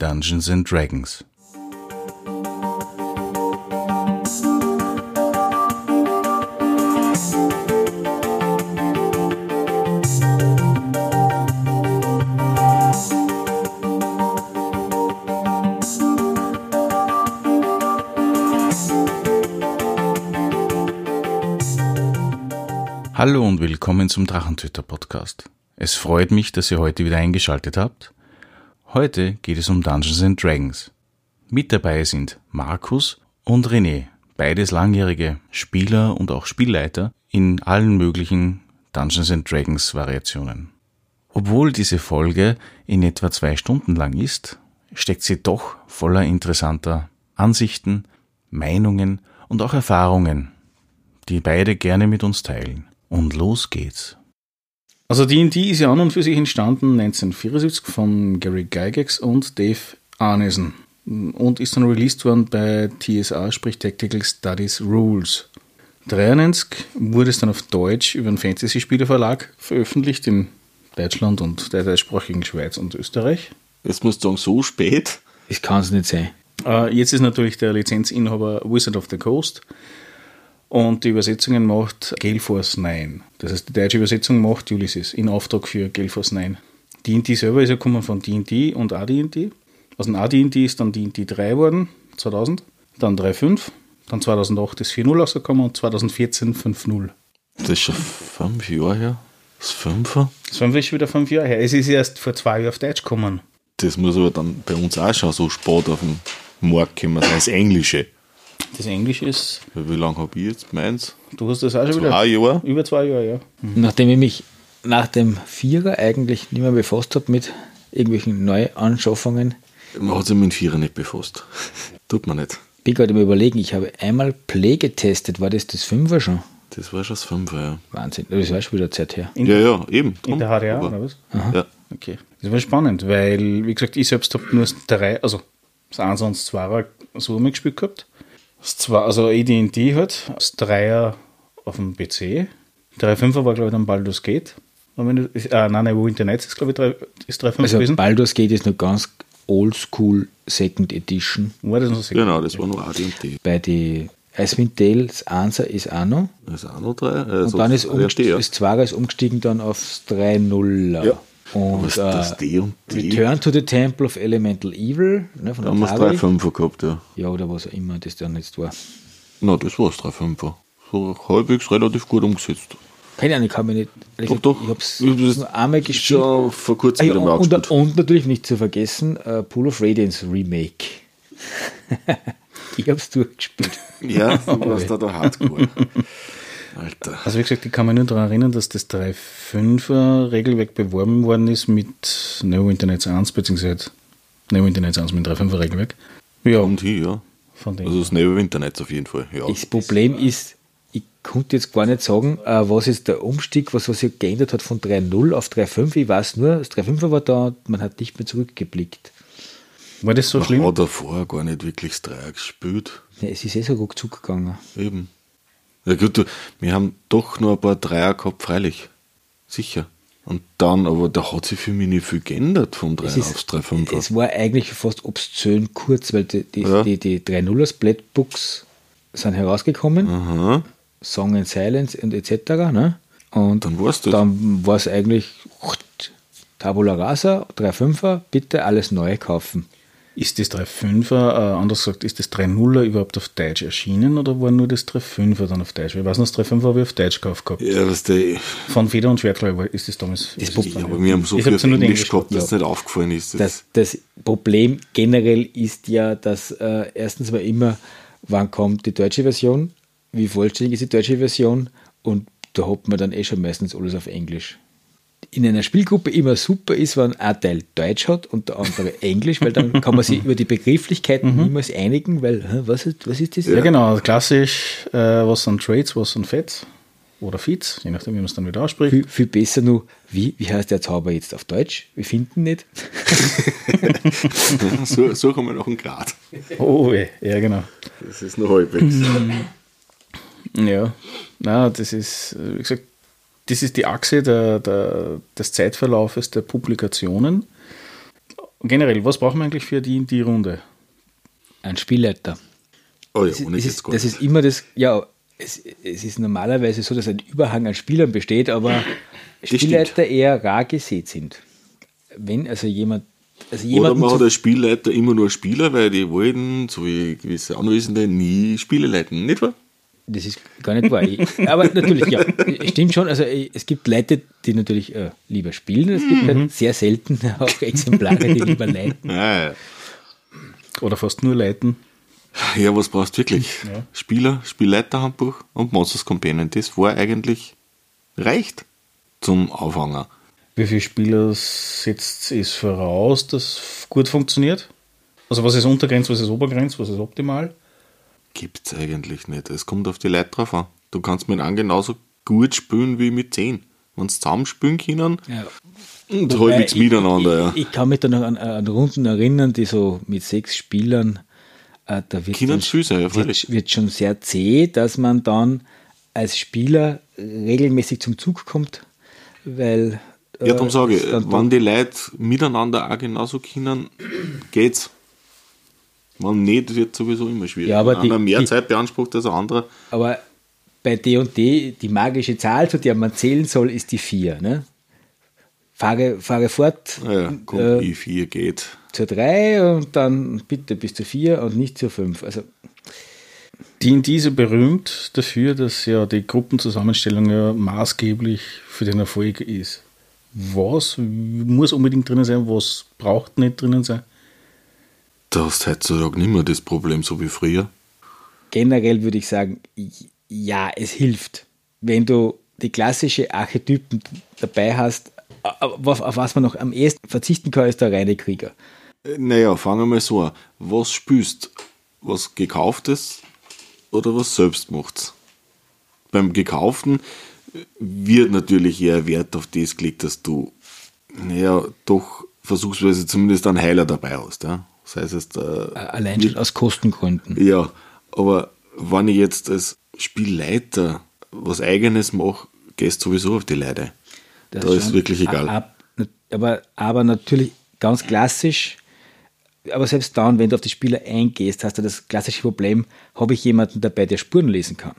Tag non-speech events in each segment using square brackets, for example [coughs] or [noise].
Dungeons and Dragons. Hallo und willkommen zum Drachentöter Podcast. Es freut mich, dass ihr heute wieder eingeschaltet habt. Heute geht es um Dungeons and Dragons. Mit dabei sind Markus und René, beides langjährige Spieler und auch Spielleiter in allen möglichen Dungeons and Dragons Variationen. Obwohl diese Folge in etwa zwei Stunden lang ist, steckt sie doch voller interessanter Ansichten, Meinungen und auch Erfahrungen, die beide gerne mit uns teilen. Und los geht's. Also D&D ist ja an und für sich entstanden 1974 von Gary Gygax und Dave Arneson und ist dann released worden bei TSA, sprich Tactical Studies Rules. 93 wurde es dann auf Deutsch über einen Fantasy-Spielerverlag veröffentlicht in Deutschland und der deutschsprachigen Schweiz und Österreich. Jetzt musst du sagen, so spät. Das kann es nicht sein. Äh, jetzt ist natürlich der Lizenzinhaber Wizard of the Coast und die Übersetzungen macht Gale Force 9. Das heißt, die deutsche Übersetzung macht Ulysses in Auftrag für Gale Force 9. D&D selber ist ja gekommen von D&D und AD&D. Aus dem AD&D ist dann D&D 3 geworden, 2000, dann 3.5, dann 2008 ist 4.0 rausgekommen und 2014 5.0. Das ist schon fünf Jahre her. Das Fünfer. Das 5 ist schon wieder fünf Jahre her. Es ist erst vor zwei Jahren auf Deutsch gekommen. Das muss aber dann bei uns auch schon so spät auf dem Markt kommen, das Englische. Das Englisch ist, Wie lange habe ich jetzt meins? du hast das auch schon wieder. Zwei Jahre? Über zwei Jahre, ja. Nachdem ich mich nach dem Vierer eigentlich nicht mehr befasst habe mit irgendwelchen Neuanschaffungen, Man hat sich mit dem Vierer nicht befasst. Tut man nicht. bin gerade mal überlegen, ich habe einmal Play getestet, war das das Fünfer schon? Das war schon das Fünfer, ja. Wahnsinn, das war schon wieder Zeit her. In, Ja, ja, eben. in drum. der HDA, Aber- oder was? Ja. Okay. Das war spannend, weil, wie gesagt, ich selbst habe nur das drei, also das 1 und das 2 so mitgespielt gehabt. Das 2, also AD&D halt, das 3er auf dem PC. 3.5er war, glaube ich, dann Baldur's Gate. Und wenn du- ist- Äh, nein, nein, wo Internet ist, glaube ich, 3, ist 3.5 Also gewesen. Baldur's Geht ist noch ganz oldschool Second Edition. War das noch so? Genau, das war nur AD&D. Bei die Icewind Dale, das 1er ist auch noch. Das ist auch noch drei. Und Also dann ist umgestiegen, ja. das 2er ist umgestiegen dann aufs 3.0er. Ja. Und Was das äh, D und D? Return to the Temple of Elemental Evil ne, von Da haben wir Atari. drei Fünfer gehabt, ja. Ja, oder was auch immer das dann jetzt war. Na, das war es, drei Fünfer. So halbwegs relativ gut umgesetzt. Keine Ahnung, ich mich nicht. Doch, doch. Ich habe es Ich das nur einmal gespielt. Schon vor Ah, kurzem ja, wieder mal und, und, und natürlich nicht zu vergessen, äh, Pool of Radiance Remake. [laughs] ich habe es durchgespielt. Ja, [laughs] du warst da der Hardcore. Alter. Also wie gesagt, ich kann mich nur daran erinnern, dass das 3.5er Regelwerk beworben worden ist mit Neo Internet 1, beziehungsweise Neo Internet 1 mit 3.5er Regelwerk. Ja, Und hier, ja. von dem. Also das Neo Internet auf jeden Fall. Ja. Das Problem ist, ich konnte jetzt gar nicht sagen, äh, was ist der Umstieg, was, was sich geändert hat von 3.0 auf 3.5. Ich weiß nur, das 3.5er war da, man hat nicht mehr zurückgeblickt. war das so Man schlimm? hat davor gar nicht wirklich das Dreier gespielt. Ja, es ist eh so ruckzuck gegangen. Eben. Ja gut, du, wir haben doch noch ein paar Dreier gehabt, freilich. Sicher. Und dann, aber da hat sich für mich nicht viel geändert vom 3 Es, ist, aufs 3,5. es war eigentlich fast obszön kurz, weil die, die, Ja. die, die 3.0er Splatbooks sind herausgekommen. Aha. Song and Silence und etc. Ne? Und Dann war's das. Dann war es eigentlich Tabula Rasa, 3.5er, bitte alles Neue kaufen. Ist das 3.5er, äh, anders gesagt, ist das 3.0er überhaupt auf Deutsch erschienen oder war nur das 3.5er dann auf Deutsch? Ich weiß noch, das 3.5er habe ich auf Deutsch gekauft gehabt. Ja, was der, Von Feder und Schwert, glaube ich, ist das damals. Das ist Problem- ja, aber wir haben so Ich viel auf Englisch Englisch gehabt, dass es ja. nicht aufgefallen ist. Das, das Problem generell ist ja, dass äh, erstens mal immer, wann kommt die deutsche Version, wie vollständig ist die deutsche Version und da hat man dann eh schon meistens alles auf Englisch. In einer Spielgruppe immer super ist, wenn ein Teil Deutsch hat und der andere [laughs] Englisch, weil dann kann man sich [laughs] über die Begrifflichkeiten niemals einigen, weil, was ist, was ist das? Ja, genau, klassisch, äh, was sind Trades, was sind Fets oder Feeds, je nachdem, wie man es dann wieder ausspricht. Viel, viel besser nur, wie, wie heißt der Zauber jetzt auf Deutsch? Wir finden nicht. [laughs] So, so kommen wir noch einen Grad. Oh, ja, genau. Das ist noch halbwegs. Ja, na, das ist, äh, wie gesagt, das ist die Achse der, der, des Zeitverlaufes der Publikationen. Generell, was brauchen wir eigentlich für die, die Runde? Ein Spielleiter. Oh ja, Das, ohne das, ist, das ist immer das, ja, es, es ist normalerweise so, dass ein Überhang an Spielern besteht, aber stimmt. Spielleiter eher rar gesät sind. Wenn also jemand, also Oder man hat als Spielleiter immer nur Spieler, weil die wollten, so wie gewisse Anwesende, nie Spiele leiten, nicht wahr? Das ist gar nicht wahr. Ich, aber natürlich, ja, stimmt schon. Also es gibt Leute, die natürlich äh, lieber spielen. Es gibt halt sehr selten [laughs] auch Exemplare, die lieber leiten. Ja, Oder fast nur leiten? ja was brauchst du wirklich? Ja. Spieler, Spielleiterhandbuch und Monsters Companion. Das war eigentlich reicht zum Aufhanger. Wie viele Spieler setzt es voraus, dass gut funktioniert? Also was ist Untergrenze, was ist Obergrenze, was ist optimal? Gibt's eigentlich nicht. Es kommt auf die Leute drauf an. Du kannst mit einem genauso gut spielen wie mit zehn. Wenn sie zusammen spielen können Ja. und Wobei halbwegs ich- miteinander, ja. Ich, ich kann mich da noch an, an Runden erinnern, die so mit sechs Spielern, äh, da wird, dann- sein, ja, wird, wird schon sehr zäh, dass man dann als Spieler regelmäßig zum Zug kommt, weil. äh, Ja, darum sage es ich, dann wenn die Leute miteinander auch genauso können, geht's. Wenn nicht, wird sowieso immer schwierig. Ja, aber wenn die- einer mehr die- Zeit beansprucht als ein anderer, Aber bei D&D, die magische Zahl, zu der man zählen soll, ist die 4. Ne? Fahre, fahre fort ja, komm, äh, I4 geht. zur 3 und dann bitte bis zur 4 und nicht zur 5. Also D&D ist ja berühmt dafür, dass ja die Gruppenzusammenstellung ja maßgeblich für den Erfolg ist. Was muss unbedingt drinnen sein, was braucht nicht drinnen sein? Da hast du heutzutage nicht mehr das Problem, so wie früher. generell würde ich sagen, ja, es hilft. Wenn du die klassische Archetypen dabei hast, auf, auf was man noch am ehesten verzichten kann, ist der reine Krieger. Äh, Naja, fangen wir mal so an. Was spürst Was gekauftes oder was selbstgemachtes? Beim Gekauften wird natürlich eher Wert auf das gelegt, dass du, naja, doch versuchsweise zumindest einen Heiler dabei hast. Ja? Das heißt, jetzt, äh, Allein schon aus Kostengründen. Ja, aber wenn ich jetzt als Spielleiter was Eigenes mache, gehst du sowieso auf die Leute. Das da ist wirklich egal. Ab, aber, aber natürlich ganz klassisch, aber selbst dann, wenn du auf die Spieler eingehst, hast du das klassische Problem, habe ich jemanden dabei, der Spuren lesen kann?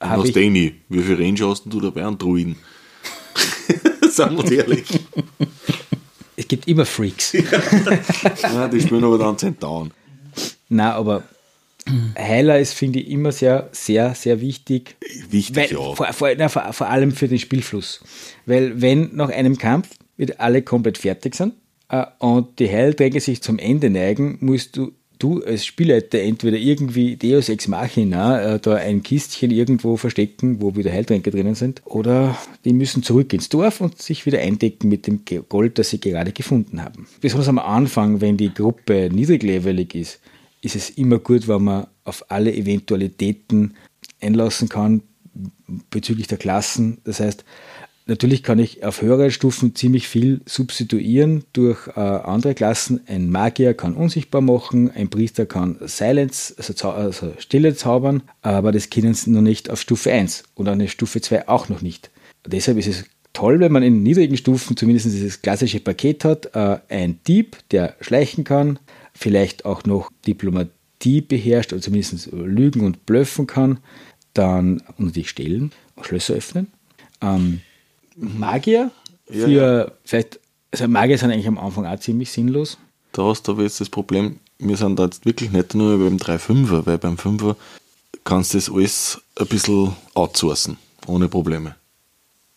Du Habe hast ich, eh nie. Wie viel Ranger hast du dabei an Druiden? [laughs] [laughs] Sagen wir ehrlich. [laughs] es gibt immer Freaks. [laughs] ja, die spielen aber dann Zentauren. Na, aber Heiler ist, finde ich, immer sehr, sehr, sehr wichtig. Wichtig, Weil, ja. vor, vor, na, vor, vor allem für den Spielfluss. Weil wenn nach einem Kampf alle komplett fertig sind äh, und die Heilträger sich zum Ende neigen, musst du, du als Spielleiter entweder irgendwie Deus Ex Machina äh, da ein Kistchen irgendwo verstecken, wo wieder Heiltränke drinnen sind, oder die müssen zurück ins Dorf und sich wieder eindecken mit dem Gold, das sie gerade gefunden haben. Besonders am Anfang, wenn die Gruppe niedriglevelig ist, ist es immer gut, wenn man auf alle Eventualitäten einlassen kann bezüglich der Klassen. Das heißt, natürlich kann ich auf höheren Stufen ziemlich viel substituieren durch äh, andere Klassen. Ein Magier kann unsichtbar machen, ein Priester kann Silence, also, also Stille zaubern, aber das können sie noch nicht auf Stufe 1 und eine Stufe 2 auch noch nicht. Deshalb ist es toll, wenn man in niedrigen Stufen zumindest dieses klassische Paket hat. Äh, ein Dieb, der schleichen kann, vielleicht auch noch Diplomatie beherrscht oder zumindest lügen und blöffen kann. Dann natürlich stehlen, Schlösser öffnen. Ähm, Magier Ja, für vielleicht, also Magier sind eigentlich am Anfang auch ziemlich sinnlos. Da hast du aber jetzt das Problem, wir sind da jetzt wirklich nicht nur beim 3-5er, weil beim 5er kannst du das alles ein bisschen outsourcen, ohne Probleme.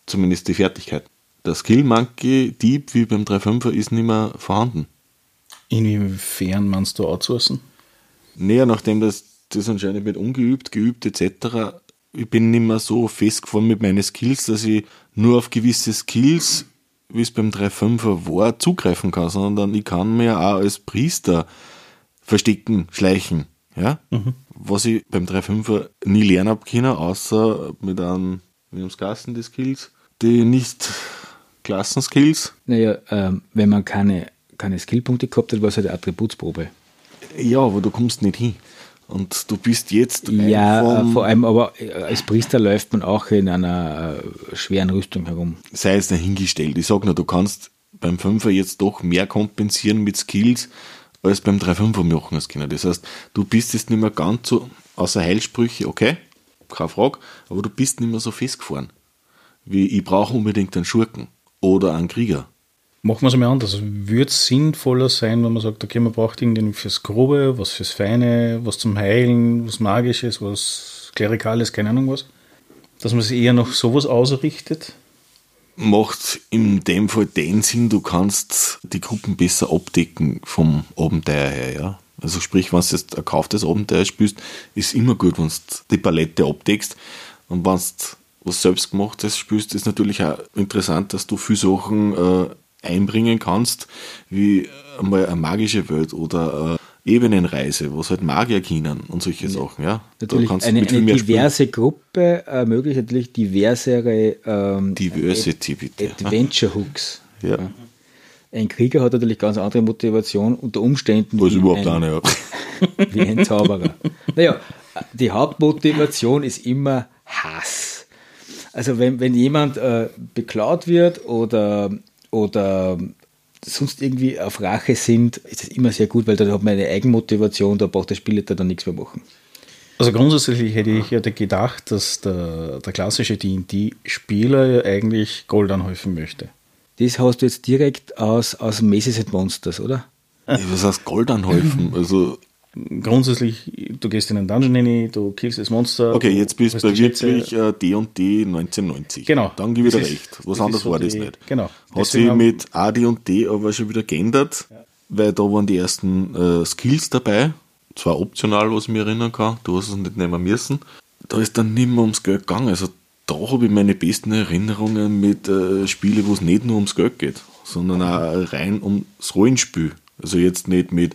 Zumindest die Fertigkeit. Der Skill Monkey Dieb wie beim 3-5er ist nicht mehr vorhanden. Inwiefern meinst du outsourcen? Näher, nachdem das, das anscheinend mit ungeübt, geübt etc., ich bin nicht mehr so festgefahren mit meinen Skills, dass ich nur auf gewisse Skills, wie es beim 3-5er war, zugreifen kann, sondern ich kann mir auch als Priester verstecken, schleichen. Ja? Was ich beim 3-5er nie lernen habe können, außer mit einem, wie haben Gassen die Skills, die nicht Klassenskills. Naja, ähm, wenn man keine, keine Skillpunkte gehabt hat, war es halt eine Attributsprobe. Ja, aber du kommst nicht hin. Und du bist jetzt Ja, vor allem aber äh, als Priester läuft man auch in einer äh, schweren Rüstung herum. sei es dahingestellt. Ich sag nur, du kannst beim Fünfer jetzt doch mehr kompensieren mit Skills, als beim 3-5er machen als können. Das heißt, du bist jetzt nicht mehr ganz so, außer Heilsprüche, okay, keine Frage, aber du bist nicht mehr so festgefahren. Wie ich brauche unbedingt einen Schurken oder einen Krieger. Machen wir es einmal anders. Würde es sinnvoller sein, wenn man sagt, okay, man braucht irgendwie fürs Grobe, was fürs Feine, was zum Heilen, was Magisches, was Klerikales, keine Ahnung was? Dass man sich eher noch sowas ausrichtet? Macht in dem Fall den Sinn, du kannst die Gruppen besser abdecken vom Abenteuer her, ja. Also sprich, wenn du jetzt ein kauftes Abenteuer spielst, ist immer gut, wenn du die Palette abdeckst. Und wenn du was selbstgemachtes spielst, ist natürlich auch interessant, dass du viele Sachen äh, einbringen kannst, wie einmal eine magische Welt oder Ebenenreise, was halt Magier kennen und solche Sachen. Ja. Natürlich eine, eine diverse spielen. Gruppe ermöglicht natürlich diversere ähm, Diversity, Adventure Hooks. Ja. ja. Ein Krieger hat natürlich ganz andere Motivation unter Umständen. Was überhaupt ein, eine, ja. [laughs] wie ein Zauberer. naja, die Hauptmotivation ist immer Hass. Also wenn, wenn jemand äh, beklaut wird oder oder sonst irgendwie auf Rache sind, ist das immer sehr gut, weil da hat man eine Eigenmotivation, da braucht der Spieler dann nichts mehr machen. Also grundsätzlich hätte ich ja gedacht, dass der, der klassische D&D-Spieler eigentlich Gold anhäufen möchte. Das hast du jetzt direkt aus, aus Maces and Monsters, oder? Was heißt Gold anhäufen? Also grundsätzlich, du gehst in einen Dungeon rein, du killst das Monster. Okay, jetzt bist du wirklich äh, D und D 1990. Genau. Dann gebe ich dir recht. Was anderes war das nicht. Genau. Hat sich mit AD und D aber schon wieder geändert, ja. weil da waren die ersten äh, Skills dabei. Zwar optional, was ich mich erinnern kann, du hast es nicht nehmen müssen. Da ist dann nicht mehr ums Geld gegangen. Also da habe ich meine besten Erinnerungen mit äh, Spielen, wo es nicht nur ums Geld geht, sondern auch rein ums Rollenspiel. Also jetzt nicht mit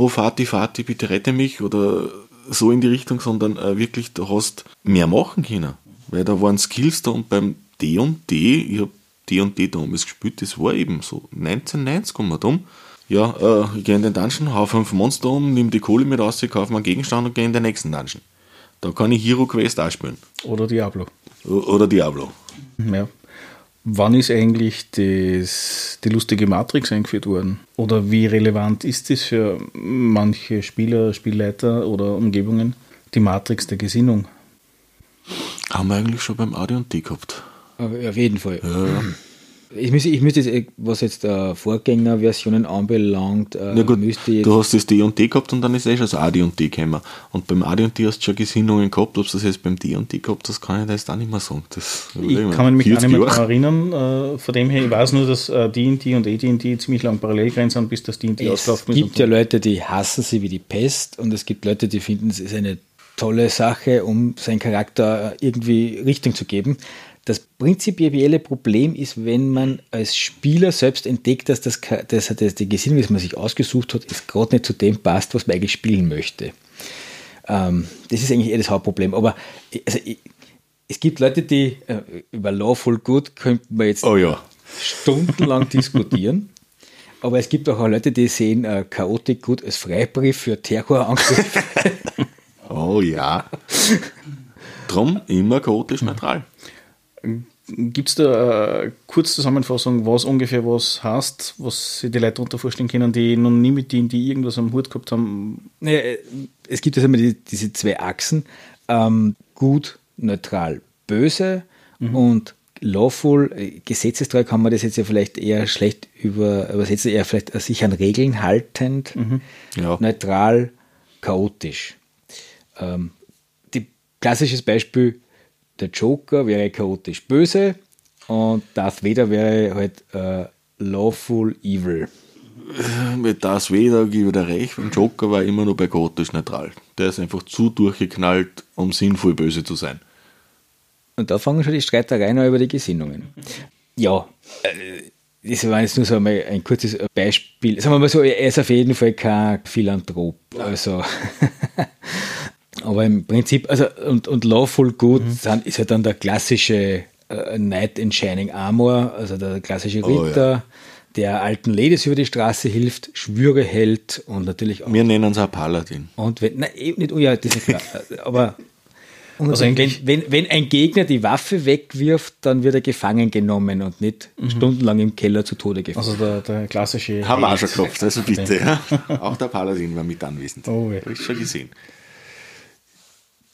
oh Vati, Vati, bitte rette mich oder so in die Richtung, sondern äh, wirklich, du hast mehr machen können. Weil da waren Skills da und beim D und D, ich habe D und D damals gespielt, das war eben so 1990 kommen wir da um. Ja, äh, ich gehe in den Dungeon, hau fünf Monster um, nimm die Kohle mit raus, ich kaufe mir einen Gegenstand und gehe in den nächsten Dungeon. Da kann ich Hero Quest auch spielen. Oder Diablo. Oder Diablo. Ja. Wann ist eigentlich das, die lustige Matrix eingeführt worden? Oder wie relevant ist das für manche Spieler, Spielleiter oder Umgebungen, die Matrix der Gesinnung? Haben wir eigentlich schon beim AD&D gehabt. Auf jeden Fall. Ja. Ich müsste, ich müsste jetzt, was jetzt äh, Vorgängerversionen anbelangt, äh, Na gut, du hast das D&D gehabt und dann ist eh schon das AD&D gekommen. Und beim AD&D hast du schon Gesinnungen gehabt, ob du das jetzt beim D&D gehabt hast, kann ich jetzt auch nicht mehr sagen. Das, ich kann mich gar nicht mehr daran erinnern. Äh, von dem her, ich weiß nur, dass D&D äh, und AD&D ziemlich lang parallel sind, bis das D&D ausgelaufen ist. Es gibt ja Leute, die hassen sie wie die Pest und es gibt Leute, die finden, es ist eine tolle Sache, um seinen Charakter irgendwie Richtung zu geben. Das prinzipielle Problem ist, wenn man als Spieler selbst entdeckt, dass, das, dass, dass die Gesinnung, die man sich ausgesucht hat, ist gerade nicht zu dem passt, was man eigentlich spielen möchte. Ähm, das ist eigentlich eher das Hauptproblem. Aber also, es gibt Leute, die äh, über Lawful Good könnten wir jetzt oh ja. stundenlang [laughs] diskutieren. Aber es gibt auch Leute, die sehen äh, Chaotic Good als Freibrief für Terrorangriffe. [laughs] oh ja. Drum immer chaotisch neutral. Gibt es da eine Kurzzusammenfassung, was ungefähr was heißt, was sich die Leute darunter vorstellen können, die noch nie mit denen, die irgendwas am Hut gehabt haben? Naja, es gibt also immer die, diese zwei Achsen, ähm, gut, neutral, böse mhm. und lawful, gesetzestreu kann man das jetzt ja vielleicht eher schlecht über, übersetzen, eher vielleicht sich an Regeln haltend, mhm. ja. neutral, chaotisch. Ähm, die klassisches Beispiel, der Joker wäre chaotisch böse und Darth Vader wäre halt äh, lawful evil. Mit Darth Vader gebe ich dir recht, beim Joker war immer nur bei chaotisch neutral. Der ist einfach zu durchgeknallt, um sinnvoll böse zu sein. Und da fangen schon die Streitereien an über die Gesinnungen. Ja, äh, das war jetzt nur so mal ein kurzes Beispiel. Sagen wir mal so, er ist auf jeden Fall kein Philanthrop. Also [laughs] Aber im Prinzip, also und, und Lawful Good mhm. sind, ist ja dann der klassische äh, Knight in Shining Armor, also der klassische Ritter, oh, ja. der alten Ladies über die Straße hilft, Schwüre hält und natürlich auch. Wir nennen es auch Paladin. Und wenn, nein, eh nicht, oh ja, das ist klar. [laughs] aber Und Also wenn, wenn, wenn ein Gegner die Waffe wegwirft, dann wird er gefangen genommen und nicht stundenlang im Keller zu Tode gefangen. Also der, der klassische. Haben wir auch schon geklopft, also bitte. [laughs] Ja. Auch der Paladin war mit anwesend. Oh, ja. Habe ich schon gesehen.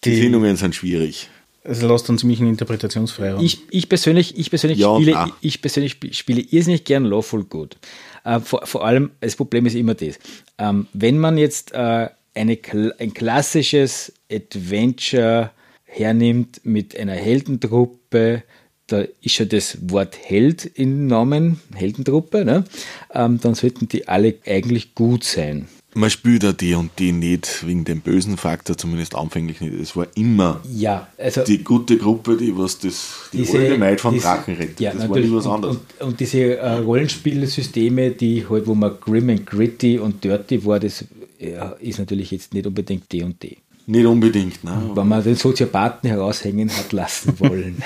Die Die, Sendungen sind schwierig. es lässt dann ziemlich einen Interpretationsfreiraum. Ich, ich persönlich, ich persönlich, Ja spiele, nein. ich persönlich sp- spiele irrsinnig gern Lawful Good. Äh, vor, vor allem, das Problem ist immer das. Ähm, wenn man jetzt äh, eine, ein klassisches Adventure hernimmt mit einer Heldentruppe, da ist schon das Wort Held im Namen, Heldentruppe, ne? ähm, dann sollten die alle eigentlich gut sein. Man spielt da die und die nicht wegen dem bösen Faktor, zumindest anfänglich nicht. Es war immer Ja, also die gute Gruppe, die was das, die alte Maid von diese- Drachen rettet. Ja, das war nie was und, anderes. Und, und diese äh, Rollenspielsysteme, die halt, wo man grim and gritty und dirty war, das ja, ist natürlich jetzt nicht unbedingt D und D. nicht unbedingt, ne? Wenn man den Soziopathen heraushängen hat lassen [laughs] wollen.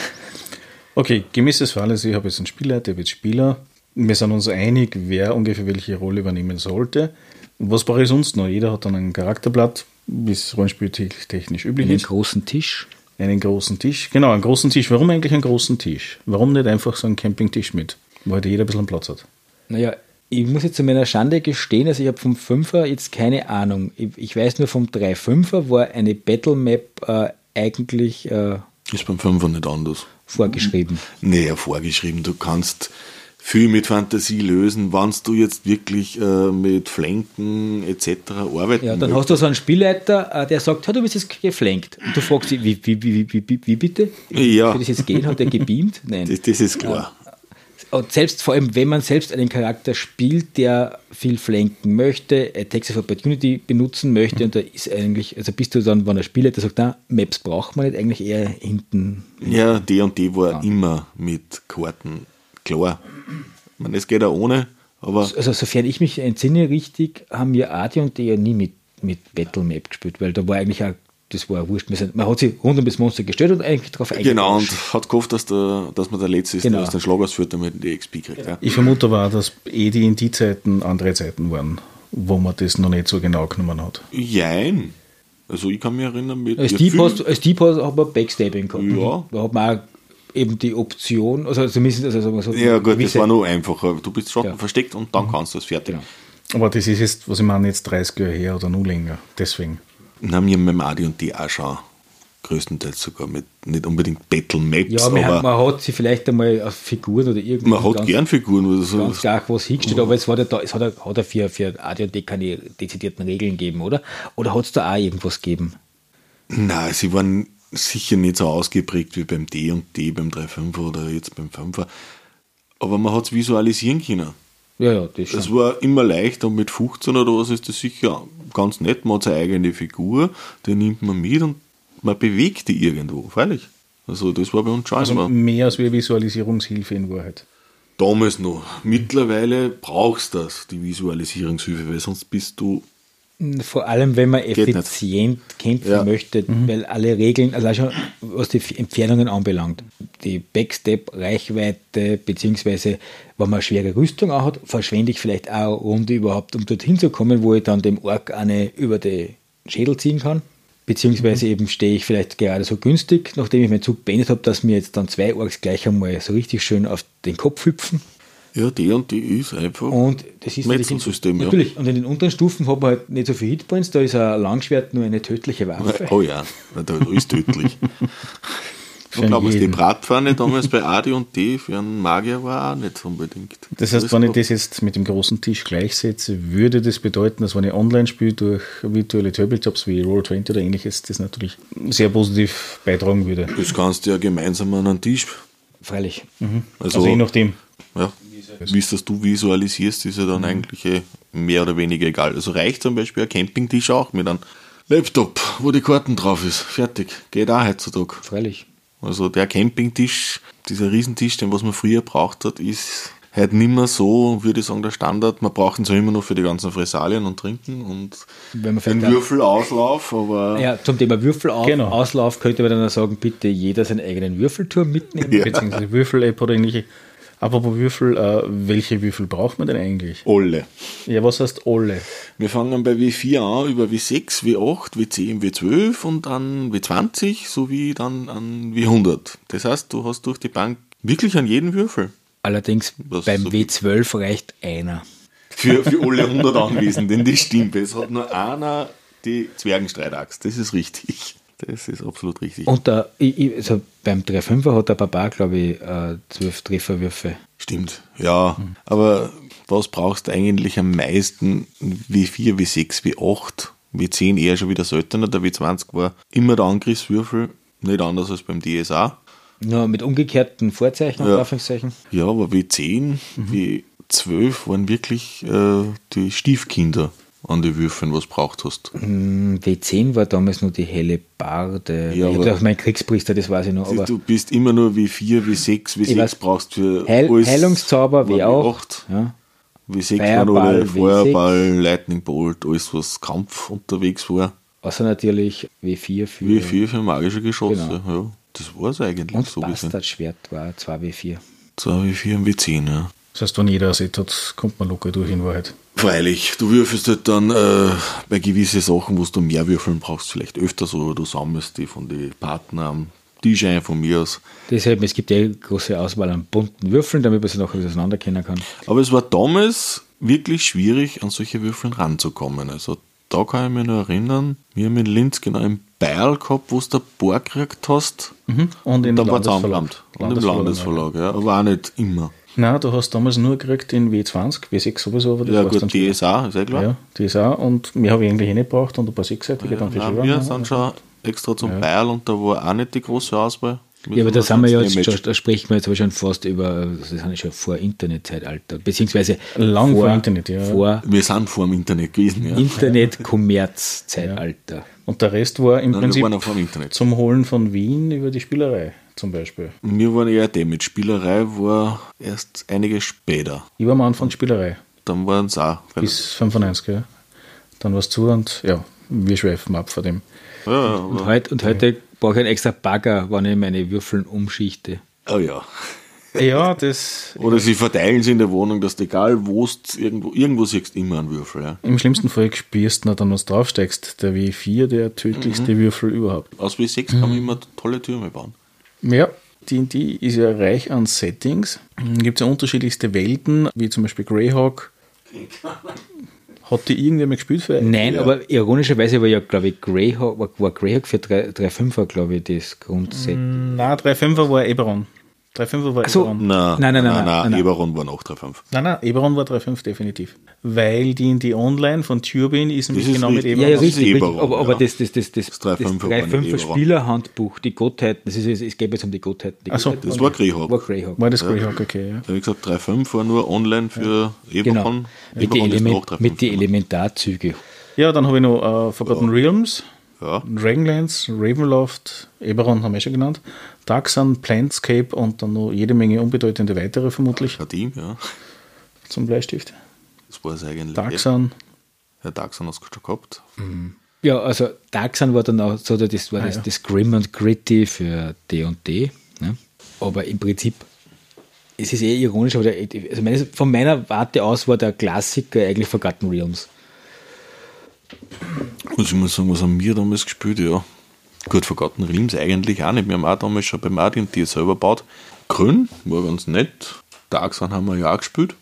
Okay, gemäß des Falles, ich habe jetzt einen Spieler, der wird Spieler. Wir sind uns einig, wer ungefähr welche Rolle übernehmen sollte. Was brauche ich sonst noch? Jeder hat dann ein Charakterblatt, wie es rollenspieltechnisch üblich Einen ist. großen Tisch. Einen großen Tisch. Genau, einen großen Tisch. Warum eigentlich einen großen Tisch? Warum nicht einfach so einen Campingtisch mit, wo halt jeder ein bisschen Platz hat? Naja, ich muss jetzt zu meiner Schande gestehen, also ich habe vom 5er jetzt keine Ahnung. Ich, ich weiß nur vom 3.5er war eine Battle Map äh, eigentlich äh, Ist beim Fünfer nicht anders. vorgeschrieben. Näher vorgeschrieben. Du kannst viel mit Fantasie lösen, wenn du jetzt wirklich äh, mit Flanken etc. arbeiten Ja, dann hast du so einen Spielleiter, äh, der sagt, ja, du bist jetzt geflankt. Und du fragst dich, wie, wie, wie, wie, wie, wie bitte? Ja. Soll das jetzt gehen? Hat der gebeamt? [laughs] Nein. Das, das ist klar. Und selbst vor allem, wenn man selbst einen Charakter spielt, der viel flanken möchte, Attacks of Opportunity benutzen möchte, und da ist eigentlich, also bist du dann, wenn der Spielleiter sagt, na, Maps braucht man nicht, eigentlich eher hinten. Ja, D und D war immer mit Karten klar. Ich meine, es geht auch ohne, aber Also sofern ich mich entsinne richtig, haben wir AD und D ja nie mit, mit Battle Map gespielt, weil da war eigentlich auch, das war wurscht. Wir sind, man hat sich rund um das Monster gestellt und eigentlich darauf genau, und hat gehofft, dass, der, dass man der Letzte ist, Genau. der aus den Schlag ausführt, damit man die XP kriegt. Ja. Ich vermute aber auch, dass eh die in die Zeiten andere Zeiten waren, wo man das noch nicht so genau genommen hat. Jein. Also ich kann mich erinnern, mit Als Dieb hast, als Dieb hast, hat man Backstabbing gehabt. Ja. Da hat man auch eben die Option, also zumindest, also sagen wir so, Ja gut, das gewisse- war nur einfacher. Du bist Schatten Ja. versteckt und dann kannst du es fertig. Genau. Aber das ist jetzt, was ich meine, jetzt 30 Jahre her oder noch länger. Deswegen. Na, wir haben mit dem Adi und die auch schon größtenteils sogar mit nicht unbedingt Battle Maps, Ja, man, hat, aber man hat sie vielleicht einmal auf Figuren oder irgendwas man hat ganz, gern Figuren. Oder so. ganz klar was hingestellt, aber es, war ja da, es hat, ja- hat ja für, für AD&D keine dezidierten Regeln gegeben, oder? Oder hat es da auch irgendwas gegeben? Nein, sie waren sicher nicht so ausgeprägt wie beim D und D, beim 3.5er oder jetzt beim 5er. Aber man hat es visualisieren können. Ja, ja, das schon. Es war immer leicht und mit 15 oder was ist das sicher ganz nett. Man hat seine eigene Figur, die nimmt man mit und man bewegt die irgendwo, freilich. Also das war bei uns schon Also immer. mehr als wie Visualisierungshilfe in Wahrheit. Damals noch. Mittlerweile brauchst du das, die Visualisierungshilfe, weil sonst bist du. Vor allem, wenn man effizient kämpfen Ja. möchte, weil alle Regeln, also auch schon was die Entfernungen anbelangt, die Backstep-Reichweite, beziehungsweise wenn man eine schwere Rüstung auch hat, verschwende ich vielleicht auch eine Runde überhaupt, um dorthin zu kommen, wo ich dann dem Ork eine über den Schädel ziehen kann. Beziehungsweise eben stehe ich vielleicht gerade so günstig, nachdem ich meinen Zug beendet habe, dass mir jetzt dann zwei Orks gleich einmal so richtig schön auf den Kopf hüpfen. Ja, die und die ist einfach. Und das ist natürlich, Metzelsystem, ja. natürlich. Und in den unteren Stufen hat man halt nicht so viel Hitpoints, da ist ein Langschwert nur eine tödliche Waffe. [laughs] Oh ja, da ist tödlich. [laughs] Ich glaube, die jeden. Bratpfanne damals bei AD und D für einen Magier war auch nicht unbedingt. Das heißt, wenn ich das jetzt mit dem großen Tisch gleichsetze, würde das bedeuten, dass wenn ich online spiele durch virtuelle Tabletops wie Roll20 oder ähnliches, das natürlich sehr positiv beitragen würde. Das kannst du ja gemeinsam an einen Tisch. Freilich. Also, Also je nachdem. ja, wie es das du visualisierst, ist ja dann eigentlich eh mehr oder weniger egal. Also reicht zum Beispiel ein Campingtisch auch mit einem Laptop, wo die Karten drauf ist. Fertig. Geht auch heutzutage. Freilich. Also der Campingtisch, dieser Riesentisch, den was man früher braucht hat, ist halt nicht mehr so, würde ich sagen, der Standard. Man braucht ihn zwar immer noch für die ganzen Fressalien und Trinken und Wenn man den Würfelauslauf, aber Ja, zum Thema Würfelauslauf Genau. Auslauf könnte man dann auch sagen, bitte jeder seinen eigenen Würfelturm mitnehmen. [laughs] Ja. Beziehungsweise Würfel-App oder ähnliche. Apropos Würfel, äh, welche Würfel braucht man denn eigentlich? Alle. Ja, was heißt alle? Wir fangen bei W4 an, über W6, W8, W10, W12 und dann W20 sowie dann an W100. Das heißt, du hast durch die Bank wirklich an jeden Würfel. Allerdings Was beim so- W12 reicht einer. Für, für [laughs] alle 100 Anwesenden, das stimmt. Es hat nur einer die Zwergenstreitaxt. Das ist richtig. Das ist absolut richtig. Und der, ich, also beim 3-5er hat der Papa, glaube ich, äh, 12 Trefferwürfe. Stimmt, ja. Aber was brauchst du eigentlich am meisten? W4, W6, W8, W10 eher schon wieder seltener. Der W20 war immer der Angriffswürfel, nicht anders als beim DSA. Nur mit umgekehrten Vorzeichen und Ja. Anführungszeichen. Ja, aber W10, W12 waren wirklich äh, die Stiefkinder an die Würfeln, was braucht hast. Hm, W10 war damals nur die helle Barde. Ja, ich habe auch mein Kriegspriester, das weiß ich noch. Aber du bist immer nur W4, W6, W6 weiß. brauchst für Heil, alles. Heilungszauber, war W8. W8. Ja. W6 Feuerball, alle W6. Feuerball, Lightning Bolt, alles was Kampf unterwegs war. Außer natürlich W4 für. W4 für magische Geschosse, Genau. ja. Das war es eigentlich Und so gesehen. Bastardschwert war 2W4. 2 W4 und W10, ja. Das heißt, wenn jeder ein Set hat, kommt man locker durch in Wahrheit. Freilich, du würfelst halt dann äh, bei gewissen Sachen, wo du mehr würfeln brauchst, vielleicht öfters oder du sammelst die von den Partnern am Tisch ein von mir aus. Deshalb, es gibt ja eine große Auswahl an bunten Würfeln, damit man sie nachher auseinanderkennen kann. Aber es war damals wirklich schwierig, an solche Würfeln ranzukommen. Also da kann ich mich noch erinnern, wir haben in Linz genau einen Beil gehabt, wo du ein paar gekriegt hast. Und in da der war es. Und im Landesverlag, ja. Aber auch nicht immer. Nein, du hast damals nur gekriegt in W20, W6 sowieso, aber das Ja gut. DSA, ist ja klar. Ja, DSA und mehr habe ich eigentlich eh nicht gebraucht und ein paar sechsseitige dann für Schüler. wir sind schon extra zum Beil und da war auch nicht die große Auswahl. Ja, aber da sind wir ja jetzt schon, da sprechen wir jetzt aber schon fast über, das sind ja schon vor Internetzeitalter, beziehungsweise Lang vor Internet, ja. Vor Wir sind vor dem Internet gewesen, ja. Internet-Kommerz-Zeitalter. Und der Rest war im Nein, wir Prinzip waren auch vor dem Internet. zum Holen von Wien über die Spielerei zum Beispiel. Wir waren eher Damage. Spielerei war erst einige später. Ich war am Anfang Spielerei Dann waren es auch. bis 95, ja. Dann war es zu und ja, wir schweifen ab von dem. Ja, Und, aber, heut, und heute brauche ich einen extra Bagger, wenn ich meine Würfeln umschichte. oh ja. Ja, das Oder sie verteilen sie in der Wohnung, dass du egal wo irgendwo, irgendwo siehst, immer einen Würfel. Ja. im schlimmsten Fall spürst du dann was draufsteigst. Der W4, der tödlichste Würfel überhaupt. Aus W6 kann man immer tolle Türme bauen. Ja, D&D ist ja reich an Settings. Gibt es ja unterschiedlichste Welten, wie zum Beispiel Greyhawk. Hat die irgendwer mal gespielt für Nein, aber ironischerweise war ja, glaube ich, Greyhawk, war, war Greyhawk für 3.5er, glaube ich, das Grundset. Nein, 3.5er war Eberron. 3.5er war so. Eberron. Nein, Nein, nein, nein, nein, nein, nein. Eberron war noch 3,5. Nein, nein, Eberron war 3.5 definitiv. Weil die in die Online von Turbine ist nämlich ist genau mit richtig. Eberron. Ja, ja, das ist richtig, richtig. Eberron, Aber, aber ja. das, das, das, das, Das das 3.5er war nicht 3.5er Eberron. Spielerhandbuch, die Gottheiten, das ist, es, es geht jetzt um die Gottheiten. Die so, Das war Greyhawk. war Greyhawk. War das Greyhawk, okay, ja. Ja, wie gesagt, 3,5 war nur online für Genau. Eberron. Mit den Eberron ist Element, nach 3,5 mit die. Elementarzüge. Ja, dann habe ich noch äh, Forgotten Realms, Ja, Dragonlance, Ravenloft, Eberron haben wir schon genannt, Darksun, Plantscape und dann noch jede Menge unbedeutende weitere vermutlich Kadim, ja. zum Bleistift. Das war es eigentlich. Darksun, Ja, Darksun hast du schon gehabt. Ja, also Darksun war dann auch so, das war das, ja. das Grim und Gritty für D&D. Ne? Aber im Prinzip, es ist eh ironisch, aber der, also meine, von meiner Warte aus war der Klassiker eigentlich Forgotten Realms. Muss ich mal sagen, was haben wir damals gespielt? Ja. Gut, Forgotten Realms eigentlich auch nicht. Wir haben auch damals schon beim AD&D selber gebaut. Grün war ganz nett. Darksun haben wir ja auch gespielt.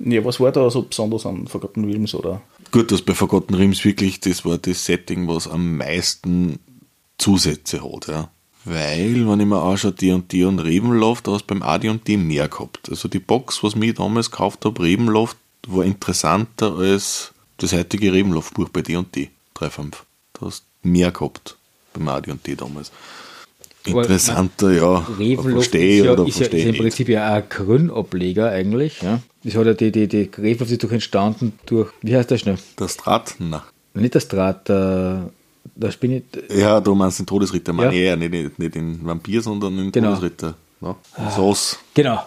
ja, was war da so besonders an Forgotten Realms oder? Gut, dass bei Forgotten Realms wirklich, das war das Setting, was am meisten Zusätze hat, ja. Weil, wenn ich mir anschaue, D&D und Ravenloft, da hast du beim AD&D mehr gehabt. Also die Box, was ich damals gekauft habe, Ravenloft, war interessanter als das heutige Ravenloft-Buch bei D&D 3.5. Da hast du mehr gehabt beim AD&D damals. Interessanter, ja. Ravenloft Verstehe ist ja, oder ist, ja, ist ja im. Prinzip ja ein Grün-Ableger eigentlich. Ja? Das hat ja die, die, die Ravenloft ist doch entstanden durch, wie heißt der schnell? Der Strat, na. Nicht das Draht, der, der Spinne, Ja, du meinst den Todesritter, Ja. meine ich eher, nicht, nicht, nicht den Vampir, sondern den Genau. Todesritter. Ja. Sauce. genau.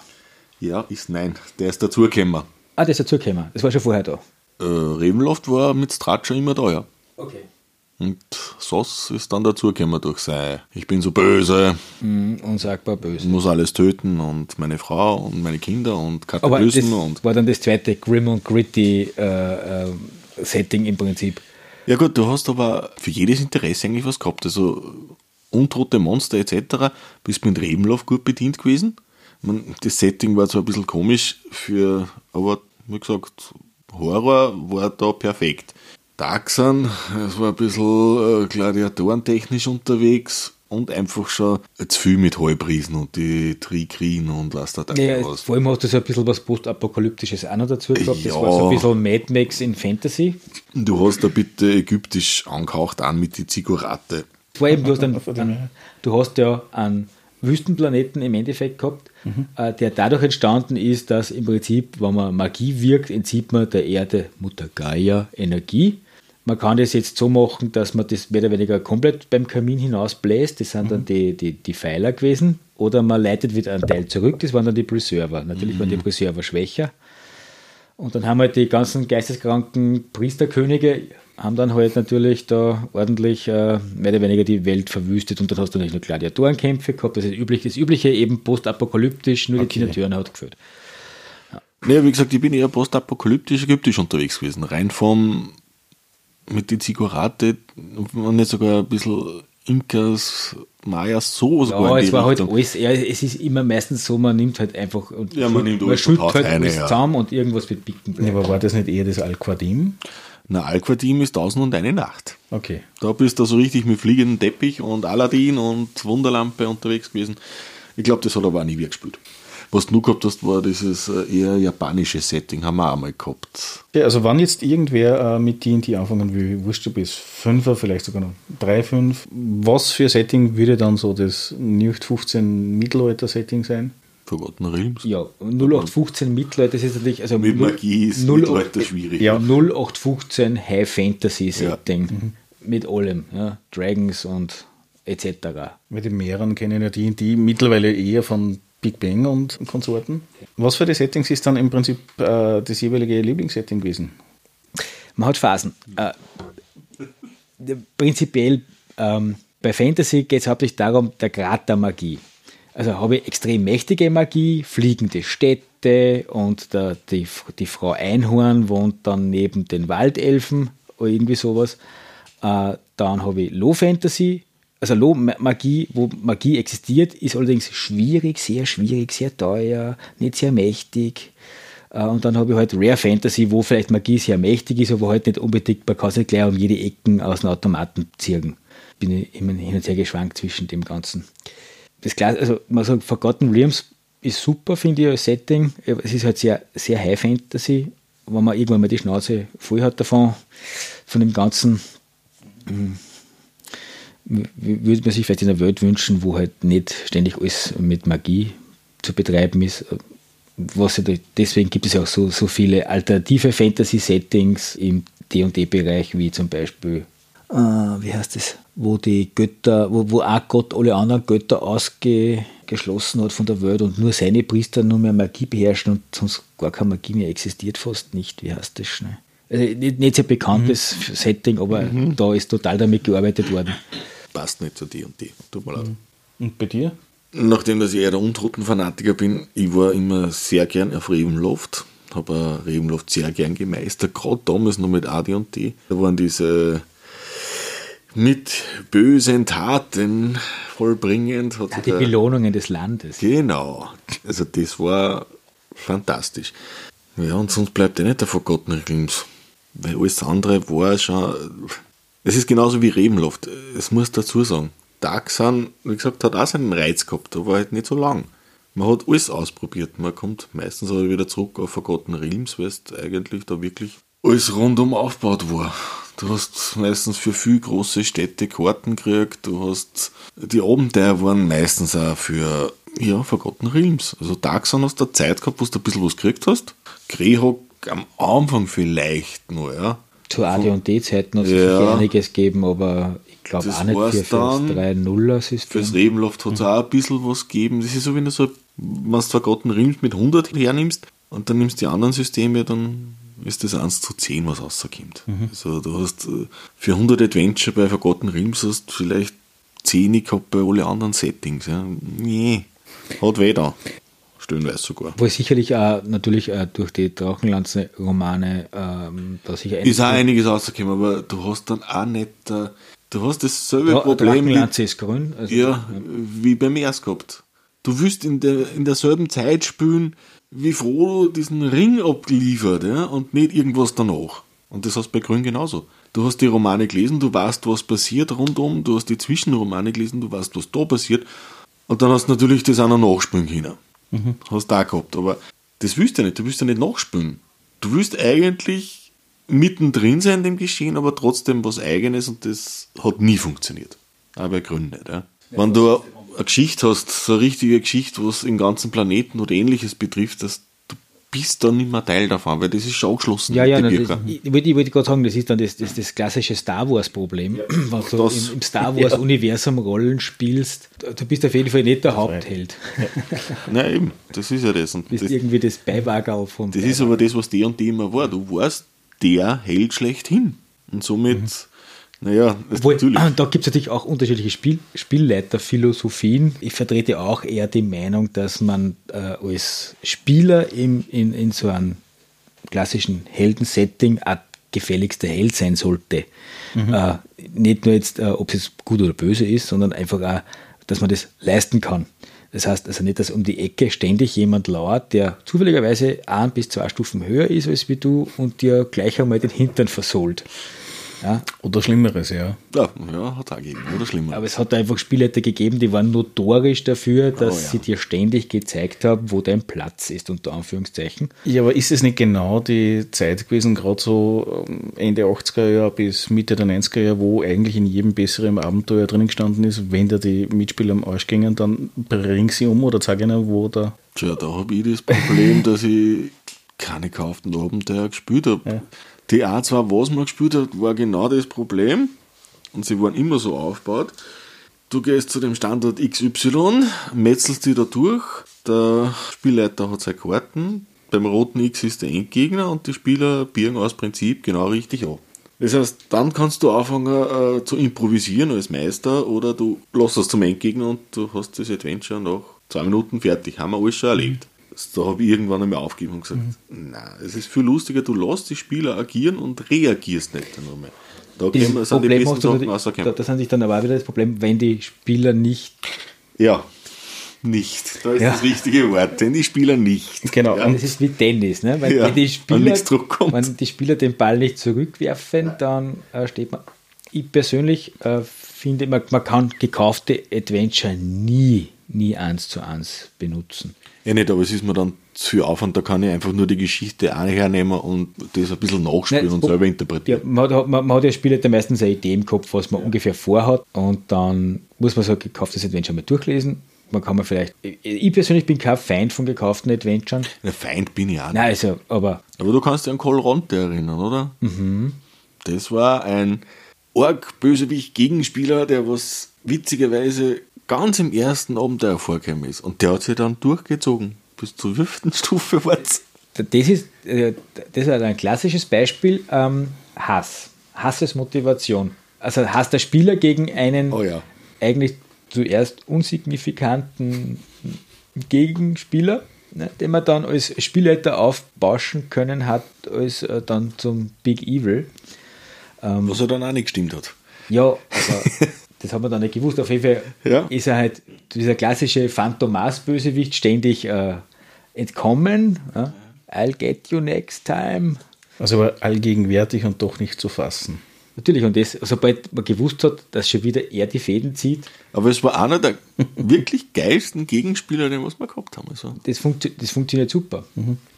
Ja, ist nein. Der ist dazugekommen. Ah, der ist dazugekommen. Das war schon vorher da. Äh, Ravenloft war mit Strat schon immer da, ja. Okay. Und Sos ist dann dazugekommen durch sein, ich bin so böse, Mhm, unsagbar böse. muss alles töten und meine Frau und meine Kinder und Katalysen und. war dann das zweite Grim und Gritty äh, äh, Setting im Prinzip. Ja gut, du hast aber für jedes Interesse eigentlich was gehabt. Also untote Monster etc. bist mit Rebenlauf gut bedient gewesen. Man, das Setting war zwar ein bisschen komisch, für, aber wie gesagt, Horror war da perfekt. Darksun, es war ein bisschen äh, gladiatorentechnisch unterwegs und einfach schon zu viel mit Halbriesen und die Trikrien und was da da Ja, was. vor allem hast du so ein bisschen was Postapokalyptisches auch noch dazu gehabt. Das Ja. war so ein bisschen Mad Max in Fantasy. Du hast da bitte ägyptisch angehaucht an mit die Zigurate. Vor allem, du hast, einen, [laughs] her. du hast ja einen Wüstenplaneten im Endeffekt gehabt, äh, der dadurch entstanden ist, dass im Prinzip, wenn man Magie wirkt, entzieht man der Erde Mutter Gaia Energie. Man kann das jetzt so machen, dass man das mehr oder weniger komplett beim Kamin hinausbläst. Das sind dann die, die, die Pfeiler gewesen. Oder man leitet wieder einen Teil zurück. Das waren dann die Preserver. Natürlich waren die Preserver schwächer. Und dann haben halt die ganzen geisteskranken Priesterkönige, haben dann halt natürlich da ordentlich äh, mehr oder weniger die Welt verwüstet. Und dann hast du nicht nur Gladiatorenkämpfe gehabt, das ist üblich, das Übliche eben postapokalyptisch, nur die Tina Turner hat geführt. Naja, wie gesagt, ich bin eher postapokalyptisch ägyptisch unterwegs gewesen. Rein vom mit die Zigurate und nicht sogar ein bisschen Inkas, Mayas, so sogar Ja, in die es war halt Richtung. alles, ja, es ist immer meistens so, man nimmt halt einfach und Ja, man nimmt alles und schüttet halt rein, alles ja. zusammen und irgendwas wird bicken Ja, aber war das nicht eher das Al-Qadim? Na, Al-Qadim ist tausend und eine Nacht. Okay. Da bist du so richtig mit fliegenden Teppich und Aladdin und Wunderlampe unterwegs gewesen. Ich glaube, das hat aber auch nie wieder gespielt. Was du gehabt hast, war dieses äh, eher japanische Setting, haben wir auch mal gehabt. Ja, also wenn jetzt irgendwer äh, mit D&D anfangen will, wurscht du bist, Fünfer, vielleicht sogar noch drei, fünf, was für Setting würde dann so das 0815 Mittelalter-Setting sein? Forgotten Realms. Ja, 0815 Mittelalter, das ist natürlich, also Mit Magie ist 08 Mittelalter schwierig. Ja. 0815 High Fantasy Setting mit allem, ja, Dragons und etc. Weil die mehreren kennen ja D&D mittlerweile eher von Big Bang und Konsorten. Was für die Settings ist dann im Prinzip äh, das jeweilige Lieblingssetting gewesen? Man hat Phasen. Äh, prinzipiell ähm, bei Fantasy geht es hauptsächlich darum, der Grad der Magie. Also habe ich extrem mächtige Magie, fliegende Städte und der, die, die Frau Einhorn wohnt dann neben den Waldelfen oder irgendwie sowas. Äh, dann habe ich Low Fantasy, also Low Ma- Magie, wo Magie existiert, ist allerdings schwierig, sehr schwierig, sehr teuer, nicht sehr mächtig. Äh, Und dann habe ich halt Rare Fantasy, wo vielleicht Magie sehr mächtig ist, aber halt nicht unbedingt, man kann es gleich um jede Ecken aus dem Automaten ziehen. Bin ich immer hin und her geschwankt zwischen dem Ganzen. Das Klar, also man sagt, Forgotten Realms ist super, finde ich, als Setting. Es ist halt sehr, sehr High Fantasy, wenn man irgendwann mal die Schnauze voll hat davon, von dem Ganzen. hm, w- Würde man sich vielleicht in einer Welt wünschen, wo halt nicht ständig alles mit Magie zu betreiben ist. Was ja, deswegen gibt es ja auch so, so viele alternative Fantasy-Settings im D&D-Bereich, wie zum Beispiel, äh, wie heißt das, wo die Götter, wo, wo ein Gott alle anderen Götter ausgeschlossen hat von der Welt und nur seine Priester nur mehr Magie beherrschen und sonst gar keine Magie mehr existiert fast nicht. Wie heißt das schnell? Also nicht, nicht sehr bekanntes Setting, aber da ist total damit gearbeitet worden. Passt nicht zu dir und die. Tut mir leid. Und bei dir? Nachdem dass ich eher der Untoten-Fanatiker bin, ich war immer sehr gern auf Ravenloft. Habe Ravenloft sehr gern gemeistert, gerade damals noch mit AD&D. Da waren diese mit bösen Taten vollbringend. Hat sich Die Belohnungen des Landes. Genau. Also das war fantastisch. Ja, und sonst bleibt ja nicht der Forgotten Realms. Weil alles andere war schon. Es ist genauso wie Rebenloft. Es muss dazu sagen. Dark Sun, wie gesagt, hat auch seinen Reiz gehabt, aber halt nicht so lang. Man hat alles ausprobiert. Man kommt meistens aber wieder zurück auf Forgotten Realms, weil es eigentlich da wirklich alles rundum aufgebaut war. Du hast meistens für viel große Städte Karten gekriegt, du hast, die Abenteuer waren meistens auch für, ja, Forgotten Realms. Also Dark Sun hast du Zeit gehabt, wo du ein bisschen was gekriegt hast. Greyhawk am Anfang vielleicht nur, ja. Zu AD&D-Zeiten hat es Ja. einiges gegeben, aber ich glaube auch nicht war's für, das dann. 3-0er-System. Fürs Rebenloft hat es auch ein bisschen was gegeben. Das ist so, wenn du so, wenn du Forgotten Realms mit 100 hernimmst und dann nimmst du die anderen Systeme, dann ist das 1 zu 10, was rauskommt. Also du hast äh, für 100 Adventure bei Forgotten Realms hast vielleicht 10 gehabt bei allen anderen Settings. Ja. Nee, hat weh da. Stellenweise sogar. Wo sicherlich auch natürlich äh, durch die Drachenlanze-Romane ähm, da sicher Ist auch einiges rausgekommen, aber du hast dann auch nicht, äh, du hast dasselbe ja, Problem wie, Drachenlanze ist grün. Also, ja, wie beim Ers gehabt. Du willst in, der, in derselben Zeit spielen, wie Frodo diesen Ring abgeliefert ja, und nicht irgendwas danach. Und das hast du bei Grün genauso. Du hast die Romane gelesen, du weißt, was passiert rundum, du hast die Zwischenromane gelesen, du weißt, was da passiert. Und dann hast du natürlich das auch noch nachspielen können. Hast du auch gehabt. Aber das willst du ja nicht, du willst ja nicht nachspielen. Du willst eigentlich mittendrin sein in dem Geschehen, aber trotzdem was Eigenes und das hat nie funktioniert. Auch bei Grün nicht. Ja. Wenn du eine Geschichte hast, so eine richtige Geschichte, was den ganzen Planeten oder ähnliches betrifft, dass bist dann nicht mehr Teil davon, weil das ist schon angeschlossen. Ja, ja, den das, ich, ich wollte gerade sagen, das ist dann das, das, das klassische Star Wars-Problem. Wenn du Das- im, im Star Wars-Universum [laughs] Rollen spielst, du bist auf jeden Fall nicht der Hauptheld. [laughs] Nein, eben, das ist ja das. Und Du bist das, irgendwie das Beiwagerl von. das ist aber das, was der und die immer war. Du warst der Held schlechthin. Und somit, naja, Obwohl, natürlich. da gibt es natürlich auch unterschiedliche Spiel, Spielleiterphilosophien. Ich vertrete auch eher die Meinung, dass man äh, als Spieler im, in, in so einem klassischen Heldensetting auch gefälligster Held sein sollte. Äh, nicht nur jetzt, äh, ob es jetzt gut oder böse ist, sondern einfach auch, dass man das leisten kann. Das heißt also nicht, dass um die Ecke ständig jemand lauert, der zufälligerweise ein bis zwei Stufen höher ist als wie du und dir gleich einmal den Hintern versohlt. Ja, Oder Schlimmeres, ja. Ja, ja hat auch gegeben, oder schlimmer. aber es hat einfach Spielleiter gegeben, die waren notorisch dafür, dass Oh ja. sie dir ständig gezeigt haben, wo dein Platz ist, unter Anführungszeichen. Ja, aber ist es nicht genau die Zeit gewesen, gerade so ähm, Ende 80er Jahre bis Mitte der 90er Jahre, wo eigentlich in jedem besseren Abenteuer drinnen gestanden ist, wenn da die Mitspieler am Arsch gingen, dann bring sie um oder zeig ihnen, wo da. Tja, da habe ich das Problem, [laughs] dass ich keine gekauften Abenteuer gespielt habe. Die A2, was man gespielt hat, war genau das Problem. Und sie waren immer so aufgebaut. Du gehst zu dem Standort XY, metzelst dich da durch. Der Spielleiter hat seine Karten. Beim roten X ist der Endgegner und die Spieler biegen aus Prinzip genau richtig an. Das heißt, dann kannst du anfangen äh, zu improvisieren als Meister oder du lässt es zum Endgegner und du hast das Adventure nach zwei Minuten fertig. Haben wir alles schon erlebt. Da habe ich irgendwann einmal aufgegeben und gesagt, nein, es ist viel lustiger, du lässt die Spieler agieren und reagierst nicht dann nochmal. Da gehen- sind die Problem besten hast du Sachen da, rausgekommen. das sind sich dann aber auch wieder das Problem, wenn die Spieler nicht Ja, nicht. Da ist Ja. das richtige Wort, denn die Spieler nicht. Genau. Ja. Und es ist wie Tennis, ne? Weil Ja, wenn, die wenn Spieler, wenn die Spieler den Ball nicht zurückwerfen, dann äh, steht man. Ich persönlich äh, finde, man, man kann gekaufte Adventure nie, nie eins zu eins benutzen. Ja, nicht, aber es ist mir dann zu viel Aufwand, da kann ich einfach nur die Geschichte hernehmen und das ein bisschen nachspielen Nein, und selber Ja, interpretieren. man, hat, man, man hat ja Spieler meistens eine Idee im Kopf, was man ungefähr vorhat und dann muss man so ein gekauftes Adventure mal durchlesen. Man kann man vielleicht, ich, ich persönlich bin kein Feind von gekauften Adventuren. Ein Feind bin ich auch nicht. Nein, also, aber Aber du kannst dich an Colronte erinnern, oder? Mhm. Das war ein Org-Bösewicht-Gegenspieler, der was witzigerweise ganz im ersten Abenteuer vorgekommen ist. Und der hat sich dann durchgezogen. Bis zur fünften [laughs] Stufe war's. Das ist, äh, das ist ein klassisches Beispiel. Ähm, Hass. Hass ist Motivation. Also Hass der Spieler gegen einen Oh ja. eigentlich zuerst unsignifikanten Gegenspieler, ne, den man dann als Spielleiter aufbauschen können hat, als äh, dann zum Big Evil. Was er dann auch nicht gestimmt hat. Ja, aber [laughs] das haben wir dann nicht gewusst. Auf jeden Fall Ja. ist er halt dieser klassische Phantomas-Bösewicht ständig äh, entkommen. Ja? I'll get you next time. Also war allgegenwärtig und doch nicht zu fassen. Natürlich, und das, sobald man gewusst hat, dass schon wieder er die Fäden zieht, Aber es war einer der [laughs] wirklich geilsten Gegenspieler, den was wir gehabt haben. Also, das, funktio das funktioniert super.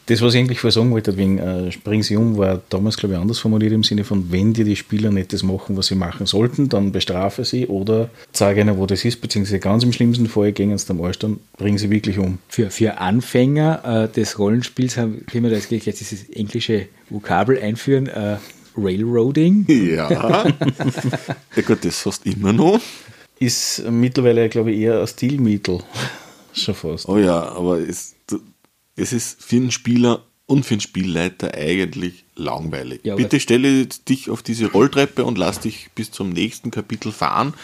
Das, was ich eigentlich vorher sagen wollte, wegen äh, Spring sie um, war damals, glaube ich, anders formuliert im Sinne von, wenn dir die Spieler nicht das machen, was sie machen sollten, dann bestrafe sie oder zeige ihnen, wo das ist, beziehungsweise ganz im schlimmsten Fall gehen sie am Arsch, dann bringen sie wirklich um. Für, für Anfänger äh, des Rollenspiels haben, können wir das gleich jetzt dieses englische Vokabel einführen, äh, Railroading. ja. [laughs] ja gut, das hast du immer noch. Ist mittlerweile, glaube ich, eher ein Stilmittel. [laughs] Schon fast. Oh ja, aber es, es ist für einen Spieler und für einen Spielleiter eigentlich langweilig. Ja, Bitte stelle dich auf diese Rolltreppe und lass dich bis zum nächsten Kapitel fahren.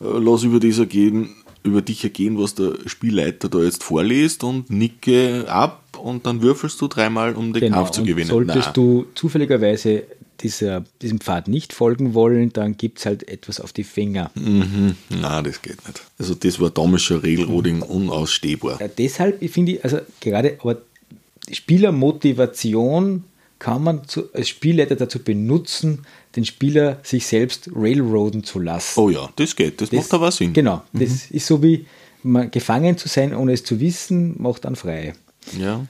Äh, Lass über das ergehen, über dich ergehen, was der Spielleiter da jetzt vorliest und nicke ab und dann würfelst du dreimal, um den Kampf zu Genau. gewinnen. Solltest Nein. du zufälligerweise dieser, diesem Pfad nicht folgen wollen, dann gibt es halt etwas auf die Finger. Mhm. Nein, das geht nicht. Also das war damals schon Regelroding unausstehbar. Ja, deshalb finde ich, also gerade, aber Spielermotivation kann man zu, als Spielleiter dazu benutzen, den Spieler sich selbst railroaden zu lassen. Oh ja, das geht. Das, macht aber Sinn. Genau, das ist so wie man gefangen zu sein, ohne es zu wissen, macht dann frei. Ja.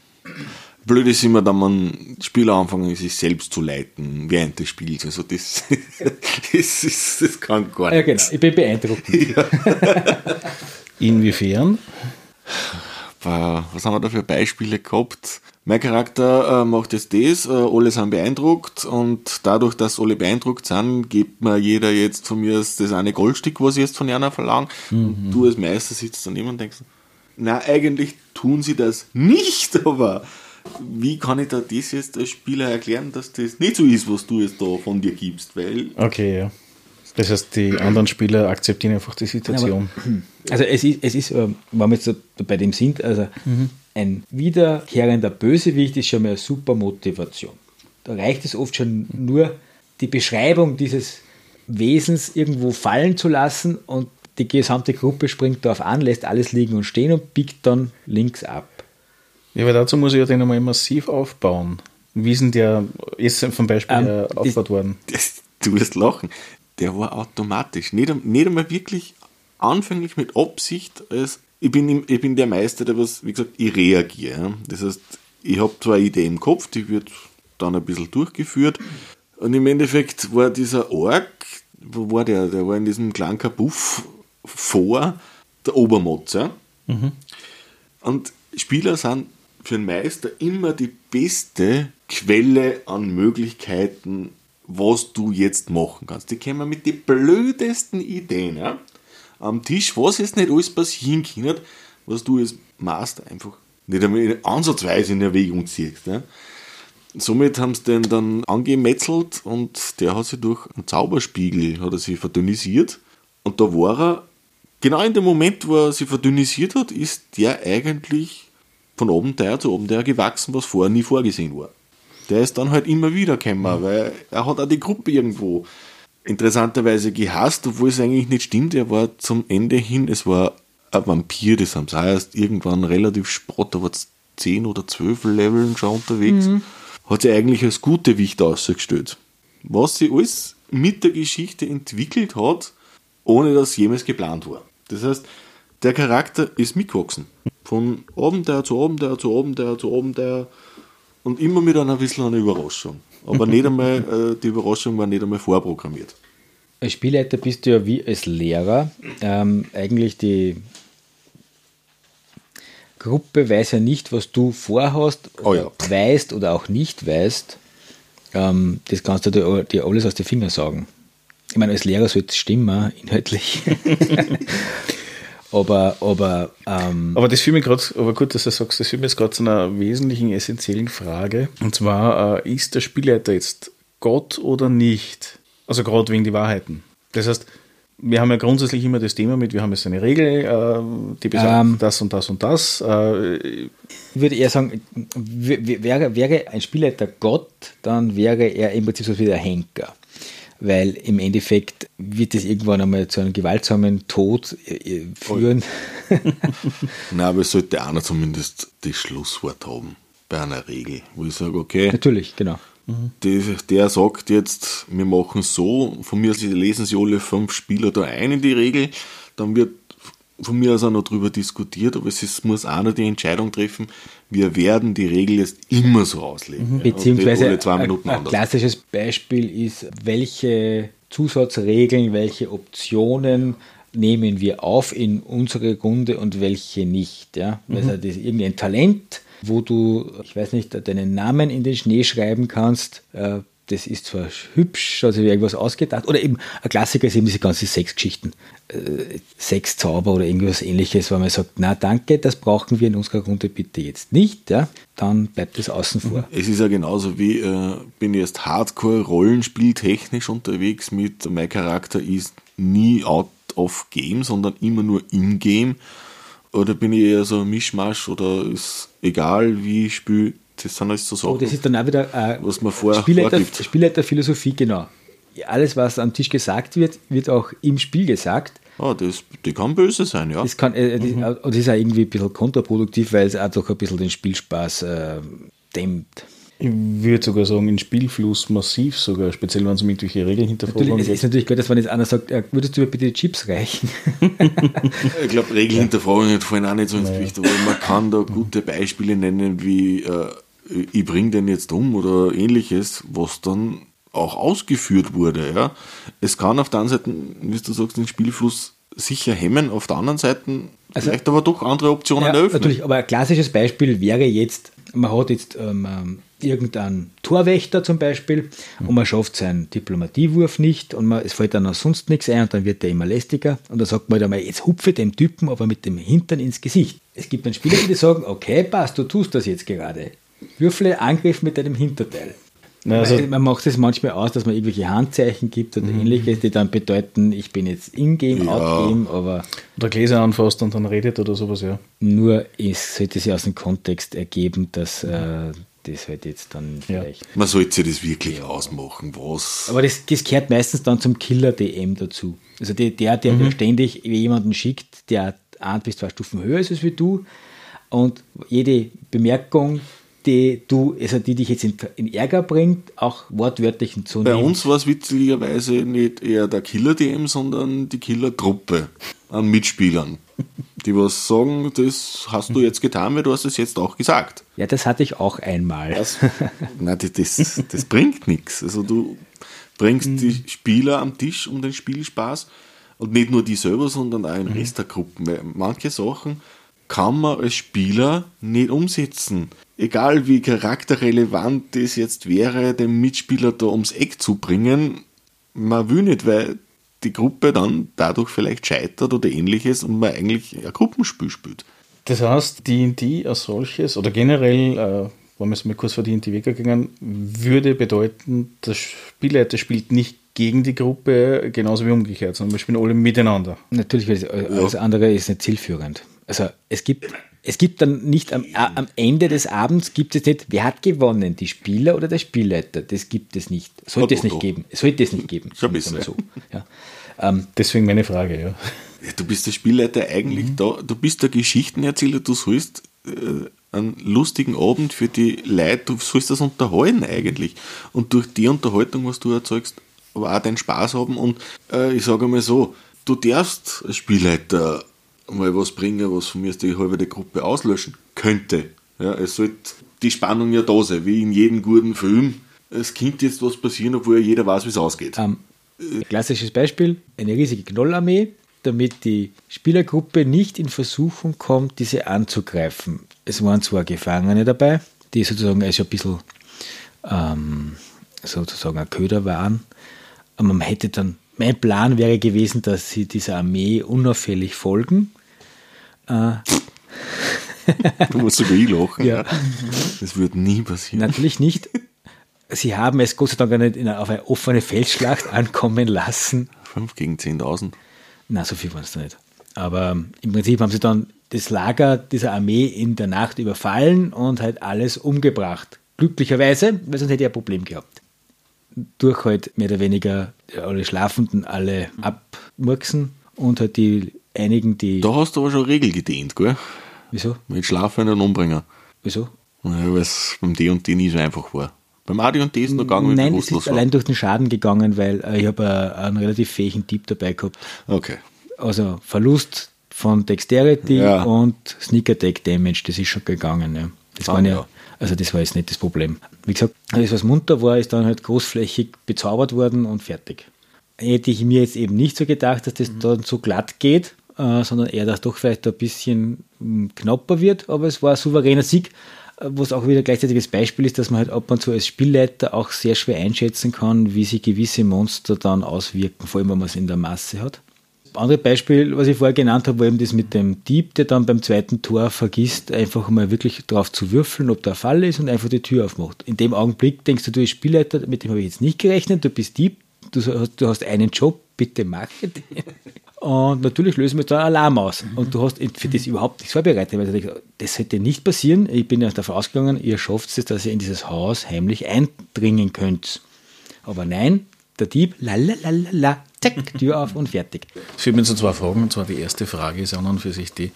Blöd ist immer, dann man Spieler anfangen, sich selbst zu leiten während des Spiels. Also das, [laughs] das, ist, das kann gar Ja, nicht. genau, ich bin beeindruckt. [laughs] Inwiefern? Äh, Was haben wir da für Beispiele gehabt? Mein Charakter äh, macht jetzt das, äh, alle sind beeindruckt und dadurch, dass alle beeindruckt sind, gibt mir jeder jetzt von mir das eine Goldstück, was ich jetzt von einer verlange. Und du als Meister sitzt daneben und denkst, na eigentlich tun sie das nicht, [laughs] aber wie kann ich da das jetzt als Spieler erklären, dass das nicht so ist, was du jetzt da von dir gibst? Weil Okay, ja. Das heißt, die anderen Spieler akzeptieren einfach die Situation. Also es ist, es ist, ähm, wenn wir jetzt so bei dem sind, also ein wiederkehrender Bösewicht ist schon mal eine super Motivation. Da reicht es oft schon nur, die Beschreibung dieses Wesens irgendwo fallen zu lassen und die gesamte Gruppe springt darauf an, lässt alles liegen und stehen und biegt dann links ab. Ja, aber dazu muss ich ja den einmal massiv aufbauen. Wie ist denn der, ist zum Beispiel Ähm, äh, aufgebaut worden? das, du wirst lachen. Der war automatisch. Nicht, nicht einmal wirklich anfänglich mit Absicht. Als, ich, bin, im- ich bin der Meister, der was, wie gesagt, ich reagiere. Das heißt, ich habe zwar eine Idee im Kopf, die wird dann ein bisschen durchgeführt. Und im Endeffekt war dieser Ork, wo war der? Der war in diesem kleinen Kabuff vor der Obermotze. Und Spieler sind für einen Meister immer die beste Quelle an Möglichkeiten, was du jetzt machen kannst. Die kommen mit den blödesten Ideen ja, am Tisch, was jetzt nicht alles passieren kann, was du als Master einfach nicht einmal ansatzweise in Erwägung ziehst. Ja. Somit haben sie den dann angemetzelt und der hat sich durch einen Zauberspiegel hat er sich verdünnisiert. Und da war er, genau in dem Moment, wo er sich verdünnisiert hat, ist der eigentlich von Abenteuer zu Abenteuer gewachsen, was vorher nie vorgesehen war. Der ist dann halt immer wieder gekommen, weil er hat auch die Gruppe irgendwo interessanterweise gehasst, obwohl es eigentlich nicht stimmt. Er war zum Ende hin, es war ein Vampir, das haben sie auch erst irgendwann relativ spät, da war es 10 oder 12 Leveln schon unterwegs, hat sich eigentlich als gute Wicht ausgestellt. Was sie alles mit der Geschichte entwickelt hat, ohne dass jemals geplant war. Das heißt, der Charakter ist mitgewachsen. Von Abenteuer zu Abenteuer zu Abenteuer zu Abenteuer und immer mit einer bisschen einer Überraschung. Aber [laughs] nicht einmal, äh, die Überraschung war nicht einmal vorprogrammiert. Als Spielleiter bist du ja wie als Lehrer. Ähm, eigentlich die Gruppe weiß ja nicht, was du vorhast, Oh ja. weißt oder auch nicht weißt. Ähm, das kannst du dir, dir alles aus den Fingern sagen. Ich meine, als Lehrer sollte es stimmen, inhaltlich. [laughs] [laughs] aber aber ähm, Aber das führt mich gerade, aber gut, dass du sagst, das führt mich jetzt gerade zu einer wesentlichen, essentiellen Frage. Und zwar, äh, ist der Spielleiter jetzt Gott oder nicht? Also gerade wegen die Wahrheiten. Das heißt, wir haben ja grundsätzlich immer das Thema mit, wir haben jetzt eine Regel, äh, die besagt Ähm. das und das und das. Äh, ich würde eher sagen, wäre, wäre ein Spielleiter Gott, dann wäre er im Prinzip so wie der Henker. Weil im Endeffekt wird es irgendwann einmal zu einem gewaltsamen Tod äh, führen. [laughs] Nein, aber es sollte einer zumindest das Schlusswort haben bei einer Regel, wo ich sage, okay, Natürlich, genau. der, der sagt jetzt, wir machen es so, von mir lesen sie alle fünf Spieler da ein in die Regel, dann wird von mir aus auch noch drüber diskutiert, aber es ist, muss einer die Entscheidung treffen, wir werden die Regel jetzt immer so auslegen. ja, und nicht Beziehungsweise zwei ein, ein klassisches Beispiel ist, welche Zusatzregeln, welche Optionen nehmen wir auf in unsere Runde und welche nicht. Ja? Also das ist irgendein Talent, wo du, ich weiß nicht, deinen Namen in den Schnee schreiben kannst, äh, das ist zwar hübsch, also irgendwas ausgedacht, oder eben ein Klassiker ist eben diese ganzen Sexgeschichten, äh, Sexzauber oder irgendwas ähnliches, wo man sagt, na danke, das brauchen wir in unserer Runde bitte jetzt nicht, ja, dann bleibt es außen vor. Es ist ja genauso wie, äh, bin ich jetzt Hardcore-Rollenspieltechnisch unterwegs mit, mein Charakter ist nie out of game, sondern immer nur in game. Oder bin ich eher so ein Mischmasch oder ist egal, wie ich spiele, das sind alles so Sachen, Oh, das ist dann auch wieder äh, was man vor, Spielleiter, vorgibt. Spielleiterphilosophie, genau. Alles, was am Tisch gesagt wird, wird auch im Spiel gesagt. Ah, das, die kann böse sein, ja. Das, kann, äh, das, und das ist auch irgendwie ein bisschen kontraproduktiv, weil es auch doch ein bisschen den Spielspaß äh, dämmt. Ich würde sogar sagen, in Spielfluss massiv sogar, speziell wenn es um irgendwelche Regeln hinterfragen Natürlich, es ist natürlich gut, dass wenn jetzt einer sagt, äh, würdest du mir bitte die Chips reichen? [laughs] Ich glaube, Regeln hinterfragen fallen auch nicht so ins Gewicht, aber man kann da gute Beispiele nennen, wie äh, ich bringe den jetzt um oder ähnliches, was dann auch ausgeführt wurde. Ja. Es kann auf der einen Seite, wie du sagst, den Spielfluss sicher hemmen, auf der anderen Seite Also- vielleicht aber doch andere Optionen Ja, eröffnen. natürlich, aber ein klassisches Beispiel wäre jetzt, man hat jetzt ähm, ähm, irgendeinen Torwächter zum Beispiel und man schafft seinen Diplomatiewurf nicht und man, es fällt dann noch sonst nichts ein und dann wird der immer lästiger und dann sagt man halt einmal, jetzt hupfe dem Typen aber mit dem Hintern ins Gesicht. Es gibt dann Spieler, die sagen, okay, passt, du tust das jetzt gerade. Würfle Angriff mit deinem Hinterteil. Na, also- man macht es manchmal aus, dass man irgendwelche Handzeichen gibt oder ähnliches, die dann bedeuten, ich bin jetzt in-game, Ja. out-game, aber Oder Gläser anfasst und dann redet oder sowas, ja. nur es sollte sich aus dem Kontext ergeben, dass äh, das halt jetzt dann Ja. vielleicht. Man sollte sich das wirklich ausmachen, was. Aber das, das gehört meistens dann zum Killer-DM dazu. Also der, der, der Mhm. ständig jemanden schickt, der ein bis zwei Stufen höher ist als wie du und jede Bemerkung, die du, also die dich jetzt in, in Ärger bringt, auch wortwörtlich Bei hinzunehmen. uns war es witzigerweise nicht eher der Killer-DM, sondern die Killer-Truppe an Mitspielern, [laughs] die was sagen, das hast du jetzt getan, weil du hast es jetzt auch gesagt. Ja, das hatte ich auch einmal. Das, nein, das, das, bringt nichts. Also du bringst die Spieler am Tisch um den Spielspaß und nicht nur die selber, sondern auch in Rest der Gruppen. Weil manche Sachen kann man als Spieler nicht umsetzen. Egal wie charakterrelevant das jetzt wäre, den Mitspieler da ums Eck zu bringen, man will nicht, weil die Gruppe dann dadurch vielleicht scheitert oder ähnliches und man eigentlich ein Gruppenspiel spielt. Das heißt, D&D als solches oder generell, äh, wenn wir es mal kurz vor D&D weggegangen, würde bedeuten, der Spielleiter spielt nicht gegen die Gruppe, genauso wie umgekehrt, sondern wir spielen alle miteinander. Natürlich, weil das, alles andere ist nicht zielführend. Also es gibt, es gibt dann nicht am, a- am Ende des Abends gibt es nicht, wer hat gewonnen, die Spieler oder der Spielleiter. Das gibt es nicht. Sollte es nicht geben. Sollte es nicht geben. Wir besser. So. Ja. Ähm, Deswegen meine Frage, ja. Ja, du bist der Spielleiter eigentlich da, du bist der Geschichtenerzähler, du sollst äh, einen lustigen Abend für die Leute, du sollst das unterhalten eigentlich. Und durch die Unterhaltung, was du erzeugst, aber auch deinen Spaß haben. Und äh, ich sage mal so, du darfst als Spielleiter mal was bringen, was von mir die halbe Gruppe auslöschen könnte. Ja, es sollte die Spannung ja da sein, wie in jedem guten Film. Es könnte jetzt was passieren, obwohl ja jeder weiß, wie es ausgeht. ähm, klassisches Beispiel, eine riesige Knollarmee, damit die Spielergruppe nicht in Versuchung kommt, diese anzugreifen. Es waren zwar Gefangene dabei, die sozusagen also ein bisschen ähm, sozusagen ein Köder waren, aber man hätte dann, mein Plan wäre gewesen, dass sie dieser Armee unauffällig folgen. Du musst sogar ich lachen. Ja. Das wird nie passieren. Natürlich nicht. Sie haben es Gott sei Dank nicht in eine, auf eine offene Feldschlacht [laughs] ankommen lassen. 5 gegen 10.000. Na, so viel waren es da nicht. Aber ähm, im Prinzip haben sie dann das Lager dieser Armee in der Nacht überfallen und halt alles umgebracht. Glücklicherweise, weil sonst hätte ich ein Problem gehabt. Durch halt mehr oder weniger alle Schlafenden alle abmurksen und halt die einigen, die. Da hast du aber schon Regel gedehnt, gell? Wieso? Mit Schlafen und Umbringen. Wieso? Ja, weil es beim D&D nie so einfach war. Beim AD&D ist es noch gegangen, wenn Nein, es ist allein durch den Schaden gegangen, weil äh, ich habe äh, einen relativ fähigen Typ dabei gehabt. Okay. Also Verlust von Dexterity Ja. und Sneak Attack Damage, das ist schon gegangen. Ja. Das Ah, waren ja, ja. Also das war jetzt nicht das Problem. Wie gesagt, alles was munter war, ist dann halt großflächig bezaubert worden und fertig. Hätte ich mir jetzt eben nicht so gedacht, dass das Mhm. dann so glatt geht, äh, sondern eher, dass doch vielleicht ein bisschen mh, knapper wird, aber es war ein souveräner Sieg. was auch wieder gleichzeitig das Beispiel ist, dass man halt ab und zu als Spielleiter auch sehr schwer einschätzen kann, wie sich gewisse Monster dann auswirken, vor allem wenn man es in der Masse hat. Andere Beispiel, was ich vorher genannt habe, war eben das mit dem Dieb, der dann beim zweiten Tor vergisst, einfach mal wirklich drauf zu würfeln, ob der Fall ist und einfach die Tür aufmacht. In dem Augenblick denkst du, du bist Spielleiter, mit dem habe ich jetzt nicht gerechnet, du bist Dieb, du hast, du hast einen Job, bitte mach den. [laughs] Und natürlich lösen wir da Alarm aus. Und du hast für das überhaupt nichts vorbereitet, weil du denkst, das hätte nicht passieren. Ich bin ja davon ausgegangen, ihr schafft es, dass ihr in dieses Haus heimlich eindringen könnt. Aber nein, der Dieb, lalalala, zack, Tür auf und fertig. Es führt mir zu zwei Fragen. Und zwar die erste Frage ist an und für sich die,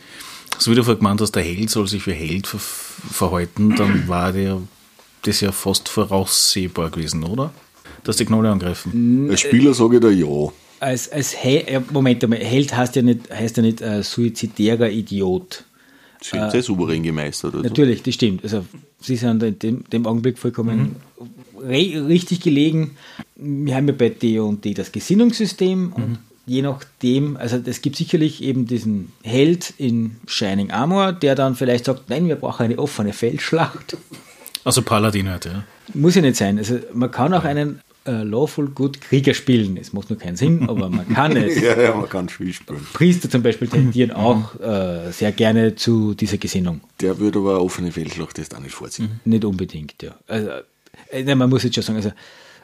so wie du vorhin gemeint hast, der Held soll sich wie Held ver verhalten, dann [clears throat] war der, das ja fast voraussehbar gewesen, oder? Dass die Knolle angreifen. Als Spieler sage ich da ja. Als, als He ja, Moment einmal, Held heißt ja nicht, heißt ja nicht äh, suizidärer Idiot. Sie sind sehr souverän gemeistert. Also. Natürlich, das stimmt. Also sie sind in dem, dem Augenblick vollkommen re- richtig gelegen. Wir haben ja bei D&D das Gesinnungssystem und je nachdem, also es gibt sicherlich eben diesen Held in Shining Armor, der dann vielleicht sagt, nein, wir brauchen eine offene Feldschlacht. Also Paladin halt, ja. Muss ja nicht sein. Also man kann auch einen äh, Lawful Good Krieger spielen. Es macht nur keinen Sinn, [laughs] aber man kann es. Ja, ja, man kann Spiel spielen. Priester zum Beispiel tendieren auch äh, sehr gerne zu dieser Gesinnung. Der würde aber offene Feldschlacht jetzt auch nicht vorziehen. Nicht unbedingt, ja. Also, äh, nein, man muss jetzt schon sagen, also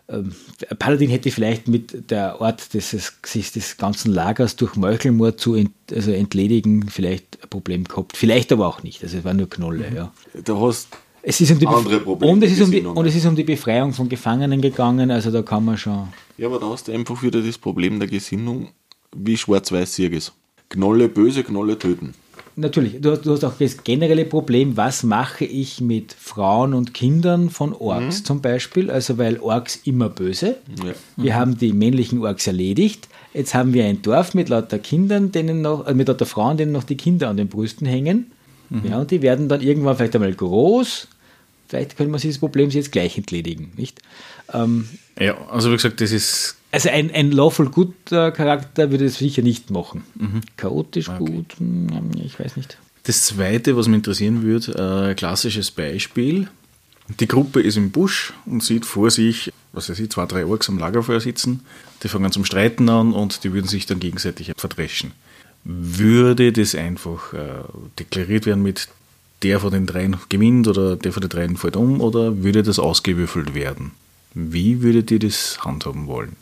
ähm, Paladin hätte vielleicht mit der Art des, des, des ganzen Lagers durch Meuchelmord zu ent, also entledigen vielleicht ein Problem gehabt. Vielleicht aber auch nicht. Also es war nur Knolle, ja. Da hast Es ist um die Andere Probleme, und, es ist um die, und es ist um die Befreiung von Gefangenen gegangen, also da kann man schon. Ja, aber da hast du einfach wieder das Problem der Gesinnung, wie schwarz-weiß Sieg ist. Knolle böse, Knolle töten. Natürlich, du hast, du hast auch das generelle Problem, was mache ich mit Frauen und Kindern von Orks zum Beispiel? Also, weil Orks immer böse. Ja. Wir haben die männlichen Orks erledigt. Jetzt haben wir ein Dorf mit lauter Kindern, denen noch, äh, mit lauter Frauen, denen noch die Kinder an den Brüsten hängen. Ja, und die werden dann irgendwann vielleicht einmal groß. Vielleicht können wir sich das Problem jetzt gleich entledigen, nicht? Ähm, Ja, also wie gesagt, das ist also ein, ein Lawful Good äh, Charakter würde das sicher nicht machen. Chaotisch gut, hm, ich weiß nicht. Das zweite, was mich interessieren würde, äh, klassisches Beispiel. Die Gruppe ist im Busch und sieht vor sich, was weiß ich, zwei, drei Orks am Lagerfeuer sitzen. Die fangen zum Streiten an und die würden sich dann gegenseitig verdreschen. Würde das einfach äh, deklariert werden mit der von den dreien gewinnt oder der von den dreien fällt um oder würde das ausgewürfelt werden? Wie würdet ihr das handhaben wollen?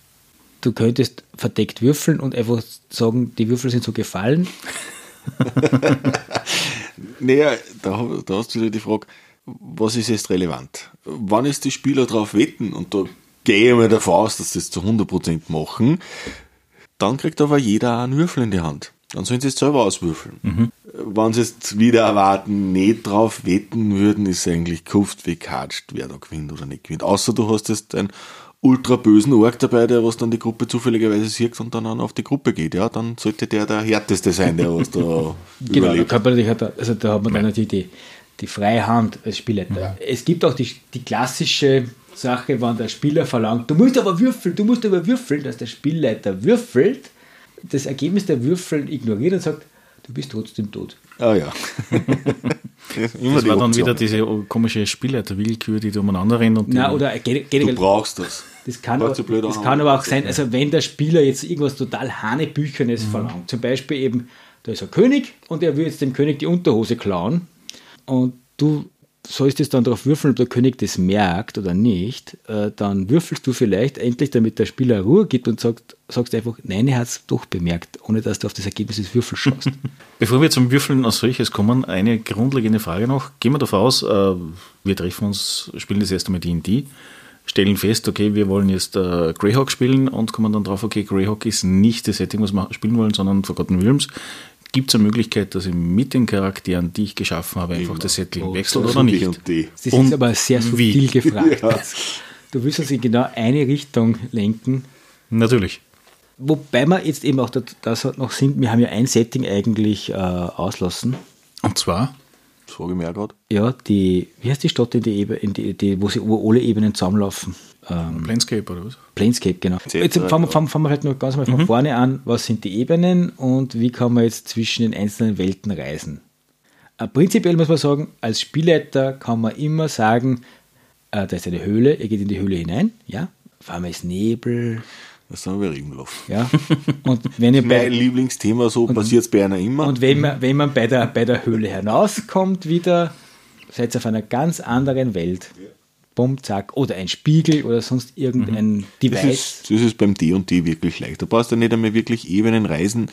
Du könntest verdeckt würfeln und einfach sagen, die Würfel sind so gefallen. [laughs] Naja, da, da hast du wieder die Frage, was ist jetzt relevant? Wann ist die Spieler drauf wetten? Und da gehe ich mal davon aus, dass sie das zu 100% machen. Dann kriegt aber jeder einen Würfel in die Hand. Dann sollen sie es selber auswürfeln. Wenn sie jetzt wieder erwarten, nicht drauf wetten würden, ist eigentlich Kuft wie katscht, wer da gewinnt oder nicht gewinnt. Außer du hast jetzt einen ultra bösen Ork dabei, der was dann die Gruppe zufälligerweise sieht und dann auf die Gruppe geht. Ja, dann sollte der der härteste sein, der was da [laughs] Genau, überlebt. natürlich, halt- also da hat man dann natürlich die, die freie Hand als Spielleiter. Es gibt auch die, die klassische Sache, wenn der Spieler verlangt, du musst aber würfeln, du musst aber würfeln, dass der Spielleiter würfelt, das Ergebnis der Würfel ignoriert und sagt, du bist trotzdem tot. Ah ja. [laughs] Immer Das die war dann wieder diese komische Spielleiterwillkür, die da umeinander rennen und Na, oder Du brauchst das. Das kann, das an, kann aber auch sein, also wenn der Spieler jetzt irgendwas total Hanebüchernes verlangt, zum Beispiel eben, da ist ein König und er will jetzt dem König die Unterhose klauen und du sollst jetzt dann darauf würfeln, ob der König das merkt oder nicht, äh, dann würfelst du vielleicht endlich, damit der Spieler Ruhe gibt und sagt, sagst einfach, nein, er hat es doch bemerkt, ohne dass du auf das Ergebnis des Würfels schaust. [laughs] Bevor wir zum Würfeln als solches kommen, eine grundlegende Frage noch. Gehen wir davon aus, äh, wir treffen uns, spielen das erste Mal D&D, stellen fest, okay, wir wollen jetzt äh, Greyhawk spielen und kommen dann drauf, okay, Greyhawk ist nicht das Setting, was wir spielen wollen, sondern Forgotten Realms. Gibt es eine Möglichkeit, dass ich mit den Charakteren, die ich geschaffen habe, einfach das Setting wechselt oder nicht? Und die. Das Und ist aber sehr wie? subtil gefragt. Ja. Du willst uns in genau eine Richtung lenken, Natürlich. Wobei wir jetzt eben auch das, hat noch sind, wir haben ja ein Setting eigentlich äh, auslassen. Und zwar, Das frage ich mir auch gerade. Ja, die, wie heißt die Stadt, in die, in die, die wo sie wo alle Ebenen zusammenlaufen? Ähm, Planescape oder was? Planescape, genau. Jetzt fangen, wir- ja. fangen, fangen wir halt noch ganz mal von vorne an. Was sind die Ebenen und wie kann man jetzt zwischen den einzelnen Welten reisen? Äh, prinzipiell muss man sagen, als Spielleiter kann man immer sagen, äh, da ist eine Höhle, ihr geht in die Höhle hinein, ja, auf einmal ist Nebel, Das sind wir Regenluft. ja. Und wenn ihr [laughs] Mein bei, Lieblingsthema, so passiert es bei einer immer. und wenn man, wenn man bei, der, bei der Höhle hinauskommt wieder, seid ihr auf einer ganz anderen Welt. Bumm, zack. Oder ein Spiegel oder sonst irgendein das, Device. ist, das ist beim D&D wirklich leicht. Da brauchst du nicht einmal wirklich Ebenen reisen.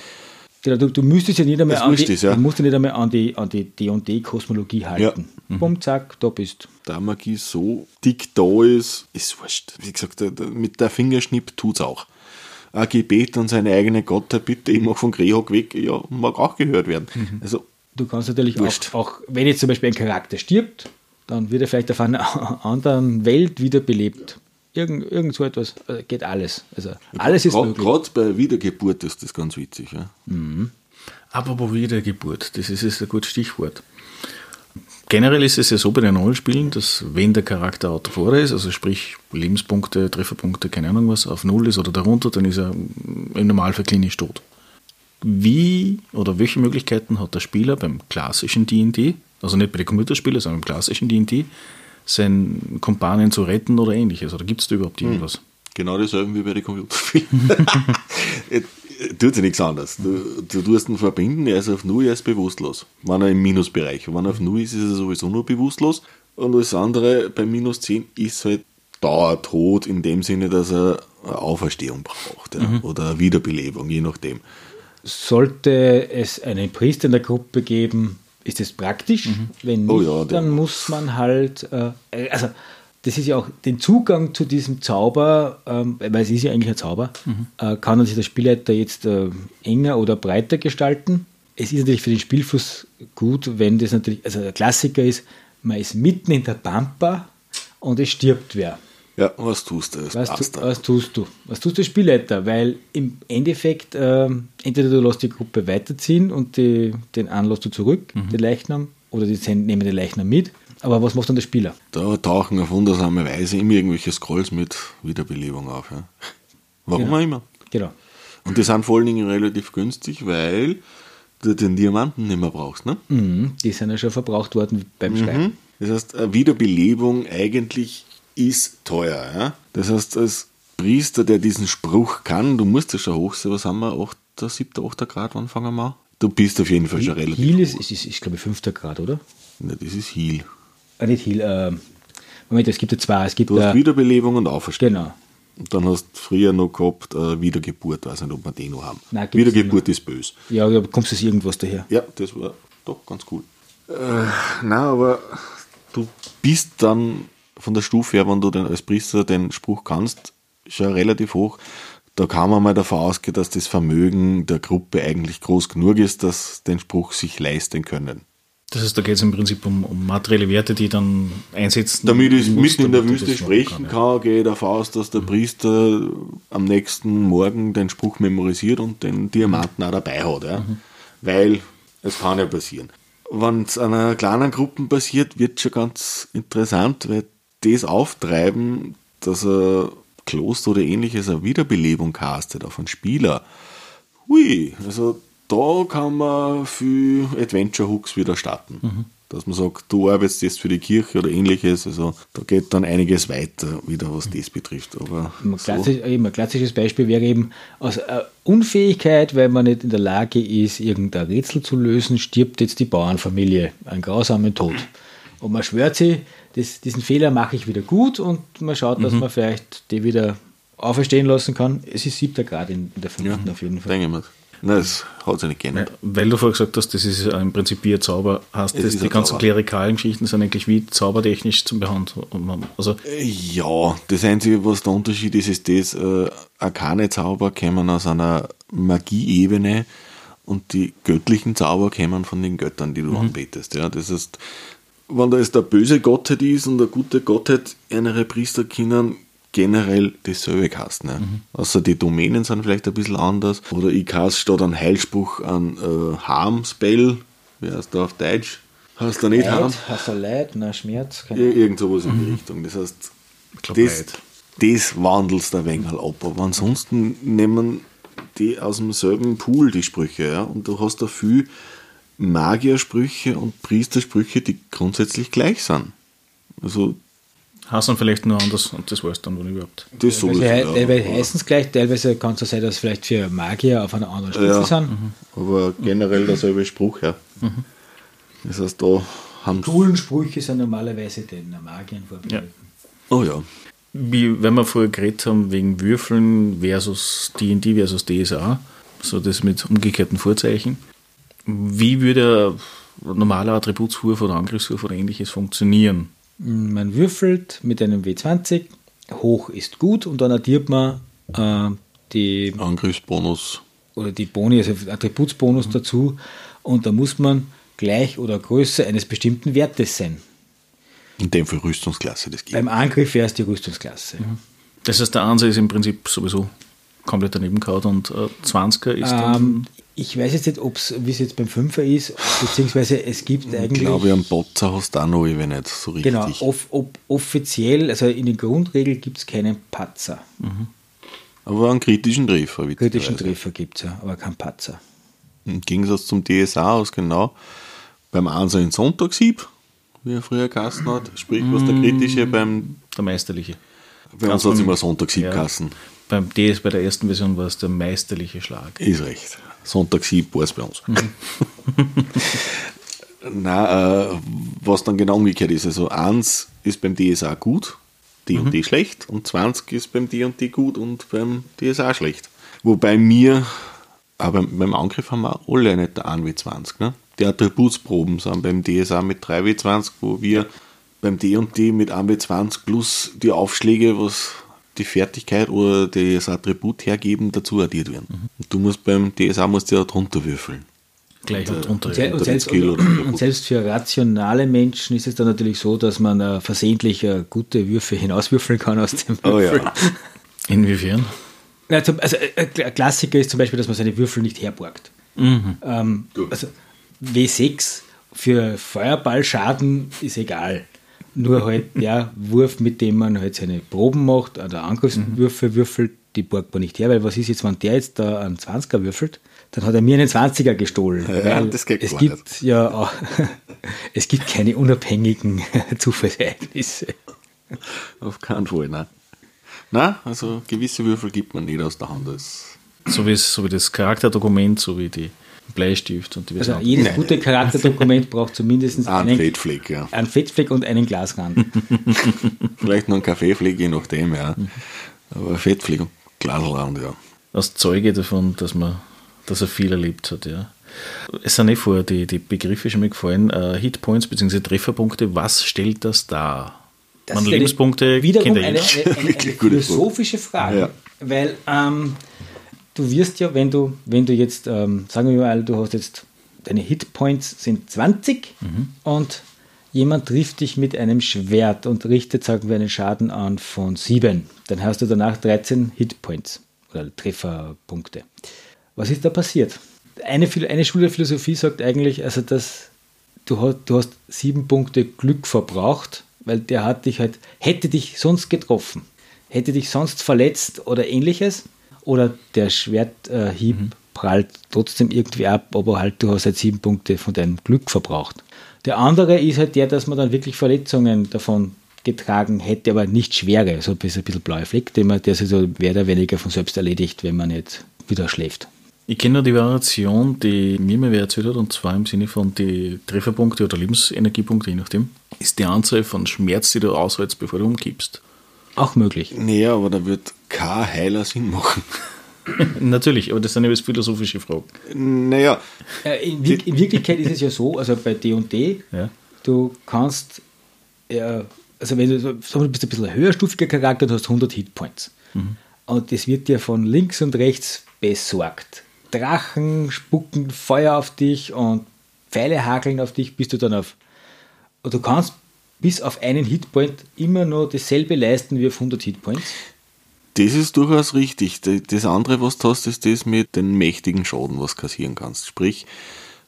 Genau, du, du müsstest ja nicht einmal Das an die, ja. du musst ja nicht einmal an die an die D&D-Kosmologie halten. Bumm, zack, da bist Da Magie so dick da ist, ist wurscht. Wie gesagt, mit der Fingerschnipp tut's auch. Ein Gebet an seine eigene Gottheit, bitte, ich mag von Greyhawk weg, ja, mag auch gehört werden. Also, Du kannst natürlich auch, auch, wenn jetzt zum Beispiel ein Charakter stirbt, dann wird er vielleicht auf einer [laughs] anderen Welt wiederbelebt. Irgend, irgend so etwas, äh, geht alles. Also alles ist möglich. Gerade bei Wiedergeburt ist das ganz witzig. Ja. Apropos Wiedergeburt, das ist jetzt ein gutes Stichwort. Generell ist es ja so bei den Rollenspielen, dass wenn der Charakter außer vor ist, also sprich Lebenspunkte, Trefferpunkte, keine Ahnung was, auf Null ist oder darunter, dann ist er im Normalfall klinisch tot. Wie oder welche Möglichkeiten hat der Spieler beim klassischen D&D, also nicht bei den Computerspielen, sondern beim klassischen D&D, seinen Kumpanen zu retten oder ähnliches? Oder gibt es da überhaupt irgendwas? Genau dasselbe wie bei den Computerspielen. [laughs] Äh, Tut sich nichts anderes. Du, du tust ihn verbinden, er ist auf Null, er ist bewusstlos. Wenn er im Minusbereich. Wenn er auf Null ist, ist er sowieso nur bewusstlos. Und das andere bei minus 10 ist halt dauertot in dem Sinne, dass er eine Auferstehung braucht ja, oder eine Wiederbelebung, je nachdem. Sollte es einen Priester in der Gruppe geben, ist es praktisch. Wenn nicht, Oh ja, dann muss man halt, äh, also das ist ja auch den Zugang zu diesem Zauber, ähm, weil es ist ja eigentlich ein Zauber, äh, kann sich der Spielleiter jetzt äh, enger oder breiter gestalten. Es ist natürlich für den Spielfluss gut, wenn das natürlich, also der Klassiker ist, man ist mitten in der Pampa und es stirbt wer. Ja, was tust du? Was, tu, was tust du? Was tust du als Spielleiter? Weil im Endeffekt, ähm, entweder du lässt die Gruppe weiterziehen und die, den lässt du zurück, den Leichnam, oder die nehmen den Leichnam mit. Aber was macht dann der Spieler? Da tauchen auf wundersame Weise immer irgendwelche Scrolls mit Wiederbelebung auf. Ja. Warum Genau. auch immer. Genau. Und die sind vor allen Dingen relativ günstig, weil du den Diamanten nicht mehr brauchst. Ne? Mhm, die sind ja schon verbraucht worden beim Schreiben. Das heißt, eine Wiederbelebung eigentlich ist teuer. Ja? Das heißt, als Priester, der diesen Spruch kann, du musst ja schon hoch sein, was haben wir, 8., 7., 8. Grad, wann fangen wir an? Du bist auf jeden Fall schon relativ Heal ist, hoch. ist, ist, ist glaube ich, fünfter Grad, oder? Ja, das ist Heal. Ah, nicht Heal, äh, Moment, es gibt ja zwei. Es gibt Du hast äh, Wiederbelebung und Auferstehung. genau. Und dann hast du früher noch gehabt äh, Wiedergeburt, weiß nicht, ob wir den noch haben. Nein, gibt's Wiedergeburt ist böse. Ja, da kommst du aus irgendwas daher. Ja, das war doch ganz cool. Äh, nein, aber du bist dann von der Stufe her, wenn du dann als Priester den Spruch kannst, schon relativ hoch. Da kann man mal davon ausgehen, dass das Vermögen der Gruppe eigentlich groß genug ist, dass den Spruch sich leisten können. Das heißt, da geht es im Prinzip um, um materielle Werte, die dann einsetzen. Damit ich mitten in der Wüste sprechen ja. kann, gehe ich davon aus, dass der Priester am nächsten Morgen den Spruch memorisiert und den Diamanten auch dabei hat. Ja? Weil es kann ja passieren. Wenn es einer kleinen Gruppe passiert, wird schon ganz interessant, weil das Auftreiben, dass ein Kloster oder ähnliches eine Wiederbelebung castet auf einen Spieler, hui, also da kann man viel Adventure-Hooks wieder starten. Dass man sagt, du arbeitest jetzt für die Kirche oder ähnliches. Also da geht dann einiges weiter, wieder was das betrifft. Aber Ein, so, klassisch, eben ein klassisches Beispiel wäre eben aus äh, Unfähigkeit, weil man nicht in der Lage ist, irgendein Rätsel zu lösen, stirbt jetzt die Bauernfamilie einen grausamen Tod. Und man schwört sich, das, diesen Fehler mache ich wieder gut und man schaut, dass man vielleicht die wieder auferstehen lassen kann. Es ist siebter Grad in, in der fünften auf jeden Fall. denke ich mir. Nein, das hat sich nicht geändert. Weil du vorher gesagt hast, das ist ja im Prinzip wie ein Zauber, heißt Es das, die ganzen Zauber. klerikalen Geschichten sind eigentlich wie zaubertechnisch zum Behandeln. Also Ja, das Einzige, was der Unterschied ist, ist das, äh, arkane Zauber kämen aus einer Magieebene und die göttlichen Zauber kämen von den Göttern, die du anbetest. Ja, das heißt, wenn da jetzt eine böse Gottheit ist und eine gute Gottheit, andere Priester können generell dasselbe kasten. Ne? Außer die Domänen sind vielleicht ein bisschen anders. Oder ich cast statt ein Heilspruch an äh, Harm-Spell. Wie heißt der auf Deutsch? Hast du nicht Harm? Leid, hast du Leid, na Schmerz? Ir- Irgend sowas in die Richtung. Das heißt, glaub, das, Leid. das wandelst ein wenig ab. Aber ansonsten nehmen die aus demselben Pool die Sprüche. Ja? Und du hast da viel Magiersprüche und Priestersprüche, die grundsätzlich gleich sind. Also Hassen vielleicht nur anders und das war es dann wohl überhaupt. das sowieso. Teilweise, ja. teilweise heißen es gleich, teilweise kann es auch sein, dass vielleicht für Magier auf einer anderen Stufe Ja. sind. Aber generell derselbe Spruch, ja. Das heißt, da haben Coolen Sprüche sind normalerweise den Magiern vorbehalten. Oh ja. Wie, wenn wir vorher geredet haben, wegen Würfeln versus D&D versus DSA, so das mit umgekehrten Vorzeichen. Wie würde ein normaler Attributswurf oder Angriffswurf oder ähnliches funktionieren? Man würfelt mit einem W20, hoch ist gut und dann addiert man äh, die, Angriffsbonus. oder die Boni, also Attributsbonus dazu und da muss man gleich oder größer eines bestimmten Wertes sein. In dem Fall Rüstungsklasse des Beim Gegners. Angriff wäre es die Rüstungsklasse. Das heißt, der Anser ist im Prinzip sowieso komplett daneben gehauen und äh, 20er ist dann... Ähm, ich weiß jetzt nicht, ob's, wie es jetzt beim Fünfer ist, beziehungsweise es gibt Ich eigentlich. glaube, am Botzer hast du auch noch wenn nicht so richtig. Genau, off, ob, offiziell, also in den Grundregeln gibt es keinen Patzer. Aber einen kritischen Treffer. Kritischen. Treffer gibt es ja, aber keinen Patzer. Im Gegensatz zum DSA aus, genau. Beim Einser in Sonntagshieb, wie er früher geheißen hat. Sprich, was der kritische beim, der Meisterliche. bei uns Ganz hat es immer Sonntagshieb Ja. geheißen. Beim DS, bei der ersten Version war es der meisterliche Schlag. Ist recht. Sonntagshieb war es bei uns. [laughs] Nein, äh, was dann genau umgekehrt ist. Also 1 ist beim DSA gut, D und D schlecht und 20 ist beim D und D gut und beim DSA schlecht. Wobei mir, aber beim Angriff haben wir alle nicht der 1W20. Ne? Die Attributsproben sind beim DSA mit 3W20, wo wir beim D und D mit 1W20 plus die Aufschläge, was die Fertigkeit oder das Attribut hergeben, dazu addiert werden. Und du musst beim DSA musst du ja drunter würfeln. Gleich und drunter. Und, und, selbst, und, selbst für rationale Menschen ist es dann natürlich so, dass man äh, versehentlich äh, gute Würfe hinauswürfeln kann aus dem Oh Würfel. ja. [laughs] Inwiefern? Ja, zum, also, äh, ein Klassiker ist zum Beispiel, dass man seine Würfel nicht herborgt. Ähm, also W6 für Feuerballschaden ist egal. Nur halt [laughs] der Wurf, mit dem man halt seine Proben macht, oder Angriffswürfe würfelt, die borgt man nicht her, weil was ist jetzt, wenn der jetzt da einen 20er würfelt, dann hat er mir einen 20er gestohlen. Ja, weil das geht es gar gibt ja auch, [laughs] es gibt keine unabhängigen [laughs] Zufallsereignisse. Auf keinen Fall, nein. Nein, also gewisse Würfel gibt man nicht aus der Hand. Das So wie, es- so wie das Charakterdokument, so wie die Bleistift und die Also Version. jedes gute Charakterdokument braucht zumindest ein einen, Fettfleck, ja. einen Fettfleck und einen Glasrand. [laughs] Vielleicht noch ein Kaffeefleck, je nachdem, ja. Aber Fettfleck und Glaselrand, ja. als Zeuge davon, dass man, dass er viel erlebt hat, ja. Es sind eh vorher die, die Begriffe schon mal gefallen, äh, Hitpoints bzw. Trefferpunkte, was stellt das dar? Das Man ist eine- Lebenspunkte Wiederum kennt eine, eine, [laughs] eine, eine Wirklich gute Frage. philosophische Frage. Ja. Weil ähm, du wirst ja, wenn du, wenn du jetzt, ähm, sagen wir mal, du hast jetzt, deine Hitpoints sind 20 Mhm. und jemand trifft dich mit einem Schwert und richtet, sagen wir, einen Schaden an von 7. Dann hast du danach 13 Hitpoints oder Trefferpunkte. Was ist da passiert? Eine, eine Schule der Philosophie sagt eigentlich, also dass du hast, du hast sieben Punkte Glück verbraucht, weil der hat dich halt, hätte dich sonst getroffen, hätte dich sonst verletzt oder ähnliches, oder der Schwerthieb prallt trotzdem irgendwie ab, aber halt du hast halt sieben Punkte von deinem Glück verbraucht. Der andere ist halt der, dass man dann wirklich Verletzungen davon getragen hätte, aber nicht schwere, so ein bisschen, ein bisschen blaue Fleck, den man, der sich so mehr oder weniger von selbst erledigt, wenn man nicht wieder schläft. Ich kenne nur die Variation, die mir mal wer erzählt hat, und zwar im Sinne von die Trefferpunkte oder Lebensenergiepunkte, je nachdem, ist die Anzahl von Schmerz, die du aushältst, bevor du umkippst. Auch möglich. Naja, aber da wird kein Heiler Sinn machen. [laughs] Natürlich, aber das sind ja jetzt philosophische Fragen. Naja, Äh, In, Wir- in Wirklichkeit ist es ja so, also bei D&D, Ja. du kannst, äh, also wenn du, so- sagen wir, du bist ein bisschen ein höherstufiger Charakter, du hast 100 Hitpoints. Und das wird dir von links und rechts besorgt. Drachen spucken Feuer auf dich und Pfeile hakeln auf dich, bis du dann auf. Und du kannst bis auf einen Hitpoint immer noch dasselbe leisten wie auf 100 Hitpoints. das ist durchaus richtig. Das andere, was du hast, ist das mit den mächtigen Schaden, was du kassieren kannst. Sprich,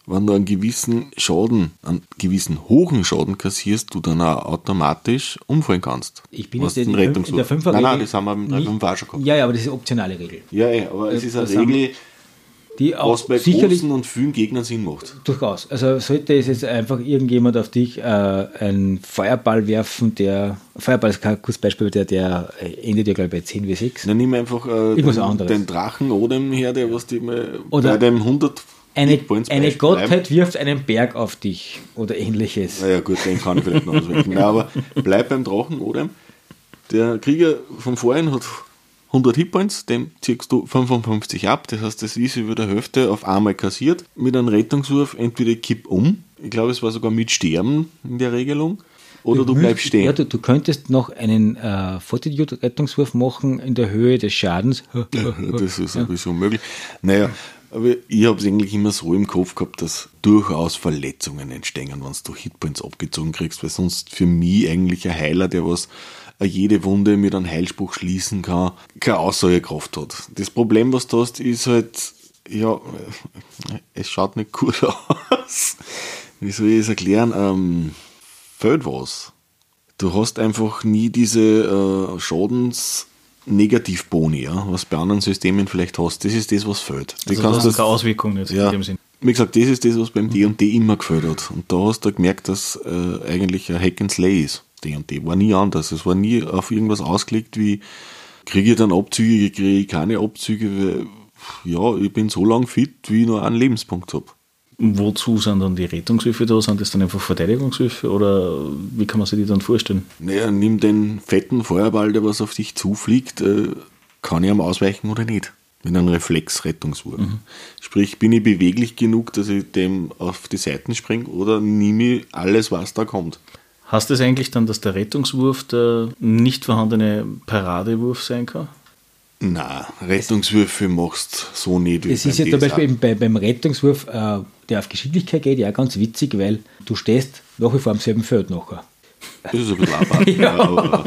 wenn du einen gewissen Schaden, einen gewissen hohen Schaden kassierst, du dann auch automatisch umfallen kannst. Ich bin jetzt in, der in der Fünfer Nein, nein, das haben wir im nicht- 3.5 auch schon gehabt. Ja, ja, aber das ist eine optionale Regel. Ja, ey, aber es ist eine das Regel, die auch Was bei sicherlich großen und vielen Gegnern Sinn macht. durchaus. Also sollte es jetzt einfach irgendjemand auf dich äh, einen Feuerball werfen, der Feuerball ist kein gutes Beispiel, der, der endet ja glaube ich bei 10 wie 6. Dann nimm einfach äh, den, den Drachen Odem her, der was die mal Oder bei dem 100 Eine, eine Gottheit bleibt. wirft einen Berg auf dich oder ähnliches. Naja, gut, den kann ich vielleicht noch ausweichen. [laughs] Nein, aber bleib beim Drachen, oder? Der Krieger von vorhin hat 100 Hitpoints, dem ziehst du 55 ab. Das heißt, das ist über der Hälfte auf einmal kassiert. Mit einem Rettungswurf entweder kipp um, ich glaube, es war sogar mit Sterben in der Regelung, oder du bleibst stehen. Ja, du, du könntest noch einen äh, Fortitude-Rettungswurf machen in der Höhe des Schadens. [laughs] Das ist sowieso möglich. Naja, aber ich habe es eigentlich immer so im Kopf gehabt, dass durchaus Verletzungen entstehen, wenn du Hitpoints abgezogen kriegst, weil sonst für mich eigentlich ein Heiler, der was jede Wunde mit einem Heilspruch schließen kann, keine Aussagekraft hat. Das Problem, was du hast, ist halt, ja, es schaut nicht gut [laughs] aus. Wie soll ich es erklären? Ähm, fehlt was. Du hast einfach nie diese äh, Schadens- Negativboni, ja, was bei anderen Systemen vielleicht hast. Das ist das, was fehlt. Die Also kannst das hat keine Auswirkung jetzt ja, in dem Sinn. wie gesagt, das ist das, was beim D&D immer gefällt hat. Und da hast du gemerkt, dass äh, eigentlich ein Hack and Slay ist. D&D war nie anders. Es war nie auf irgendwas ausgelegt wie, kriege ich dann Abzüge, kriege ich keine Abzüge. weil, Ja, ich bin so lang fit, wie ich nur einen Lebenspunkt habe. Wozu sind dann die Rettungshilfe da? Sind das dann einfach Verteidigungshilfe oder wie kann man sich die dann vorstellen? Naja, nimm den fetten Feuerball, der was auf dich zufliegt, äh, kann ich am ausweichen oder nicht? Mit einem Reflexrettungswurf. Sprich, bin ich beweglich genug, dass ich dem auf die Seiten springe oder nehme ich alles, was da kommt? Heißt das eigentlich dann, dass der Rettungswurf der nicht vorhandene Paradewurf sein kann? Na, Rettungswürfe machst so nicht. wie Es ist ja zum. Beispiel eben bei, beim Rettungswurf, äh, der auf Geschicklichkeit geht, ja ganz witzig, weil du stehst nach wie vor am selben Feld nachher. Das ist ein bisschen labert. [laughs] Ja. aber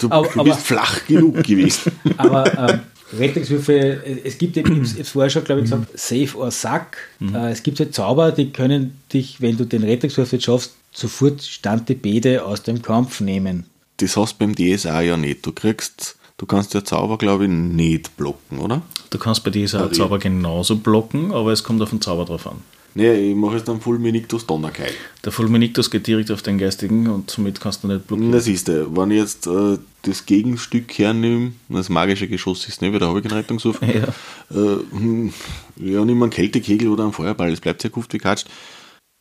du, Aber- du aber- bist flach genug gewesen. [laughs] Aber ähm, Rettungswürfe, es gibt eben, ich habe es vorher schon, glaube ich, gesagt, Save or Suck. Äh, es gibt halt Zauber, die können dich, wenn du den Rettungswurf nicht schaffst, sofort Stand die Bede aus dem Kampf nehmen. Das hast du beim DSA ja nicht. Du kriegst, du kannst ja Zauber, glaube ich, nicht blocken, oder? Du kannst bei dieser Parieren. Zauber genauso blocken, aber es kommt auf den Zauber drauf an. Nee, ich mache jetzt dann Fulminictus Donnerkeil. Der Fulminictus geht direkt auf den geistigen und somit kannst du nicht blockieren. Das ist der. Wenn ich jetzt äh, das Gegenstück hernehme, das magische Geschoss ist nicht, weil da habe ich keinen Rettungswurf. [laughs] Ja. Äh, hm, ja, nimm einen Kältekegel oder einen Feuerball, es bleibt sehr gut wie katscht.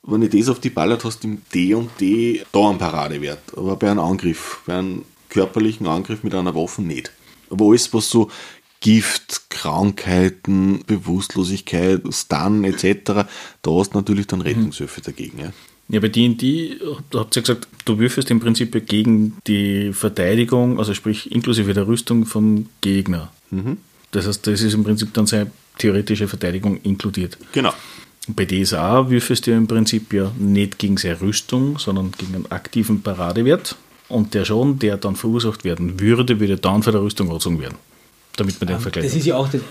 Wenn ich das auf die ballert, hast du im D und D Paradewert. Aber bei einem Angriff, bei einem körperlichen Angriff mit einer Waffe nicht. Aber alles, was so Gift, Krankheiten, Bewusstlosigkeit, Stun etc., da hast du natürlich dann Rettungshilfe dagegen. Ja. Ja, bei D&D da habt ihr ja gesagt, du würfelst im Prinzip gegen die Verteidigung, also sprich inklusive der Rüstung vom Gegner. Das heißt, das ist im Prinzip dann seine theoretische Verteidigung inkludiert. Genau. Und bei DSA würfelst du ja im Prinzip ja nicht gegen seine Rüstung, sondern gegen einen aktiven Paradewert. Und der Schaden, der dann verursacht werden würde, würde dann von der Rüstung angezogen werden. Damit man den Vergleich Das hat. ist ja auch, das,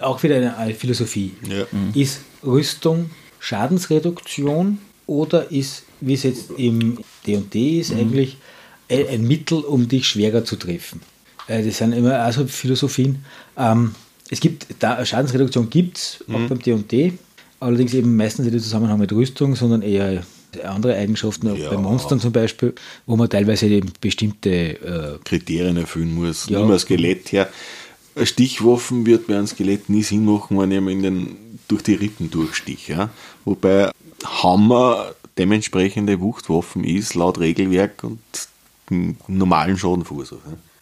auch wieder eine, Philosophie. Ja. Ist Rüstung Schadensreduktion oder ist, wie es jetzt im D&D ist, eigentlich ein, ein Mittel, um dich schwerer zu treffen? Äh, Das sind immer also Philosophien. Ähm, es gibt, da, Schadensreduktion gibt es, auch beim D&D, allerdings eben meistens nicht im Zusammenhang mit Rüstung, sondern eher andere Eigenschaften, auch Ja. bei Monstern zum Beispiel, wo man teilweise eben bestimmte äh, Kriterien erfüllen muss. Ja. Ein Skelett her. Stichwaffen wird bei einem Skelett nie Sinn machen, wenn ich in den, durch die Rippen durchstich. Ja? Wobei Hammer dementsprechende Wuchtwaffen ist, laut Regelwerk und normalen Schaden verursacht.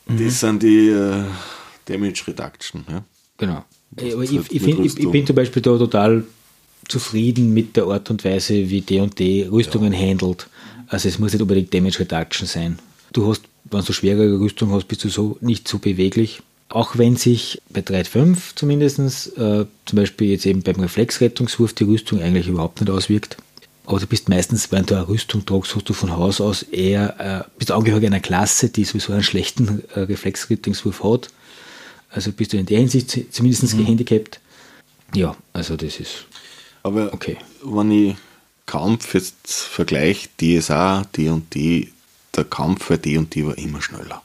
Ja? Das sind die äh, Damage Reduction. Ja? Genau. Ist ich, ich, find, ich, ich bin zum Beispiel da total zufrieden mit der Art und Weise, wie D&D Rüstungen handelt. Also es muss nicht unbedingt Damage Reduction sein. Du hast, wenn du schwerere Rüstung hast, bist du so nicht so beweglich. Auch wenn sich bei 3.5 zumindest, äh, zum Beispiel jetzt eben beim Reflexrettungswurf die Rüstung eigentlich überhaupt nicht auswirkt. Aber du bist meistens, wenn du eine Rüstung tragst, hast du von Haus aus eher, äh, bist Angehöriger einer Klasse, die sowieso einen schlechten äh, Reflexrettungswurf hat. Also bist du in der Hinsicht zumindest gehandicapt. Ja, also das ist Aber Okay. wenn ich Kampf jetzt vergleiche, DSA, D&D, der Kampf für D&D war immer schneller.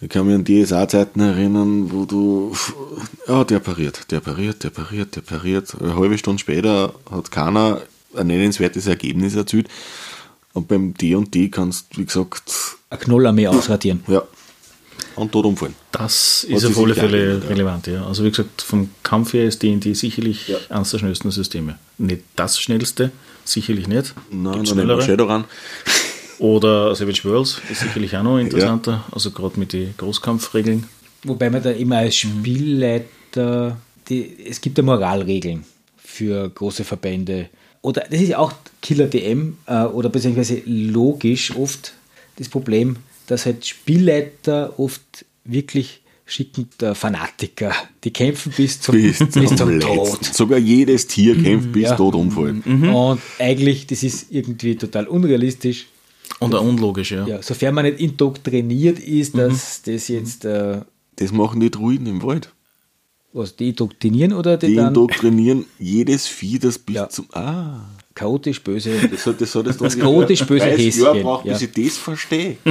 Ich kann mich an DSA-Zeiten erinnern, wo du, ja, der pariert, der pariert, der pariert, der pariert. Eine halbe Stunde später hat keiner ein nennenswertes Ergebnis erzielt. Und beim D&D kannst du, wie gesagt, Ein Knollarmee ausradieren. ja, und tot umfallen. Das ist sich auf alle Fälle ja. relevant, ja. Also wie gesagt, vom Kampf her ist D&D sicherlich Ja. eines der schnellsten Systeme. Nicht das schnellste, sicherlich nicht. Nein, Gibt's schnellere. Shadowrun. Oder Savage Worlds ist sicherlich auch noch interessanter, also gerade mit den Großkampfregeln. Wobei man da immer als Spielleiter, die, es gibt ja Moralregeln für große Verbände. Oder das ist ja auch Killer DM äh, oder beziehungsweise logisch oft das Problem, dass halt Spielleiter oft wirklich schicken der Fanatiker. Die kämpfen bis zum, Bis zum, bis zum Letzten. Tod. Sogar jedes Tier kämpft bis ja. tot umfallen. Und eigentlich, das ist irgendwie total unrealistisch. Und auch unlogisch, ja. Ja, sofern man nicht indoktriniert ist, dass das jetzt äh, Das machen die Druiden im Wald. was die indoktrinieren oder die, Die dann indoktrinieren jedes Vieh, das bis Ja. zum. Ah, chaotisch böse. das hat das, hat das, Das chaotisch böse Jahr Häschen, braucht, bis ja. ich das verstehe. [laughs]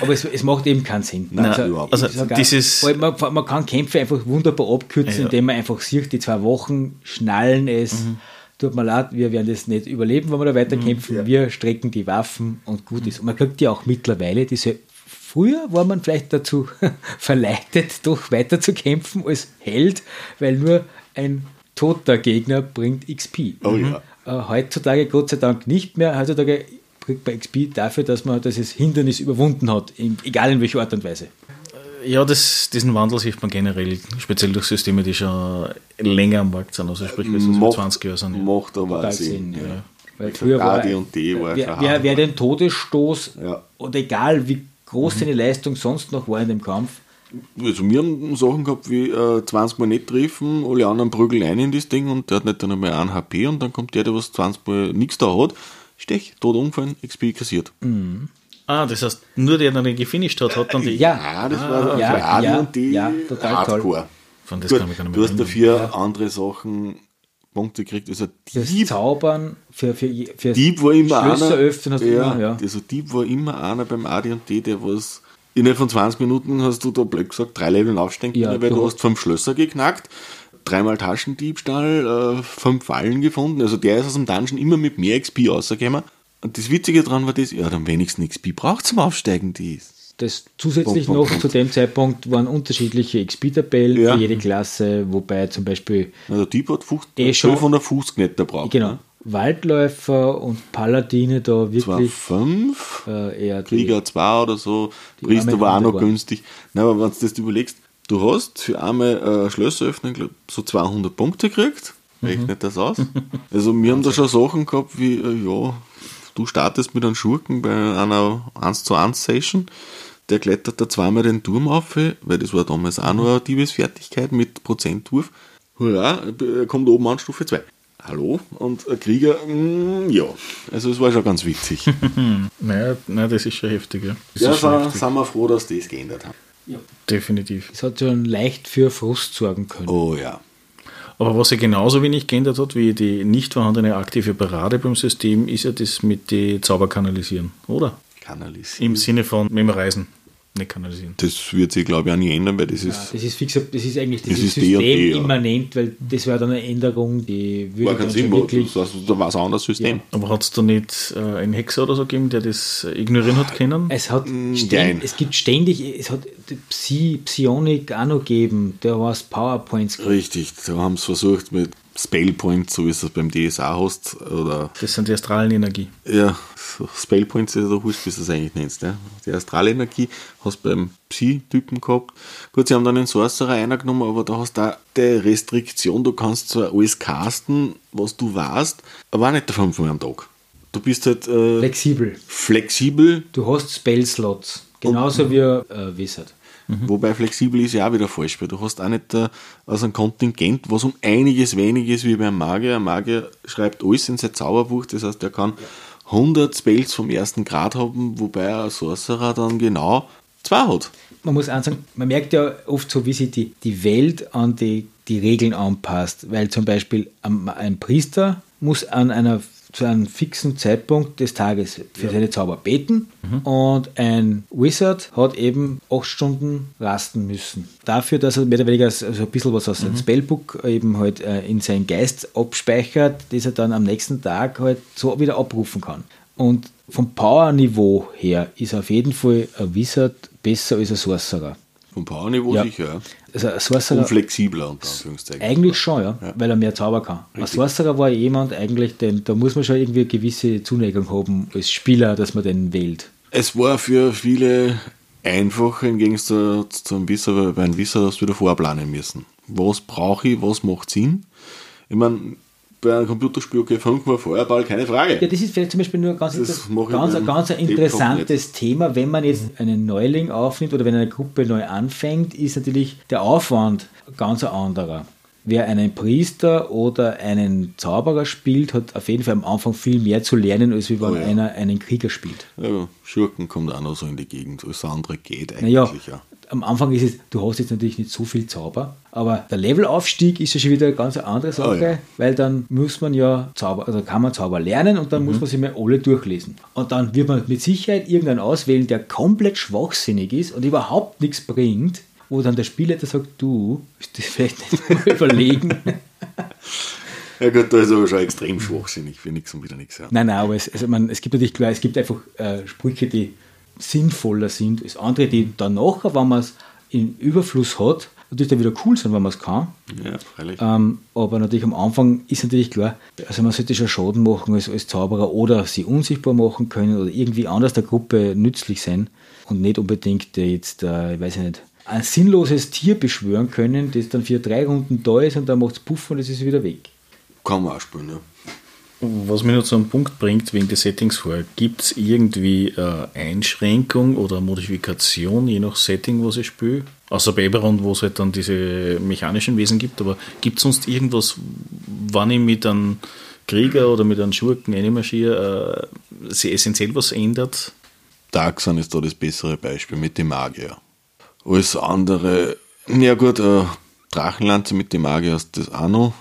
Aber es, es macht eben keinen Sinn. Nein, überhaupt also sag auch, dieses- weil man, man kann Kämpfe einfach wunderbar abkürzen, Ja. indem man einfach sieht, die zwei Wochen schnallen es. Mhm. Tut mir leid, wir werden das nicht überleben, wenn wir da weiter kämpfen. Wir strecken die Waffen und gut ist. Und man kriegt ja auch mittlerweile diese. Früher war man vielleicht dazu [laughs] verleitet, doch weiter zu kämpfen als Held, weil nur ein toter Gegner bringt XP. Oh ja. Äh, heutzutage Gott sei Dank nicht mehr. Heutzutage kriegt man XP dafür, dass man dieses Hindernis überwunden hat, egal in welcher Art und Weise. Ja, das, diesen Wandel sieht man generell, speziell durch Systeme, die schon länger am Markt sind, also sprich, bis so 20 Jahre sind. Ja. macht aber Total Sinn. Sinn, ja. ja. Weil gesagt, früher war, AD und D war wer, wer, wer den Todesstoß Ja. oder egal wie groß seine Leistung sonst noch war in dem Kampf, Also wir haben Sachen gehabt wie äh, 20 Mal nicht treffen, alle anderen prügeln ein in das Ding und der hat nicht dann einmal ein HP und dann kommt der, der was 20 Mal nichts da hat, stech, tot umfallen, XP kassiert. Ah, das heißt, nur der, der den gefinisht hat, hat dann die. ja, Ah, das war ja, für AD ja, und D ja, total Hardcore. Von das Gut, kann ich gar nicht du mehr hast erinnern. dafür andere Sachen Punkte gekriegt. Also Dieb, Zaubern, für, für, für Dieb war immer Schlösser einer. öffnen hast du ja, immer, ja. Also Dieb war immer einer beim AD&D, der was innerhalb von 20 Minuten hast du da blöd gesagt drei Leveln aufsteigen Ja, können, weil du du hast- fünf Schlösser geknackt, dreimal Taschendiebstahl, äh, fünf Fallen gefunden. Also der ist aus dem Dungeon immer mit mehr XP rausgekommen. Und das Witzige daran war das, ja, am wenigsten XP braucht zum Aufsteigen die. Das zusätzlich Punkt, noch Punkt, zu dem Zeitpunkt waren unterschiedliche XP-Tabellen Ja. für jede Klasse, wobei zum Beispiel Also Dieb hat 50, Eh schon. 1250 nicht gebraucht. genau, Ne? Waldläufer und Paladine da wirklich fünf. äh, eher Krieger 2 oder so, Priester war auch noch waren. günstig. Nein, aber wenn du das überlegst, du hast für einmal äh, Schlösser öffnen glaub, so 200 Punkte gekriegt, Mhm. rechnet das aus. [laughs] Also wir haben da schon Sachen gehabt wie, äh, ja, du startest mit einem Schurken bei einer 1 zu 1 Session, der klettert da zweimal den Turm auf, weil das war damals auch noch eine Diebesfertigkeit mit Prozentwurf. Hurra, er kommt oben an Stufe 2. Hallo? Und ein Krieger, mm, ja. Also es war schon ganz witzig. [laughs] Naja, nein, das ist schon heftig, ja. Das Ja, sind, heftig. sind wir froh, dass das geändert haben. Definitiv. Es hat schon leicht für Frust sorgen können. Oh ja. Aber was sich genauso wenig geändert hat wie die nicht vorhandene aktive Parade beim System, ist ja das mit den Zauber kanalisieren, oder? Kanalisieren. Im Sinne von mit dem Reisen, nicht kanalisieren. Das wird sich, glaube ich, auch nicht ändern, weil das Ja, ist. das ist fix, das ist eigentlich Das das ist System D&D, ja. immanent, weil das wäre dann eine Änderung, die würde War kein dann Sinn, war- wirklich. das, da war es ein anderes System. Aber hat es da nicht äh, einen Hexer oder so gegeben, der das äh, ignorieren hat können? Es hat nein. ständig, es gibt ständig, es hat Psi, Psionic auch noch gegeben, der was PowerPoints. Richtig, da haben sie versucht mit Spellpoint, so wie es beim DSA hast, oder Das sind die Astralenenergie. ja, Spellpoints ist der Husch, wie du es eigentlich nennst. Ja. Die Astralenergie hast du beim Psi-Typen gehabt. Gut, sie haben dann den Sorcerer eingenommen, aber da hast du auch die Restriktion, du kannst zwar alles casten, was du weißt, aber auch nicht fünfmal am Tag. Du bist halt äh, Flexibel. flexibel, Du hast Spellslots, genauso wie ein äh, Wizard. Wobei flexibel ist ja auch wieder falsch, weil du hast auch nicht äh, aus einem Kontingent, was um einiges weniger ist wie beim Magier. Ein Magier schreibt alles in sein Zauberbuch, das heißt, er kann 100 Spells vom ersten Grad haben, wobei ein Sorcerer dann genau zwei hat. Man muss eins sagen, man merkt ja oft so, wie sich die, die Welt an die, die Regeln anpasst, weil zum Beispiel ein, ein Priester muss an einer zu einem fixen Zeitpunkt des Tages für seine Zauber beten und ein Wizard hat eben acht Stunden rasten müssen. Dafür, dass er mehr oder weniger so ein bisschen was aus seinem Spellbook eben halt äh, in seinen Geist abspeichert, das er dann am nächsten Tag halt so wieder abrufen kann. Und vom Power-Niveau her ist auf jeden Fall ein Wizard besser als ein Sorcerer. Vom Powerniveau Ja. sicher, ja. Also ein Sorcerer Unflexibler, unter Anführungszeichen. eigentlich schon, ja, weil er mehr Zauber kann. Ein Sorcerer war jemand eigentlich, den, da muss man schon irgendwie eine gewisse Zuneigung haben als Spieler, dass man den wählt. Es war für viele einfacher im Gegensatz zu einem Wisser, weil einem Wisser hast du wieder vorplanen müssen. Was brauche ich, was macht Sinn? Ich meine, bei einem Computerspiel, okay, fünfmal Feuerball, keine Frage. Ja, das ist vielleicht zum Beispiel nur ein ganz, Das ganz, ganz ein Tabletop interessantes Thema. Wenn man jetzt einen Neuling aufnimmt oder wenn eine Gruppe neu anfängt, ist natürlich der Aufwand ganz ein anderer. Wer einen Priester oder einen Zauberer spielt, hat auf jeden Fall am Anfang viel mehr zu lernen, als wenn Oh ja. einer einen Krieger spielt. Ja, Schurken kommt auch noch so in die Gegend. Alles andere geht eigentlich Naja, ja. Am Anfang ist es, du hast jetzt natürlich nicht so viel Zauber, aber der Levelaufstieg ist ja schon wieder eine ganz andere Sache, Oh ja. weil dann muss man ja Zauber, also kann man Zauber lernen und dann Mhm. muss man sich mal alle durchlesen. Und dann wird man mit Sicherheit irgendeinen auswählen, der komplett schwachsinnig ist und überhaupt nichts bringt, wo dann der Spielleiter sagt, du, musst das vielleicht nicht [laughs] mal überlegen. [laughs] Ja gut, da ist aber schon extrem schwachsinnig für nichts und wieder nichts. Ja. Nein, nein, aber es, also man, es gibt natürlich klar, es gibt einfach äh, Sprüche, die sinnvoller sind als andere, die dann nachher, wenn man es in Überfluss hat, natürlich dann wieder cool sind, wenn man es kann. ja, freilich. Ähm, aber natürlich am Anfang ist natürlich klar, also man sollte schon Schaden machen als, als Zauberer oder sie unsichtbar machen können oder irgendwie anders der Gruppe nützlich sein und nicht unbedingt jetzt, äh, ich weiß ich nicht, ein sinnloses Tier beschwören können, das dann für drei Runden da ist und dann macht es Puff und es ist wieder weg. Kann man auch spielen, ja. Was mich noch zu einem Punkt bringt, wegen des Settings vorher, gibt es irgendwie äh, Einschränkung oder Modifikation, je nach Setting, was ich spiele? Außer bei Eberron, wo es halt dann diese mechanischen Wesen gibt, aber gibt es sonst irgendwas, wann ich mit einem Krieger oder mit einem Schurken reinmarschiere, äh, sich essentiell was ändert? Darksun ist da das bessere Beispiel mit dem Magier. Alles andere, ja gut, äh, Drachenlanze mit dem Magier hast das auch noch.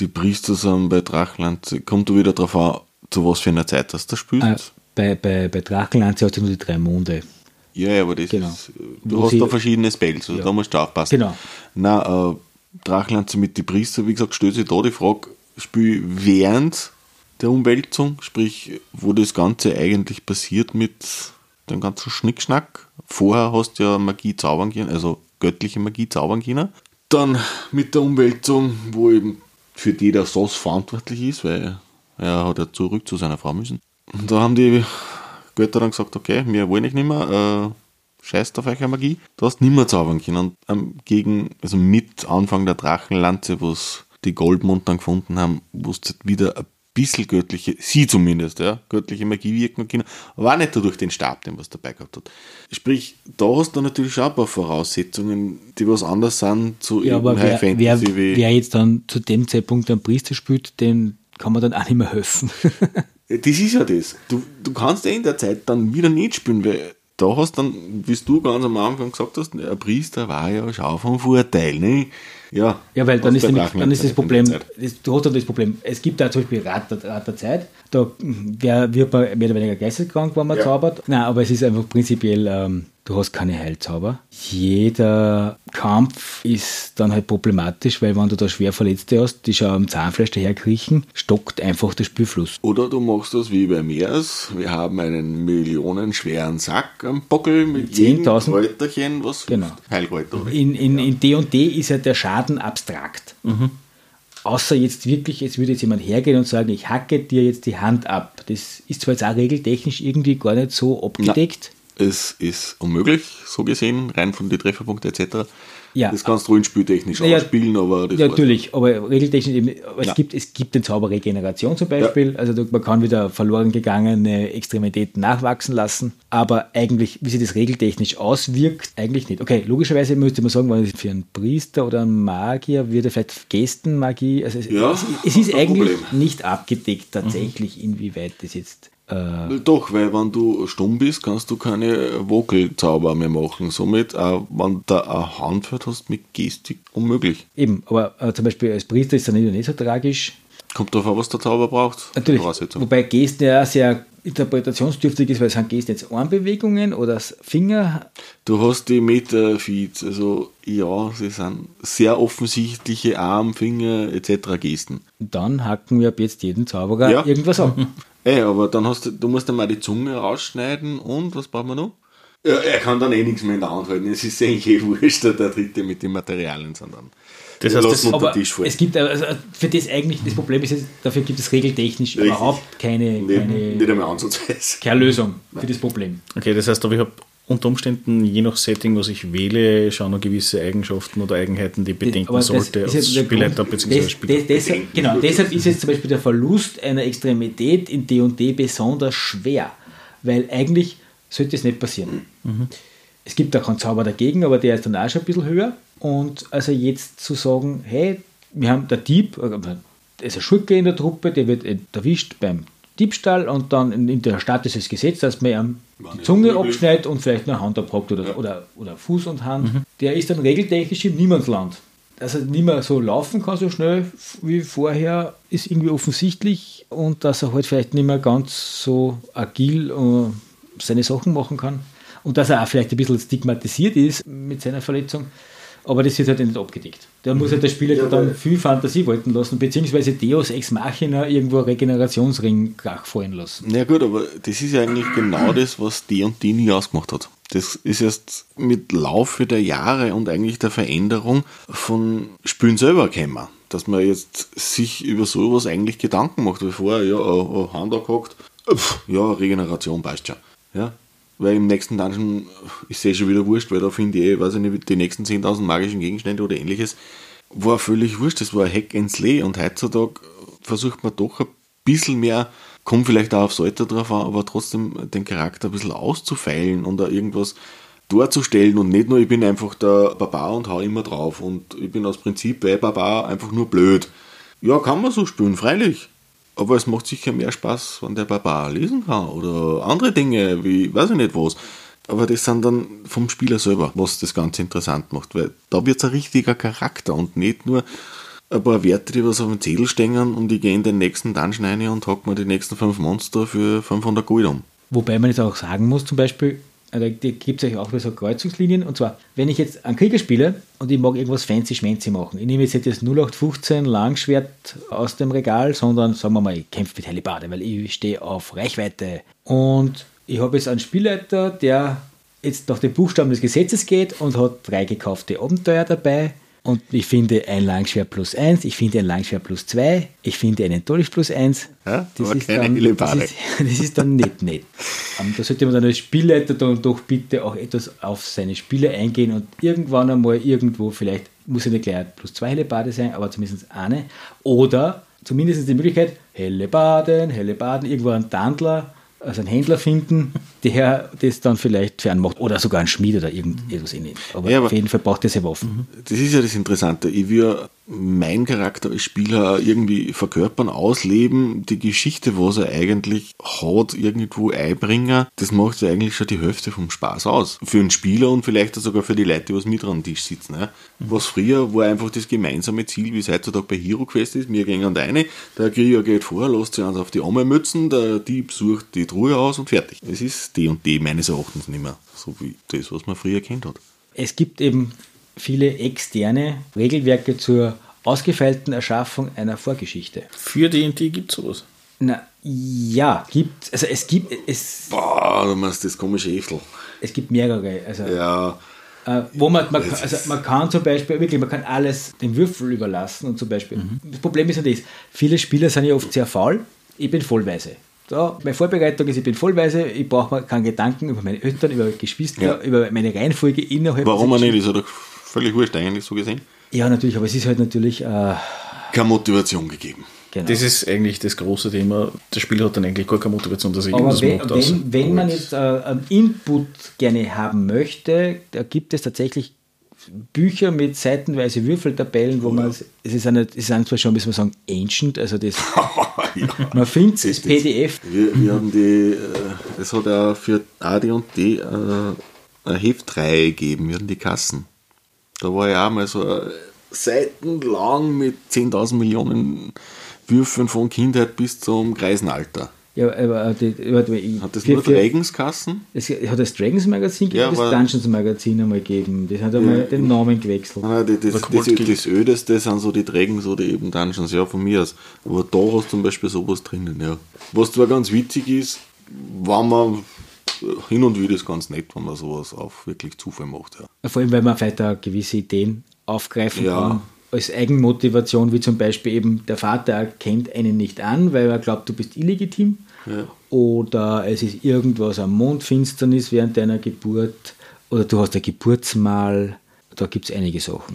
Die Priester sind bei Drachenlanze, kommt du wieder drauf an, zu was für einer Zeit das du spielst. Äh, bei, bei, bei Drachenlanze hast du nur die drei Monde. Ja, ja, aber das Genau. ist, du Wo hast da verschiedene Spells, also Ja. da musst du aufpassen. Genau. Nein, äh, Drachenlanze mit den Priester, wie gesagt, stellt sich da die Frage, spiel während der Umwälzung, sprich, wo das Ganze eigentlich passiert mit dem ganzen Schnickschnack. Vorher hast du ja Magie zaubern können, also göttliche Magie zaubern können. Dann mit der Umwälzung, wo eben für die der Sos verantwortlich ist, weil er hat ja zurück zu seiner Frau müssen. Und da haben die Götter dann gesagt, okay, wir wollen nicht mehr, äh, scheißt auf eure Magie. Du hast nicht mehr zaubern können. Und ähm, gegen, also mit Anfang der Drachenlanze, wo die Goldmund dann gefunden haben, wo es wieder ein bisschen göttliche, sie zumindest, ja, göttliche Magie wirken können, aber auch nicht durch den Stab, den was dabei gehabt hat. Sprich, da hast du natürlich schon ein paar Voraussetzungen, die was anders sind zu Ja, aber irgendeinem wer, wer, Fantasy wie. wer jetzt dann zu dem Zeitpunkt einen Priester spielt, den kann man dann auch nicht mehr helfen. [laughs] Das ist ja das. Du, du kannst ja in der Zeit dann wieder nicht spielen, weil da hast dann, wie du ganz am Anfang gesagt hast, ein Priester war ja schon vom Vorteil. Ne? Ja, Ja, weil dann ist, nämlich, dann ist das Problem, das, du hast dann das Problem, es gibt da zum Beispiel Rat der, Rat der Zeit, da wer, wird man mehr oder weniger geisteskrank, wenn man Ja. zaubert. Nein, aber es ist einfach prinzipiell, ähm, du hast keine Heilzauber. Jeder Kampf ist dann halt problematisch, weil wenn du da schwer Verletzte hast, die schon am Zahnfleisch daherkriechen, stockt einfach der Spielfluss. Oder du machst das wie bei Meers. Wir haben einen millionenschweren Sack am Bockel mit jedem 10.000. Kräuterchen, was Genau. Heilkräuter. In, in, in D&D ist ja der Schaden abstrakt. Außer jetzt wirklich, jetzt würde jetzt jemand hergehen und sagen, ich hacke dir jetzt die Hand ab. Das ist zwar jetzt auch regeltechnisch irgendwie gar nicht so abgedeckt. Es ist unmöglich, so gesehen, rein von den Trefferpunkten etc. Ja. Das kannst du rollenspieltechnisch Naja, ausspielen, aber das Ja, natürlich, aber regeltechnisch eben, aber es, gibt, es gibt den Zauber Regeneration zum Beispiel, also man kann wieder verloren gegangene Extremitäten nachwachsen lassen, aber eigentlich, wie sich das regeltechnisch auswirkt, eigentlich nicht. Okay, logischerweise müsste man sagen, für einen Priester oder einen Magier wird er vielleicht Gestenmagie, also es, Ja, es, es ist eigentlich Problem. nicht abgedeckt tatsächlich, inwieweit das jetzt äh, Doch, weil wenn du stumm bist, kannst du keine Vocal-Zauber mehr machen. Somit, auch wenn du ein Handfeld hast mit Gestik, unmöglich. Eben, aber äh, zum Beispiel als Priester ist dann nicht, so tragisch. Kommt drauf an, was der Zauber braucht. Natürlich. Wobei Gesten ja sehr interpretationsdürftig ist, weil es sind Gesten jetzt Armbewegungen oder Finger. Du hast die Meta-Feeds, also ja, sie sind sehr offensichtliche Arm, Finger etc. Gesten. Dann hacken wir ab jetzt jeden Zauberer Ja. irgendwas ab. [laughs] Ey, aber dann hast du, du musst dann mal die Zunge rausschneiden und was brauchen wir noch? Ja, er kann dann eh nichts mehr in der Hand halten. Es ist eigentlich eh wurscht, der dritte mit den Materialien, sondern Das heißt, lassen das- unter Aber Tisch fallen. es gibt also für das eigentlich, das Problem ist, jetzt, dafür gibt es regeltechnisch Richtig. überhaupt keine, nicht, keine, nicht einmal ansatzweise. keine Lösung für das Problem. Okay, das heißt aber, ich habe unter Umständen, je nach Setting, was ich wähle, schon noch gewisse Eigenschaften oder Eigenheiten, die ich bedenken Aber das sollte als Spielleiter bzw. Spieler. des- deshalb, genau, deshalb ist jetzt zum Beispiel der Verlust einer Extremität in D&D besonders schwer, weil eigentlich sollte es nicht passieren. Es gibt da keinen Zauber dagegen, aber der ist dann auch schon ein bisschen höher. Und also jetzt zu sagen, hey, wir haben der Dieb, äh, da ist ein Schurke in der Truppe, der wird erwischt beim Diebstahl und dann in in der Stadt ist es Gesetz, dass man ihm die Zunge abschneidet und vielleicht eine Hand abhackt oder, oder, oder Fuß und Hand. Der ist dann regeltechnisch im Niemandsland. Dass er nicht mehr so laufen kann, so schnell wie vorher, ist irgendwie offensichtlich und dass er halt vielleicht nicht mehr ganz so agil äh, seine Sachen machen kann und dass er auch vielleicht ein bisschen stigmatisiert ist mit seiner Verletzung. Aber das wird halt nicht abgedeckt. Da muss halt der Spieler Ja, dann viel Fantasie walten lassen, beziehungsweise Deus Ex Machina irgendwo einen Regenerationsring krach fallen lassen. Ja gut, aber das ist ja eigentlich genau das, was die und die nie ausgemacht hat. Das ist erst mit Laufe der Jahre und eigentlich der Veränderung von Spielen selber gekommen. Dass man jetzt sich über sowas eigentlich Gedanken macht, wie vorher, ja, eine eine Hand angehackt, ja, Regeneration passt schon. Ja, weil im nächsten Dungeon ist eh schon wieder wurscht, weil da finde ich, eh, weiß ich nicht, die nächsten 10.000 magischen Gegenstände oder ähnliches, war völlig wurscht. Das war Hack and Slay und heutzutage versucht man doch ein bisschen mehr, kommt vielleicht auch aufs Alter drauf an, aber trotzdem den Charakter ein bisschen auszufeilen und da irgendwas darzustellen und nicht nur, ich bin einfach der Barbar und hau immer drauf und ich bin aus Prinzip bei Barbar einfach nur blöd. Ja, kann man so spielen, freilich. Aber es macht sicher mehr Spaß, wenn der Barbar lesen kann oder andere Dinge, wie weiß ich nicht was. Aber das sind dann vom Spieler selber, was das Ganze interessant macht, weil da wird es ein richtiger Charakter und nicht nur ein paar Werte, die was auf dem Zettel stehen und ich gehe in den nächsten Dungeon rein und hack mir die nächsten fünf Monster für 500 Gold um. Wobei man jetzt auch sagen muss, zum Beispiel, da gibt es auch wieder so Kreuzungslinien. Und zwar, wenn ich jetzt einen Krieger spiele und ich mag irgendwas fancy schmancy machen, ich nehme jetzt nicht das 0815 Langschwert aus dem Regal, sondern sagen wir mal, ich kämpfe mit Hellebarde, weil ich stehe auf Reichweite. Und ich habe jetzt einen Spielleiter, der jetzt nach den Buchstaben des Gesetzes geht und hat drei gekaufte Abenteuer dabei. Und ich finde ein Langschwert plus eins, ich finde ein Langschwert plus zwei, ich finde einen Dolch plus eins. Ja, das, ist dann, das, ist, [laughs] das ist dann nicht nett. Ähm, Da sollte man dann als Spielleiter dann doch bitte auch etwas auf seine Spiele eingehen und irgendwann einmal irgendwo, vielleicht muss ja nicht gleich plus zwei helle Bade sein, aber zumindest eine. Oder zumindest die Möglichkeit, helle Baden, helle Baden, irgendwo einen Tandler, also einen Händler finden, der das dann vielleicht für einen macht. Oder sogar einen Schmied oder irgend, irgendwas ähnliches. Aber, Ja, aber- auf jeden Fall braucht er seine Waffen. Das ist ja das Interessante. Ich will meinen Charakter als Spieler irgendwie verkörpern, ausleben, die Geschichte, was er eigentlich hat, irgendwo einbringen. Das macht ja eigentlich schon die Hälfte vom Spaß aus. Für einen Spieler und vielleicht auch sogar für die Leute, die was mit am Tisch sitzen. Ne? Was früher war einfach das gemeinsame Ziel, wie es heutzutage bei Hero Quest ist. Wir gehen an eine, der Krieger geht vor, lässt sich eins auf die Arme mützen, der Dieb sucht die Truhe aus und fertig. Es ist D und D meines Erachtens nicht mehr so wie das, was man früher kennt hat. Es gibt eben viele externe Regelwerke zur ausgefeilten Erschaffung einer Vorgeschichte. Für D&D gibt es sowas. Na, ja, gibt, also es gibt, es, Boah, du meinst das komische Eftel. es gibt mehrere. Also, Ja, äh, wo man, man, also man kann zum Beispiel, wirklich, man kann alles dem Würfel überlassen und zum Beispiel, das Problem ist ja das, viele Spieler sind ja oft sehr faul, ich bin vollweise. Da, meine Vorbereitung ist, ich bin vollweise, ich brauche mir keine Gedanken über meine Eltern, über Geschwister, Ja. über meine Reihenfolge innerhalb Warum dieser nicht? Ist ja doch völlig wurscht eigentlich so gesehen. Ja, natürlich, aber es ist halt natürlich, äh, Keine Motivation gegeben. genau. Das ist eigentlich das große Thema. Der Spieler hat dann eigentlich gar keine Motivation, dass er Aber irgendwas wenn, macht. wenn, wenn man jetzt äh, einen Input gerne haben möchte, da gibt es tatsächlich Bücher mit seitenweise Würfeltabellen, wo man, es ist, eine, es sind zwar schon, müssen wir sagen, ancient, also das, [laughs] ja. man findet es PDF. Wir, wir haben die, äh, das hat auch für AD und D äh, eine Heftreihe gegeben, wir hatten die Kassen. Da war ja auch mal so äh, seitenlang mit 10.000 Millionen Würfeln von Kindheit bis zum Greisenalter. Ja, aber die, warte, ich, Hat das für- nur Dragons-Kassen? Es hat das Dragons Magazin gegeben, Ja, das Dungeons Magazin einmal gegeben. Das hat einmal den Namen gewechselt. Nein, die- das, Oder das, das, Guild. das Ödeste sind so die Dragons oder eben Dungeons, ja, von mir aus. Aber da hast du zum Beispiel sowas drinnen, ja. Was zwar ganz witzig ist, wenn man hin und wieder ist ganz nett, wenn man sowas auf wirklich Zufall macht, ja. Vor allem, weil man vielleicht auch gewisse Ideen aufgreifen Ja. kann. Als Eigenmotivation, wie zum Beispiel eben der Vater erkennt einen nicht an, weil er glaubt, du bist illegitim. Ja. Oder es ist irgendwas am Mondfinsternis während deiner Geburt. Oder du hast ein Geburtsmal. Da gibt es einige Sachen.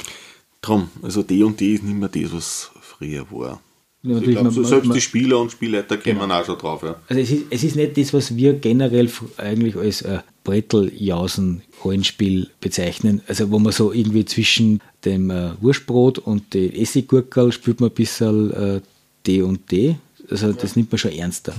Drum, also die und die ist nicht mehr das, was früher war. Ja, ich natürlich, glaube, so man- selbst man- die Spieler und Spielleiter kommen Genau. auch schon drauf, ja. Also es ist, es ist nicht das, was wir generell eigentlich als äh, Bretteljausen-Rollenspiel bezeichnen. Also wo man so irgendwie zwischen dem äh, Wurstbrot und den Essiggurkel spielt man ein bisschen äh, D und D. Also das nimmt man schon ernster.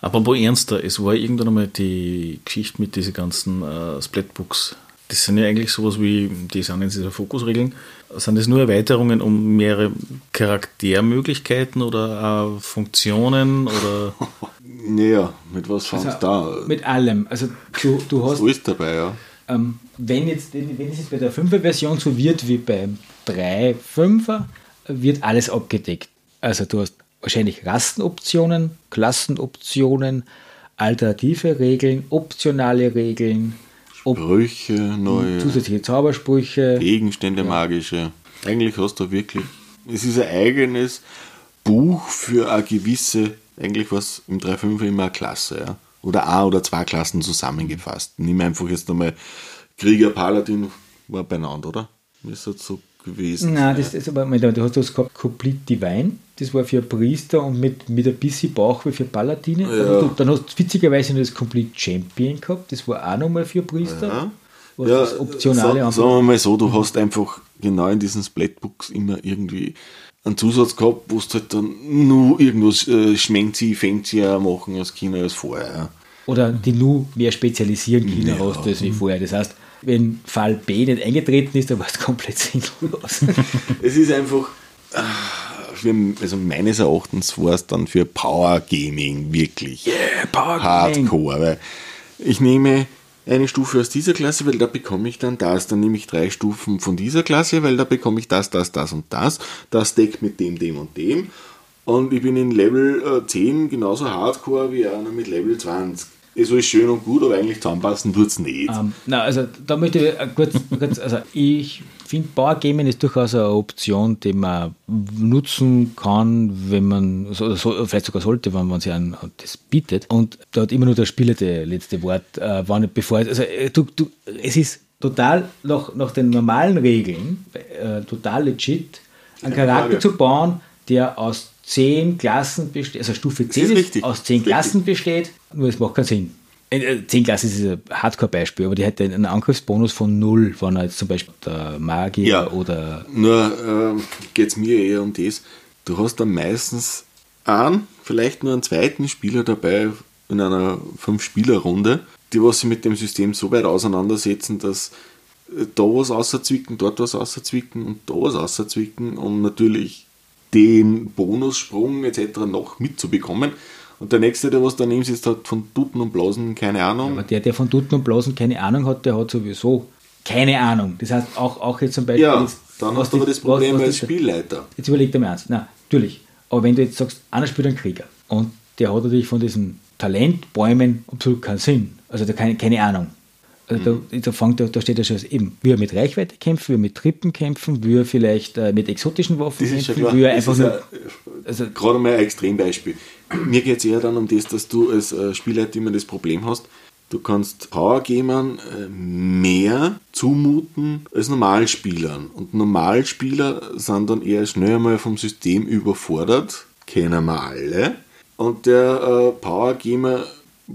Apropos ernster, es war irgendwann einmal die Geschichte mit diesen ganzen äh, Splatbooks. Das sind ja eigentlich sowas wie, die sind jetzt diese Fokusregeln. Sind das nur Erweiterungen um mehrere Charaktermöglichkeiten oder auch Funktionen oder [laughs] Naja, mit was fangst du da? Mit allem. Also du, du hast So ist dabei, ja. Ähm, wenn, jetzt, wenn es jetzt bei der 5er Version so wird wie beim 3, 5er, wird alles abgedeckt. Also du hast wahrscheinlich Rastenoptionen, Klassenoptionen, alternative Regeln, optionale Regeln, op Brüche, neue zusätzliche Zaubersprüche. Gegenstände, magische. Eigentlich hast du wirklich, es ist ein eigenes Buch für eine gewisse, eigentlich was im 3.5 immer eine Klasse, ja. Oder ein oder zwei Klassen zusammengefasst. Nimm einfach jetzt einmal Krieger, Paladin, war beieinander, oder? Ist das so gewesen? Nein, das ist aber, du hast das gehabt, Complete Divine, das war für Priester und mit, mit ein bisschen Bauch wie für Paladine. Dann, hast du, dann hast du witzigerweise noch das Complete Champion gehabt, das war auch nochmal für Priester. Ja. Was Ja, das Optionale einfach- sagen wir mal so, du hast einfach genau in diesen Splatbooks immer irgendwie einen Zusatz gehabt, wo du halt dann nur irgendwas äh, schmenzi, fancier machen als China als vorher. Ja. oder die nur mehr spezialisieren können Ja. hast als wie vorher. Das heißt, wenn Fall B nicht eingetreten ist, dann war es [laughs] komplett sinnlos. [laughs] Es ist einfach, ah, also meines Erachtens war es dann für Power Gaming wirklich Power hardcore. Weil ich nehme eine Stufe aus dieser Klasse, weil da bekomme ich dann das. Dann nehme ich drei Stufen von dieser Klasse, weil da bekomme ich das, das, das und das. Das deckt mit dem, dem und dem. Und ich bin in Level äh, 10 genauso hardcore wie einer mit Level 20. Ist alles schön und gut, aber eigentlich zusammenpassen tut es nicht. Ähm, na, also da möchte ich äh, kurz, [laughs] kurz also ich finde Power Gaming ist durchaus eine Option, die man nutzen kann, wenn man, so, so, vielleicht sogar sollte, wenn man sich an das bietet. Und da hat immer nur der Spieler das letzte Wort, äh, wann, bevor, also äh, du, du, es ist total nach, nach den normalen Regeln, äh, total legit, einen Charakter zu bauen, der aus zehn Klassen besteht, also Stufe 10 ist ist, aus zehn Klassen besteht, nur es macht keinen Sinn. Äh, 10 Klassen ist ein Hardcore-Beispiel, aber die hätte einen Angriffsbonus von 0, wenn er jetzt zum Beispiel der Magier Ja. oder Nur ähm, geht es mir eher um das, du hast dann meistens einen, vielleicht nur einen zweiten Spieler dabei in einer Fünf-Spieler-Runde, die was sich mit dem System so weit auseinandersetzen, dass äh, da was außerzwicken, dort was außerzwicken und da was außerzwicken und natürlich den Bonussprung etc. noch mitzubekommen. Und der nächste, der was daneben sitzt, hat von Tuten und Blasen keine Ahnung. aber der, der von Tuten und Blasen keine Ahnung hat, der hat sowieso keine Ahnung. Das heißt, auch, auch jetzt zum Beispiel. ja, jetzt, dann hast du aber das Problem als Spielleiter. Jetzt überleg dir mal eins. Nein, natürlich. Aber wenn du jetzt sagst, einer spielt einen Krieger und der hat natürlich von diesen Talentbäumen absolut keinen Sinn. Also da keine, keine Ahnung. Also da, da, fängt, da, da steht ja schon eben, wie er mit Reichweite kämpft, wie er mit Trippen kämpfen, wie er vielleicht äh, mit exotischen Waffen Das kämpfen, klar. wie er einfach nur. ein- Also, Gerade mal ein Extrembeispiel. Mir geht es eher dann um das, dass du als äh, Spielleiter immer das Problem hast, du kannst Powergamern äh, mehr zumuten als Normalspielern. Und Normalspieler sind dann eher schnell mal vom System überfordert, kennen wir alle. Und der äh, Powergamer,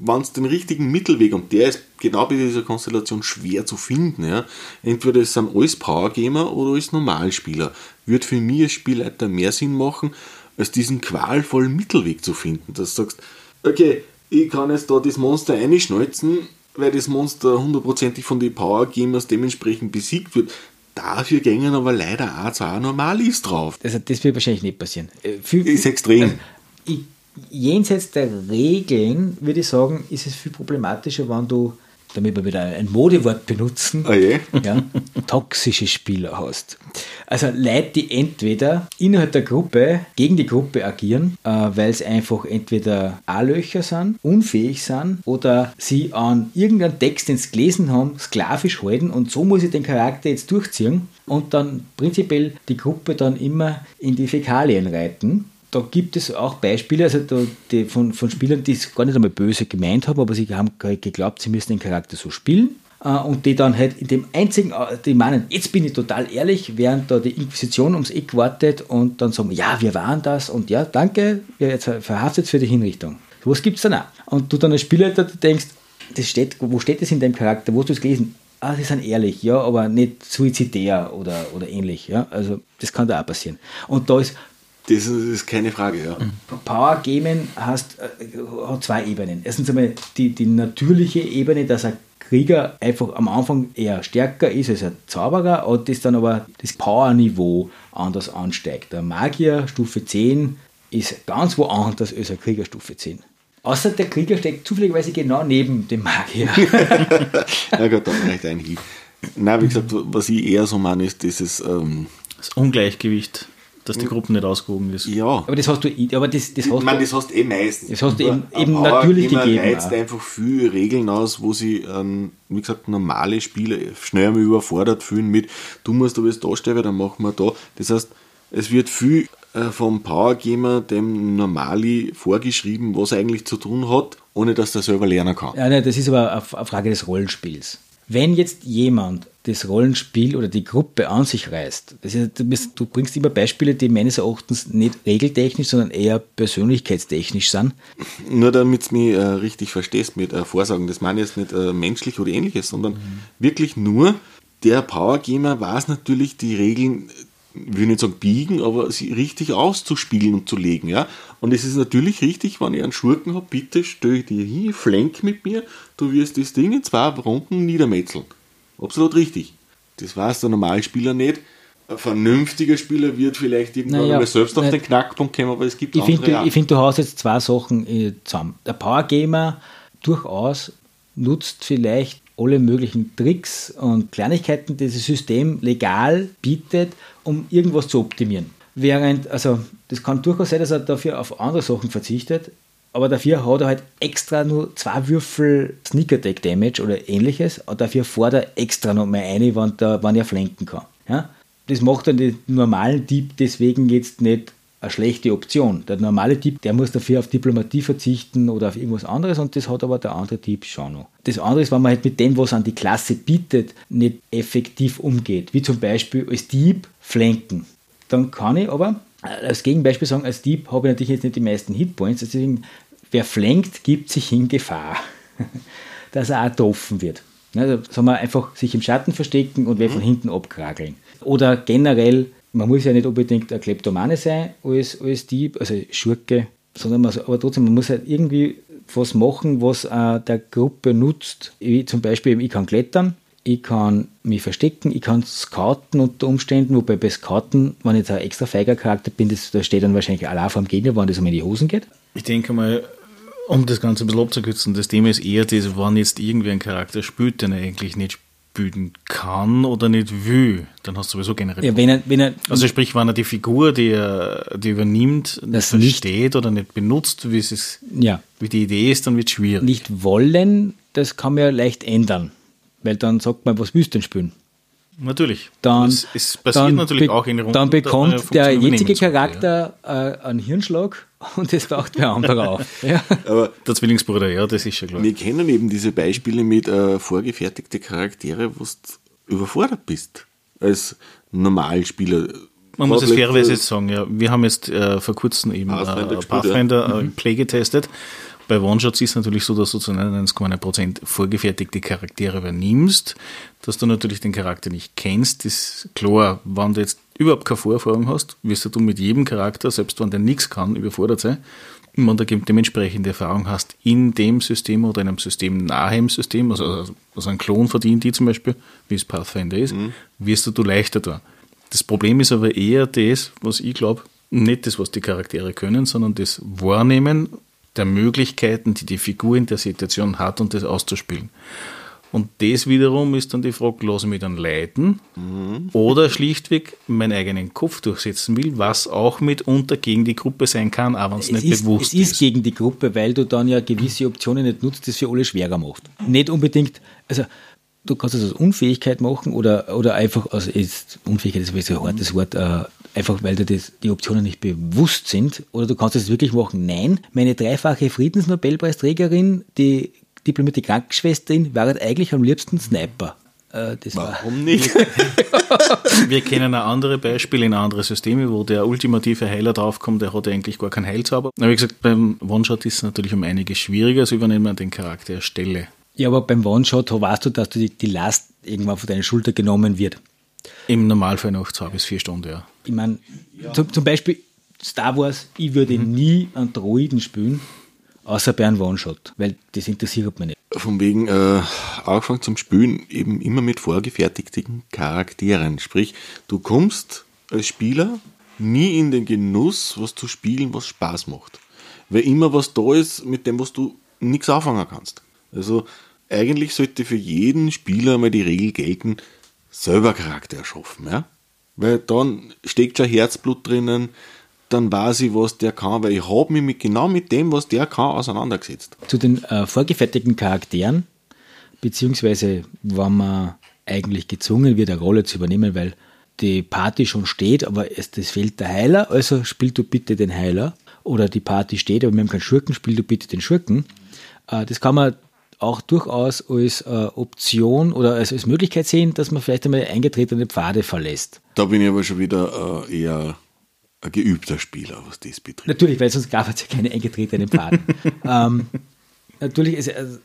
wenn es den richtigen Mittelweg, und der ist genau bei dieser Konstellation schwer zu finden, ja, entweder es sind alles Powergamer oder alles Normalspieler, wird für mich als Spielleiter mehr Sinn machen, als diesen qualvollen Mittelweg zu finden. Dass du sagst, okay, ich kann jetzt da das Monster einschnalzen, weil das Monster hundertprozentig von den Powergamers dementsprechend besiegt wird. Dafür gängen aber leider auch zwei Normalis drauf. Also das wird wahrscheinlich nicht passieren. Äh, viel- Ist extrem. Also, ich, jenseits der Regeln würde ich sagen, ist es viel problematischer, wenn du, damit wir wieder ein Modewort benutzen, je? ja, toxische Spieler hast. Also Leute, die entweder innerhalb der Gruppe gegen die Gruppe agieren, äh, weil sie einfach entweder A-Löcher sind, unfähig sind oder sie an irgendeinen Text, den sie gelesen haben, sklavisch halten und so muss ich den Charakter jetzt durchziehen und dann prinzipiell die Gruppe dann immer in die Fäkalien reiten da gibt es auch Beispiele, also da, die von, von Spielern, die es gar nicht einmal böse gemeint haben, aber sie haben geglaubt, sie müssen den Charakter so spielen. äh, Und die dann halt in dem einzigen, äh, die meinen, jetzt bin ich total ehrlich, während da die Inquisition ums Eck wartet und dann sagen, ja, wir waren das und ja, danke, wir jetzt verhaftet für die Hinrichtung. Sowas gibt es dann auch. Und du dann als Spielleiter denkst, das steht, wo steht das in deinem Charakter? Wo hast du es gelesen? Ah, sie sind ehrlich, ja, aber nicht suizidär oder, oder ähnlich. Ja? Also das kann da auch passieren. Und da ist Das ist, das ist keine Frage, ja. Power Gamen hast, äh, hat zwei Ebenen. Erstens einmal die, die natürliche Ebene, dass ein Krieger einfach am Anfang eher stärker ist als ein Zauberer und das dann aber das Power-Niveau anders ansteigt. Der Magier Stufe 10 ist ganz woanders als ein Krieger Stufe 10. Außer der Krieger steckt zufälligerweise genau neben dem Magier. [laughs] [laughs] Ja Gott, da reicht ein Hieb. Nein, wie gesagt, was ich eher so meine, ist dieses, ähm, Das Ungleichgewicht, dass die Gruppe nicht ausgewogen ist. ja. aber das hast du, aber das, das Ich hast meine, du, das hast du eh meistens. Das hast du eben- eben natürlich gegeben, reizt einfach viele Regeln aus, wo sie, ähm, wie gesagt, normale Spieler schnell einmal überfordert fühlen mit, du musst aber jetzt da stehen, dann machen wir da. Das heißt, es wird viel äh, vom Power Gamer dem Normali vorgeschrieben, was er eigentlich zu tun hat, ohne dass er selber lernen kann. Ja, ne, das ist aber eine Frage des Rollenspiels. Wenn jetzt jemand das Rollenspiel oder die Gruppe an sich reißt, das ist, du, bringst immer Beispiele, die meines Erachtens nicht regeltechnisch, sondern eher persönlichkeitstechnisch sind. Nur damit du mich äh, richtig verstehst mit äh, Vorsagen, das meine ich jetzt nicht äh, menschlich oder ähnliches, sondern wirklich nur, der Power Gamer weiß natürlich die Regeln, ich will nicht sagen biegen, aber sie richtig auszuspielen und zu legen. Ja? Und es ist natürlich richtig, wenn ich einen Schurken habe, bitte stell dir hin, flank mit mir, du wirst das Ding in zwei Runden niedermetzeln. Absolut richtig. Das weiß der Normalspieler nicht. Ein vernünftiger Spieler wird vielleicht irgendwann Naja, mal selbst auf den Knackpunkt kommen, aber es gibt Ich andere finde, auch. du, ich find, du hast jetzt zwei Sachen äh, zusammen. Der Power Gamer durchaus nutzt vielleicht alle möglichen Tricks und Kleinigkeiten, die das System legal bietet, um irgendwas zu optimieren. Während, also das kann durchaus sein, dass er dafür auf andere Sachen verzichtet, aber dafür hat er halt extra nur zwei Würfel Sneak Attack Damage oder ähnliches und dafür fordert er extra noch mal eine, wenn, der, wenn er flanken kann. Ja? Das macht dann den normalen Dieb deswegen jetzt nicht eine schlechte Option. Der normale Dieb, der muss dafür auf Diplomatie verzichten oder auf irgendwas anderes und das hat aber der andere Dieb schon noch. Das andere ist, wenn man halt mit dem, was an die Klasse bietet, nicht effektiv umgeht. Wie zum Beispiel als Dieb flanken. Dann kann ich aber als Gegenbeispiel sagen, als Dieb habe ich natürlich jetzt nicht die meisten Hitpoints, deswegen wer flankt, gibt sich in Gefahr, [laughs] dass er auch getroffen wird. Also sagen wir einfach sich im Schatten verstecken und wer von hinten abkrageln. Oder generell, man muss ja nicht unbedingt ein Kleptomane sein als, als Dieb, also Schurke, sondern man, aber trotzdem, man muss halt irgendwie was machen, was äh, der Gruppe nutzt. Wie zum Beispiel, ich kann klettern, ich kann mich verstecken, ich kann scouten unter Umständen, wobei bei Scouten, wenn ich jetzt ein extra feiger Charakter bin, das, da steht dann wahrscheinlich allein vom Gegner, wenn das um in die Hosen geht. Ich denke mal, um das Ganze ein bisschen abzukürzen, das Thema ist eher das, wann jetzt irgendwer einen Charakter spielt, den er eigentlich nicht spielen kann oder nicht will, dann hast du sowieso generell. Ja, wenn er, wenn er, also sprich, wenn er die Figur, die er die übernimmt, Das nicht- versteht oder nicht benutzt, wie es ja, wie die Idee ist, dann wird es schwierig. nicht wollen, das kann man ja leicht ändern. Weil dann sagt man, was willst du denn spielen? Natürlich. Dann, es, es passiert dann natürlich auch in Runden. Dann da bekommt der jetzige Charakter äh, einen Hirnschlag und das taucht der andere auf. Ja. Aber. Der Zwillingsbruder, ja, das ist schon klar. Wir kennen eben diese Beispiele mit äh, vorgefertigte Charaktere, wo du überfordert bist als Normalspieler. Man muss es fairerweise letzte- jetzt sagen, ja. Wir haben jetzt äh, vor kurzem eben Pathfinder äh, Pathfinder ja. äh, Play getestet. Bei One-Shots ist es natürlich so, dass du zu 99,1% vorgefertigte Charaktere übernimmst, dass du natürlich den Charakter nicht kennst. ist klar, wenn du jetzt überhaupt keine Vorerfahrung hast, wirst du mit jedem Charakter, selbst wenn der nichts kann, überfordert sein. man da dementsprechende Erfahrung hast in dem System oder einem System nahe im System, also, also ein Klon verdient die zum Beispiel, wie es Pathfinder ist, mhm. wirst du, du leichter da. Das Problem ist aber eher das, was ich glaube, nicht das, was die Charaktere können, sondern das Wahrnehmen der Möglichkeiten, die die Figur in der Situation hat und das auszuspielen. Und das wiederum ist dann die Frage, lasse ich mich dann leiten mhm. oder schlichtweg meinen eigenen Kopf durchsetzen will, was auch mitunter gegen die Gruppe sein kann, auch wenn es nicht ist, bewusst ist. Es ist gegen die Gruppe, weil du dann ja gewisse Optionen nicht nutzt, das für alle schwerer macht. Nicht unbedingt, also du kannst es aus Unfähigkeit machen oder, oder einfach aus, jetzt, Unfähigkeit ist ein hartes Wort, äh, einfach weil dir das, die Optionen nicht bewusst sind. Oder du kannst es wirklich machen, nein, meine dreifache Friedensnobelpreisträgerin, die diplomierte Krankenschwesterin, wäre eigentlich am liebsten Sniper. Äh, Warum nicht? [laughs] Wir kennen auch andere Beispiele in andere Systeme, wo der ultimative Heiler draufkommt, der hat eigentlich gar keinen Heilzauber. Aber wie gesagt, beim One-Shot ist es natürlich um einiges schwieriger, also übernehmen wir den Charakter Stelle. Ja, aber beim One-Shot weißt du, dass du die, die Last irgendwann von deiner Schulter genommen wird. Im Normalfall noch zwei bis vier Stunden, ja. Ich meine, ja. zum, zum, Beispiel Star Wars, ich würde mhm. nie einen Droiden spielen, außer bei einem One-Shot, weil das interessiert mich nicht. Von wegen äh, angefangen zum Spielen eben immer mit vorgefertigten Charakteren. Sprich, du kommst als Spieler nie in den Genuss, was zu spielen, was Spaß macht. Weil immer was da ist, mit dem was du nichts anfangen kannst. Also eigentlich sollte für jeden Spieler mal die Regel gelten, selber Charakter erschaffen. Ja? Weil dann steckt schon Herzblut drinnen, dann weiß ich, was der kann, weil ich habe mich mit, genau mit dem, was der kann, auseinandergesetzt. Zu den äh, vorgefertigten Charakteren, beziehungsweise wenn man eigentlich gezwungen wird, eine Rolle zu übernehmen, weil die Party schon steht, aber es das fehlt der Heiler, also spiel du bitte den Heiler. Oder die Party steht, aber wir haben keinen Schurken, spiel du bitte den Schurken. Äh, das kann man auch durchaus als äh, Option oder als, als Möglichkeit sehen, dass man vielleicht einmal eingetretene Pfade verlässt. Da bin ich aber schon wieder äh, eher ein geübter Spieler, was das betrifft. Natürlich, weil sonst gab es ja keine eingetretenen Pfade. [laughs] ähm, natürlich, ist, also,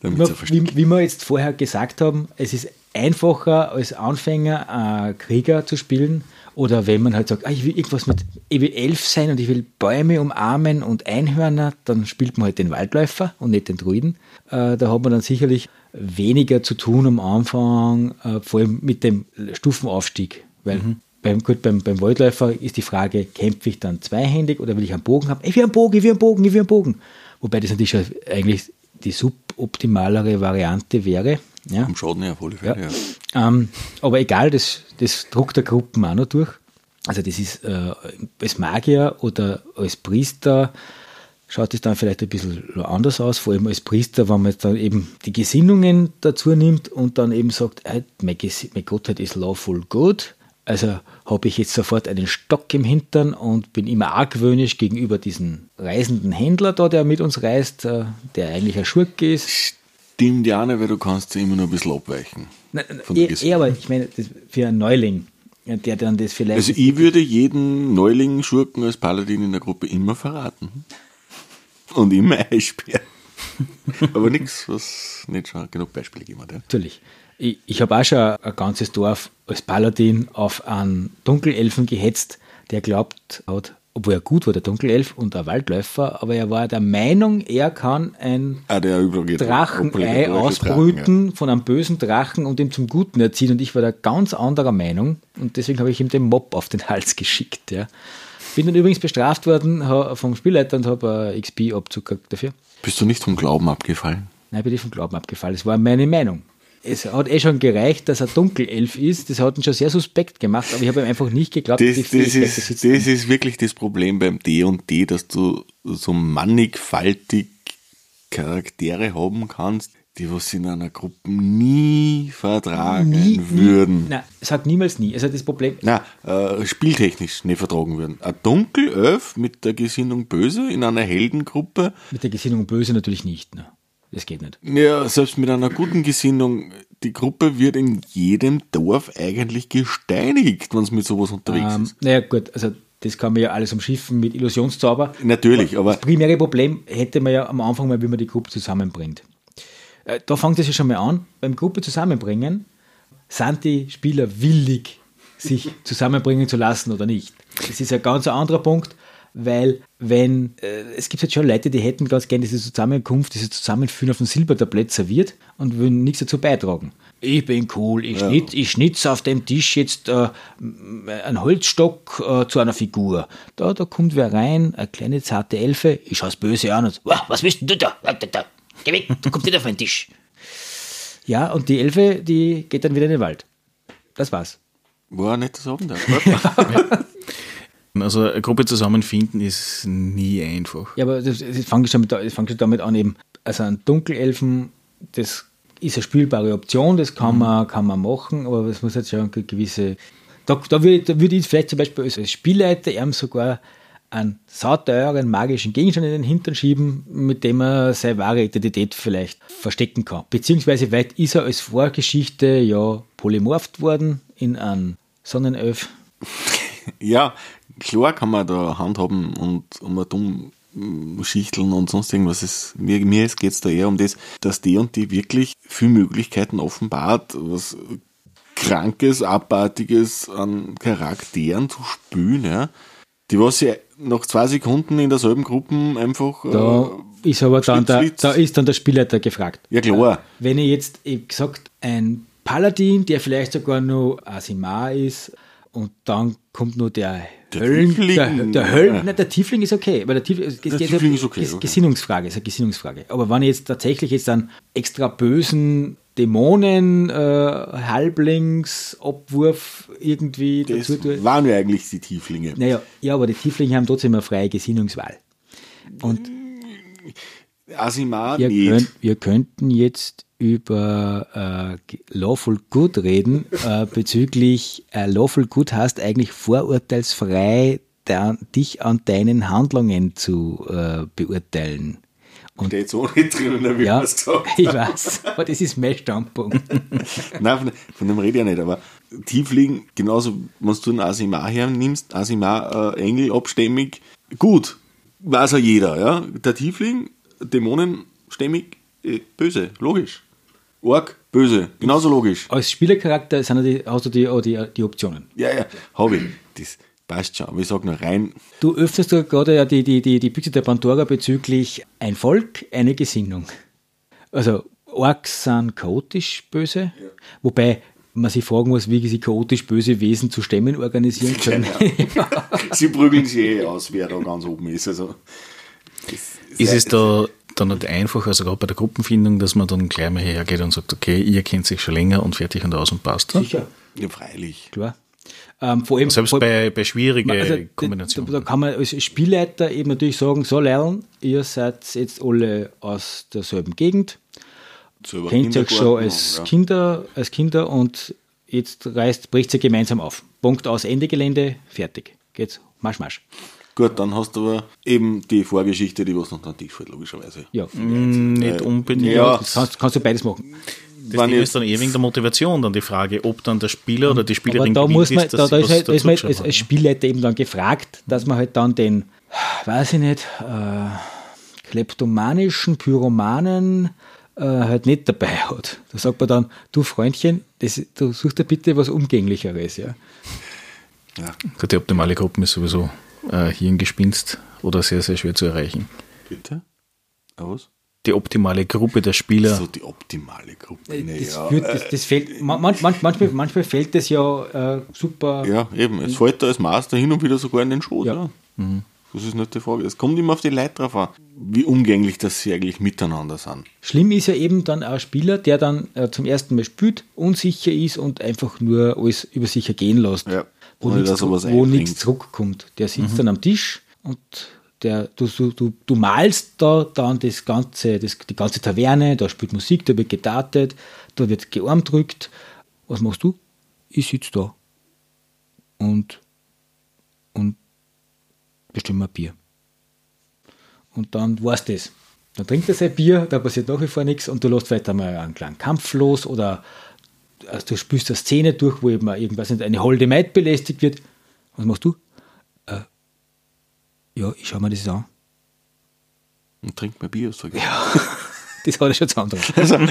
wie, wie, wir jetzt vorher gesagt haben, es ist einfacher als Anfänger äh, Krieger zu spielen oder wenn man halt sagt, ah, ich will irgendwas mit, ich will elf sein und ich will Bäume umarmen und Einhörner, dann spielt man halt den Waldläufer und nicht den Druiden. Äh, da hat man dann sicherlich weniger zu tun am Anfang, äh, vor allem mit dem Stufenaufstieg. Weil mhm. Beim, gut, beim, beim Waldläufer ist die Frage, kämpfe ich dann zweihändig oder will ich einen Bogen haben? Ich will einen Bogen, ich will einen Bogen, ich will einen Bogen. Wobei das natürlich eigentlich die suboptimalere Variante wäre. Ja. Am Schaden ja, auf alle Fälle, ja. ja. Ähm, aber egal, das, das druckt der Gruppen auch noch durch. Also das ist äh, als Magier oder als Priester schaut es dann vielleicht ein bisschen anders aus, vor allem als Priester, wenn man jetzt dann eben die Gesinnungen dazu nimmt und dann eben sagt, hey, mein, mein Gottheit ist lawful good, also habe ich jetzt sofort einen Stock im Hintern und bin immer argwöhnisch gegenüber diesem reisenden Händler da, der mit uns reist, äh, der eigentlich ein Schurke ist. Stimmt ja nicht, weil du kannst immer nur ein bisschen abweichen. Nein, eher, aber ich meine, für einen Neuling, der dann das vielleicht... Also ich würde jeden Neuling Schurken als Paladin in der Gruppe immer verraten. Und immer [laughs] einsperren. aber nichts, was nicht schon genug Beispiele gegeben hat. Ja. Natürlich. Ich, ich habe auch schon ein ganzes Dorf als Paladin auf einen Dunkelelfen gehetzt, der glaubt hat, obwohl er gut war, der Dunkelelf und der Waldläufer, aber er war der Meinung, er kann ein ah, Drachenei ausbrüten ja. von einem bösen Drachen und ihm zum Guten erziehen. Und ich war da ganz anderer Meinung und deswegen habe ich ihm den Mob auf den [laughs] Hals geschickt. Ja. Bin dann übrigens bestraft worden vom Spielleiter und habe XP-Abzug dafür. Bist du nicht vom Glauben abgefallen? Nein, bin ich vom Glauben abgefallen. Es war meine Meinung es hat eh schon gereicht, dass er Dunkelelf ist. Das hat ihn schon sehr suspekt gemacht, aber ich habe ihm einfach nicht geglaubt, das, das, ist, das ist wirklich das Problem beim D&D, dass du so mannigfaltig Charaktere haben kannst, die was in einer Gruppe nie vertragen nie, würden. Nie, nein, sagt niemals nie. Also das Problem. Na, äh, spieltechnisch nicht vertragen würden. Ein Dunkelelf mit der Gesinnung Böse in einer Heldengruppe. Mit der Gesinnung Böse natürlich nicht. Ne? Das geht nicht. Ja, selbst mit einer guten Gesinnung, die Gruppe wird in jedem Dorf eigentlich gesteinigt, wenn es mit sowas unterwegs ähm, ist. Naja, gut, also das kann man ja alles umschiffen mit Illusionszauber. Natürlich, aber. Das primäre Problem hätte man ja am Anfang mal, wie man die Gruppe zusammenbringt. Äh, da fängt es ja schon mal an. Beim Gruppe zusammenbringen sind die Spieler willig, sich [laughs] zusammenbringen zu lassen oder nicht. Das ist ein ganz anderer Punkt. Weil wenn, äh, es gibt halt schon Leute, die hätten ganz gerne diese Zusammenkunft, diese Zusammenführen auf dem Silbertablett serviert und würden nichts dazu beitragen. Ich bin cool, ich, schnitt, ich schnitze auf dem Tisch jetzt äh, einen Holzstock äh, zu einer Figur. Da, da kommt wer rein, eine kleine zarte Elfe, ich schaue böse an und "Wah, was willst denn du da? Geh weg, du kommst nicht auf meinen Tisch. Ja, und die Elfe, die geht dann wieder in den Wald. Das war's. War nicht das Abend. [laughs] Also eine Gruppe zusammenfinden ist nie einfach. Ja, aber das, das fängt schon, mit, damit an, eben, also ein Dunkelelfen, das ist eine spielbare Option, das kann, man, kann man machen, aber es muss jetzt schon eine gewisse. Da, da würde da würd ich vielleicht zum Beispiel als Spielleiter ihm sogar einen sauteuren magischen Gegenstand in den Hintern schieben, mit dem er seine wahre Identität vielleicht verstecken kann. Beziehungsweise weit ist er als Vorgeschichte ja polymorpht worden in einen Sonnenelf. [laughs] ja, klar kann man da handhaben und um dumm mm, schichteln und sonst irgendwas. Es, mir mir geht es da eher um das, dass die und die wirklich viele Möglichkeiten offenbart, was Krankes, Abartiges an Charakteren zu spülen, ja. Die was ja nach zwei Sekunden in derselben Gruppe einfach. Da äh, ist aber dann der, da ist dann der Spielleiter gefragt. ja, klar. Wenn ich jetzt, ich gesagt, ein Paladin, der vielleicht sogar noch Asimar ist, und dann kommt nur der, Der Höllen, Tiefling. der, der Höllen, nein, der Tiefling ist okay, weil der Tiefling, es geht Tiefling ja- ist okay, Ges- okay. Gesinnungsfrage, ist eine Gesinnungsfrage. Aber wenn ich jetzt tatsächlich jetzt einen extra bösen Dämonen, äh, Halblings, Obwurf irgendwie Das dazu tue, waren ja eigentlich die Tieflinge. naja, ja, aber die Tieflinge haben trotzdem eine freie Gesinnungswahl. Und Asimar Wir, könnt, wir könnten jetzt über äh, Lawful Good reden, äh, [laughs] bezüglich äh, Lawful Good heißt eigentlich vorurteilsfrei der, dich an deinen Handlungen zu äh, beurteilen. Und Steht so nicht drinnen, wie ja, man es gesagt [laughs] ich weiß, aber das ist mein Standpunkt. [laughs] Nein, von, von dem rede ich ja nicht, aber Tiefling, genauso, wenn du einen Asimar hernimmst, Asimar äh, Engel abstämmig, gut, weiß ja jeder, ja. Der Tiefling, Dämonenstämmig, äh, böse, logisch. Ork, böse, genauso logisch. Als Spielercharakter sind ja die, hast du die, auch die, die Optionen. Ja, ja, habe ich. Das passt schon. Aber ich sage nur rein, Du öffnest da gerade ja die, die, die, die Büchse der Pandora bezüglich ein Volk, eine Gesinnung. Also Orks sind chaotisch böse, wobei man sich fragen muss, wie sie chaotisch böse Wesen zu Stämmen organisieren [laughs] können. sie prügeln sich eh aus, wer da ganz oben ist. Also, das Ist es da dann nicht einfach, also gerade bei der Gruppenfindung, dass man dann gleich mal hergeht und sagt, okay, ihr kennt sich schon länger und fertig und aus und passt. Sicher, Ja, freilich. klar. Ähm, vor allem, Selbst vor, bei, bei schwierigen also, Kombinationen. Da, da kann man als Spielleiter eben natürlich sagen, so lernen, ihr seid jetzt alle aus derselben Gegend, kennt euch schon als ja. Kinder, als Kinder und jetzt reißt, bricht sie gemeinsam auf. Punkt aus, Ende Gelände, fertig. Geht's, marsch, marsch. Gut, dann hast du aber eben die Vorgeschichte, die was noch an Tisch fällt, logischerweise. Ja, nicht unbedingt. ja. das kannst, kannst du beides machen. Das Wenn Ding ich- ist dann eh wegen der Motivation dann die Frage, ob dann der Spieler oder die Aber Spielerin da gewillt muss man, ist, da, dass da ist, halt, da ist man als, als. Spielleiter eben dann gefragt, dass man halt dann den, weiß ich nicht, äh, kleptomanischen Pyromanen äh, halt nicht dabei hat. Da sagt man dann, du Freundchen, das, du suchst dir bitte was Umgänglicheres, ja. Ja. Die optimale Gruppe ist sowieso äh, Hirngespinst oder sehr, sehr schwer zu erreichen. Bitte? Was? Die optimale Gruppe der Spieler So die optimale Gruppe. Ne, Das, ja, führt, das, das fällt, man, man, man- manchmal, manchmal fällt das ja äh, super. ja, eben. Es fällt da als Master hin und wieder sogar in den Schoß. Ja. Ja. Das ist nicht die Frage. Es kommt immer auf die Leute drauf an, wie umgänglich dass sie eigentlich miteinander sind. Schlimm ist ja eben dann ein Spieler, der dann äh, zum ersten Mal spielt, unsicher ist und einfach nur alles über sich ergehen lässt. Ja, Wo, ohne nichts, wo nichts zurückkommt. Der sitzt dann am Tisch und der, du, du, du, malst da dann das ganze, das, die ganze Taverne, da spielt Musik, da wird gedartet, da wird gearmdrückt. Was machst du? Ich sitze da und, und bestimme ein Bier. Und dann war's das. Dann trinkt er sein Bier, da passiert nach wie vor nichts und du lässt vielleicht einmal einen kleinen Kampf los oder also du spürst eine Szene durch, wo eben irgendwas nicht, eine holde Maid belästigt wird. Was machst du? Äh, ja, ich schau mir das an. Und trinkt mal Bier, sag ich. [laughs] Das hat er schon zu anderen. [laughs]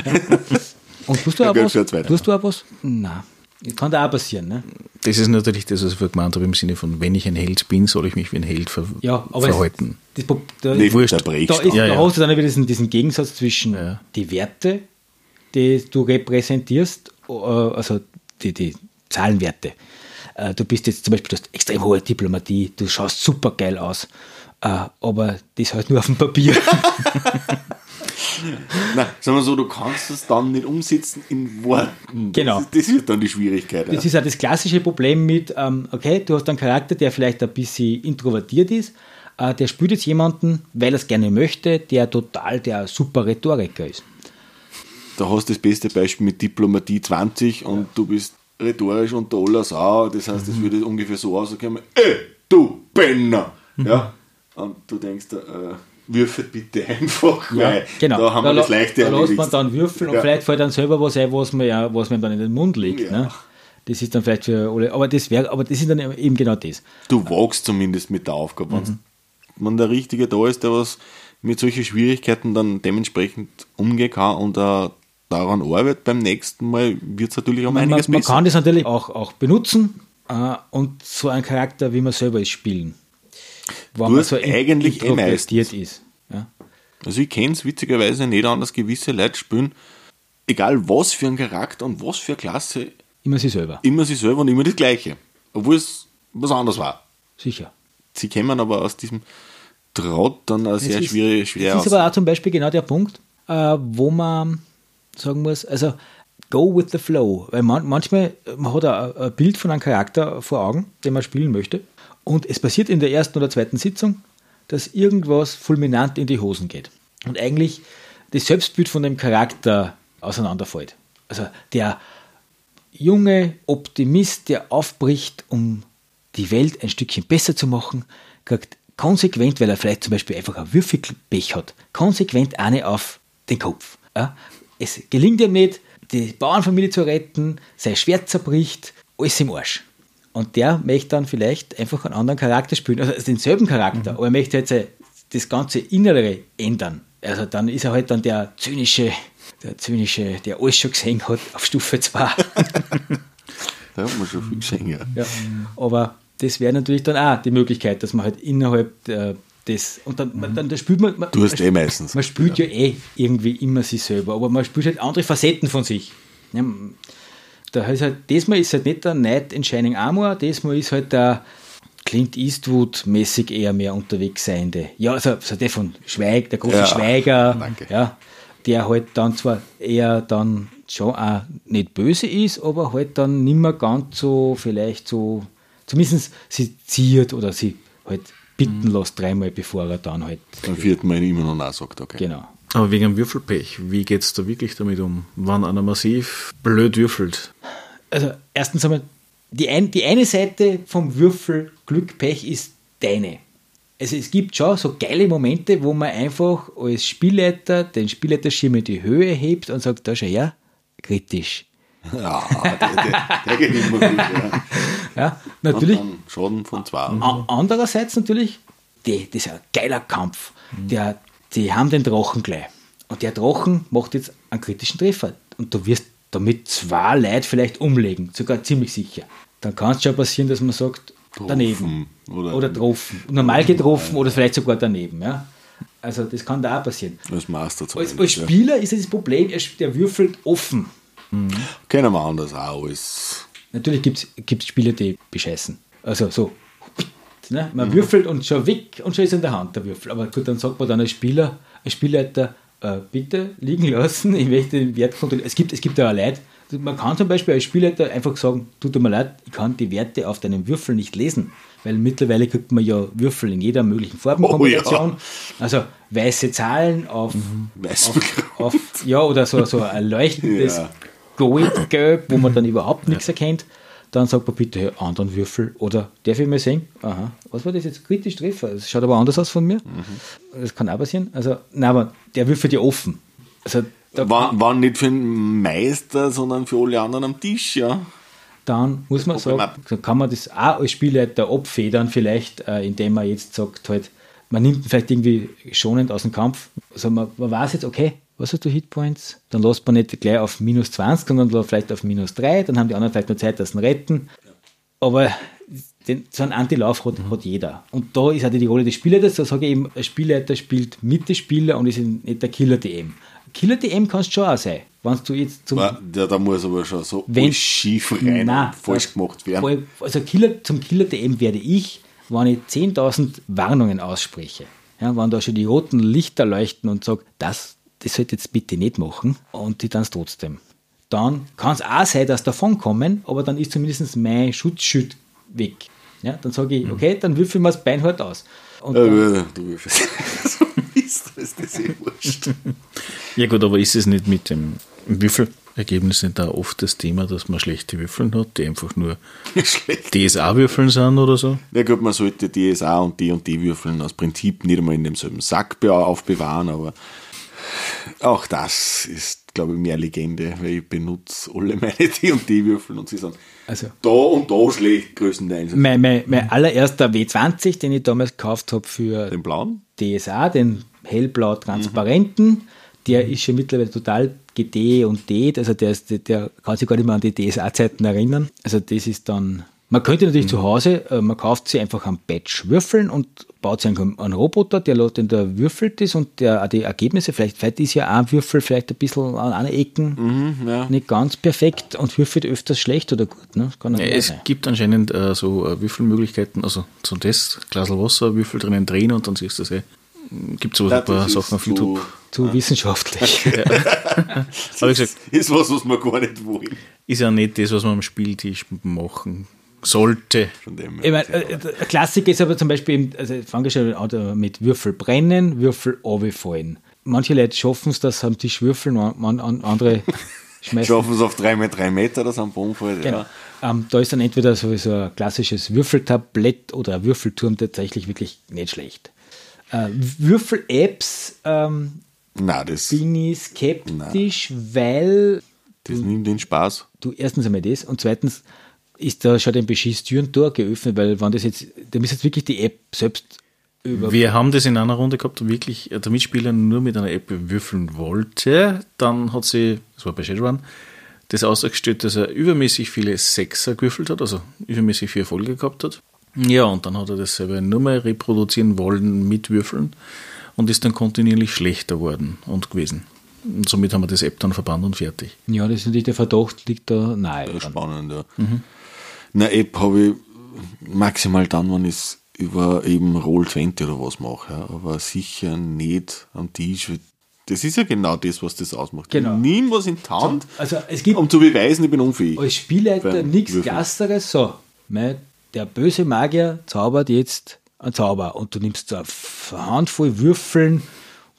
Und tust du Ja, auch was? Tust du auch was? Nein. Das kann da auch passieren, ne? Das ist natürlich das, was ich vorher gemeint habe, im Sinne von, wenn ich ein Held bin, soll ich mich wie ein Held ver Ja, aber verhalten. Es, das, da, Nicht Wurscht. der da, Brechst. ist, Ja, da ja. hast du dann wieder diesen, diesen Gegensatz zwischen Ja. die Werte, die du repräsentierst, also die, die Zahlenwerte. Äh, Du bist jetzt zum Beispiel, du hast extrem hohe Diplomatie, du schaust super geil aus, äh, aber das halt nur auf dem Papier. [laughs] [laughs] Nein, sagen wir so, du kannst es dann nicht umsetzen in Worten. Genau. Das, das wird dann die Schwierigkeit. Das ja. ist ja das klassische Problem mit, ähm, okay, du hast einen Charakter, der vielleicht ein bisschen introvertiert ist, äh, der spielt jetzt jemanden, weil er es gerne möchte, der total der super Rhetoriker ist. Da hast du das beste Beispiel mit Diplomatie 20 und du bist rhetorisch unter aller Sau. Das heißt, Mhm. es würde ungefähr so auskommen: Ey, du Penner! Ja? Und du denkst, äh, würfel bitte einfach, weil Genau. da haben wir la- das leichte Da lässt man dann würfeln und Ja. vielleicht fällt dann selber was ein, was man ja, was man dann in den Mund legt. Ja. Ne? Das ist dann vielleicht für alle, aber das wäre, aber das ist dann eben genau das. Du wachst zumindest mit der Aufgabe. Mhm. Wenn, der Richtige da ist, der was mit solchen Schwierigkeiten dann dementsprechend umgehen kann und äh, daran arbeitet, beim nächsten Mal wird es natürlich um Man, man, einiges man besser. kann das natürlich auch, auch benutzen äh, und so einen Charakter, wie man selber ist, spielen. Wo man so eigentlich eh introvertiert ist. Ja? Also ich kenne es witzigerweise nicht anders, gewisse Leute spielen, egal was für ein Charakter und was für eine Klasse, Immer sie selber. immer sie selber und immer das Gleiche. Obwohl es was anderes war. Sicher. Sie kämen aber aus diesem Trott dann auch sehr schwierig, schwer Das ist aber auch zum Beispiel genau der Punkt, äh, wo man sagen muss, also go with the flow. Weil man, manchmal, man hat ein, Bild von einem Charakter vor Augen, den man spielen möchte, und es passiert in der ersten oder zweiten Sitzung, dass irgendwas fulminant in die Hosen geht. Und eigentlich das Selbstbild von dem Charakter auseinanderfällt. Also der junge Optimist, der aufbricht, um die Welt ein Stückchen besser zu machen, kriegt konsequent, weil er vielleicht zum Beispiel einfach ein Würfelpech hat, konsequent eine auf den Kopf. Ja? Es gelingt ihm nicht, die Bauernfamilie zu retten, sein Schwert zerbricht, alles im Arsch. Und der möchte dann vielleicht einfach einen anderen Charakter spielen, also denselben Charakter, aber er möchte jetzt äh, das ganze Innere ändern. Also dann ist er halt dann der zynische, der zynische, der alles schon gesehen hat auf Stufe 2. [laughs] Da hat man schon viel gesehen, ja. Ja. Aber das wäre natürlich dann auch die Möglichkeit, dass man halt innerhalb äh, des und dann, man, dann da spielt man, man Du hast eh meistens. man spielt ja. eh irgendwie immer sich selber, aber man spielt halt andere Facetten von sich. Ja, da ist halt, diesmal ist halt nicht der Knight in Shining Armor, diesmal ist halt der Clint Eastwood-mäßig eher mehr unterwegs seiende. Ja, also, also der von Schweig, der große Ja, Schweiger, danke. ja, der halt dann zwar eher dann schon auch nicht böse ist, aber halt dann nicht mehr ganz so, vielleicht so, zumindest sie ziert oder sie halt bitten Mhm. lässt dreimal, bevor er dann halt, Beim vierten Mal immer noch Nein sagt, okay. genau. Aber wegen dem Würfelpech, wie geht es da wirklich damit um? Wann einer massiv blöd würfelt? Also erstens einmal, die, ein, die eine Seite vom Würfel Glück, Pech ist deine. Also es gibt schon so geile Momente, wo man einfach als Spielleiter den Spielleiterschirm in die Höhe hebt und sagt, da schau her, kritisch. Ja, der, der, der geht immer gut, ja. [laughs] Ja, natürlich. Und dann Schaden von zwei. Andererseits natürlich, die, das ist ein geiler Kampf. Der, die haben den Drachen gleich. Und der Drachen macht jetzt einen kritischen Treffer. Und du wirst damit zwei Leute vielleicht umlegen, sogar ziemlich sicher. Dann kann es schon passieren, dass man sagt, daneben. Oder- Oder, getroffen. Normal getroffen oder vielleicht sogar daneben. Ja? Also das kann da auch passieren. Als Master Als, zumindest. als ja. Spieler ist das Problem, er, der würfelt offen. Kennen wir anders auch alles. Natürlich gibt es Spieler, die bescheißen. Also so, ne? man würfelt und schon weg und schon ist in der Hand der Würfel. Aber gut, dann sagt man dann als Spieler, als Spielleiter, äh, bitte liegen lassen, [laughs] ich möchte den Wert kontrollieren. Es gibt, es gibt ja auch Leute, man kann zum Beispiel als Spielleiter einfach sagen, tut mir leid, ich kann die Werte auf deinem Würfel nicht lesen. Weil mittlerweile kriegt man ja Würfel in jeder möglichen Farbenkombination. Also weiße Zahlen auf, Weiß auf ja, oder so, so ein leuchtendes Ja. Goldgelb, [coughs] wo man dann überhaupt nichts erkennt. Dann sagt man bitte anderen Würfel oder darf ich mal sehen? Aha, was war das jetzt? Kritisch Treffer. Das schaut aber anders aus von mir. Das kann auch passieren. Also, nein, aber der würfelt ja offen. Also, War, war nicht für den Meister, sondern für alle anderen am Tisch, ja. dann muss man sagen, kann man das auch als Spielleiter abfedern, vielleicht, äh, indem man jetzt sagt, halt, man nimmt ihn vielleicht irgendwie schonend aus dem Kampf. Also man, man weiß jetzt, okay, was hast du Hitpoints? Dann lässt man nicht gleich auf minus 20, sondern vielleicht auf minus 3, dann haben die anderen vielleicht noch Zeit, dass sie retten. aber den, so einen Antilauf hat, hat jeder. Und da ist auch die Rolle des Spielleiters. Da sage ich eben, ein Spielleiter spielt mit den Spielern und ist nicht der Killer-DM. Killer-DM kannst du schon auch sein. Wenn du jetzt zum Ja, da muss aber schon so Wenn- schief rein Nein, falsch gemacht werden. Also Killer, zum Killer-DM werde ich, wenn ich 10.000 Warnungen ausspreche, ja, wenn da schon die roten Lichter leuchten und sage, das, das sollte jetzt bitte nicht machen und die dann trotzdem. Dann kann es auch sein, dass davon kommen, aber dann ist zumindest mein Schutzschild weg. Ja, dann sage ich, okay, dann würfeln wir das Bein halt aus. Und Ja, dann, ja, du wirst [laughs] so Mist, ist das eh wurscht. [laughs] Ja gut, aber ist es nicht mit dem Würfelergebnis nicht auch oft das Thema, dass man schlechte Würfeln hat, die einfach nur. [laughs] DSA-Würfeln sind oder so? Ja gut, man sollte DSA und D und D würfeln aus Prinzip nicht einmal in demselben Sack be- aufbewahren, aber auch das ist, glaube ich, mehr Legende, weil ich benutze alle [laughs] meine D und D sie sind also da und da schlecht größtenteils. mein, mein, mein allererster W20, den ich damals gekauft habe für Den blauen? DSA, den hellblau transparenten, der ist schon mittlerweile total gede und det, also der, ist, der kann sich gar nicht mehr an die DSA-Zeiten erinnern. Also das ist dann, man könnte natürlich zu Hause, äh, man kauft sich einfach einen Batch Würfeln und baut sich einen, einen Roboter, der lässt den da würfelt ist und der auch die Ergebnisse, vielleicht, vielleicht ist ja ein Würfel vielleicht ein bisschen an einer Ecken ja. nicht ganz perfekt und würfelt öfters schlecht oder gut. Ne? Ja, es sein. gibt anscheinend äh, so äh, Würfelmöglichkeiten, also zum Test, Glas Wasser, Würfel drinnen drehen und dann siehst du es eh. Gibt so ein paar Sachen auf YouTube. Zu wissenschaftlich. [laughs] [laughs] Aber gesagt, ist was, was wir gar nicht wollen. ist ja nicht das, was man am Spieltisch machen sollte. Von dem Ich meine, äh, ein Klassiker ist aber zum Beispiel, also ich fange schon an äh, mit Würfel brennen, Würfel runterfallen. Manche Leute schaffen es, dass sie am Tisch würfeln, man, man, an- andere [laughs] schmeißen. Schaffen es auf 3 mal 3 Meter, das am Baum fällt. Genau. Ja. Ähm, da ist dann entweder sowieso ein klassisches Würfeltablett oder ein Würfelturm tatsächlich wirklich nicht schlecht. Äh, Würfel-Apps ähm, Nein, das, bin ich skeptisch, weil das nimmt den Spaß. du erstens einmal das und zweitens ist da schon ein Beschiss Tür und Tor geöffnet, weil wenn das jetzt, da müsst jetzt wirklich die App selbst über Wir haben das in einer Runde gehabt, wo wirklich der Mitspieler nur mit einer App würfeln wollte. Dann hat sie, das war bei Shadowrun, das ausgestellt, dass er übermäßig viele Sechser gewürfelt hat, also übermäßig viel Erfolge gehabt hat. Ja, und dann hat er das selber nur mal reproduzieren wollen mit Würfeln und ist dann kontinuierlich schlechter worden und gewesen. Und somit haben wir das App dann verbannt und fertig. Ja, das ist natürlich der Verdacht, liegt da nahe. Spannend, ja. Eine App habe ich maximal dann, wenn ich es über eben Roll20 oder was mache, ja. aber sicher nicht am Tisch. Das ist ja genau das, was das ausmacht. Genau. Ich nimm was in die Hand, Also es gibt um zu beweisen, ich bin unfähig. als Spielleiter nichts. Klasseres. So, mein, der böse Magier zaubert jetzt einen Zauber und du nimmst so eine Handvoll Würfeln,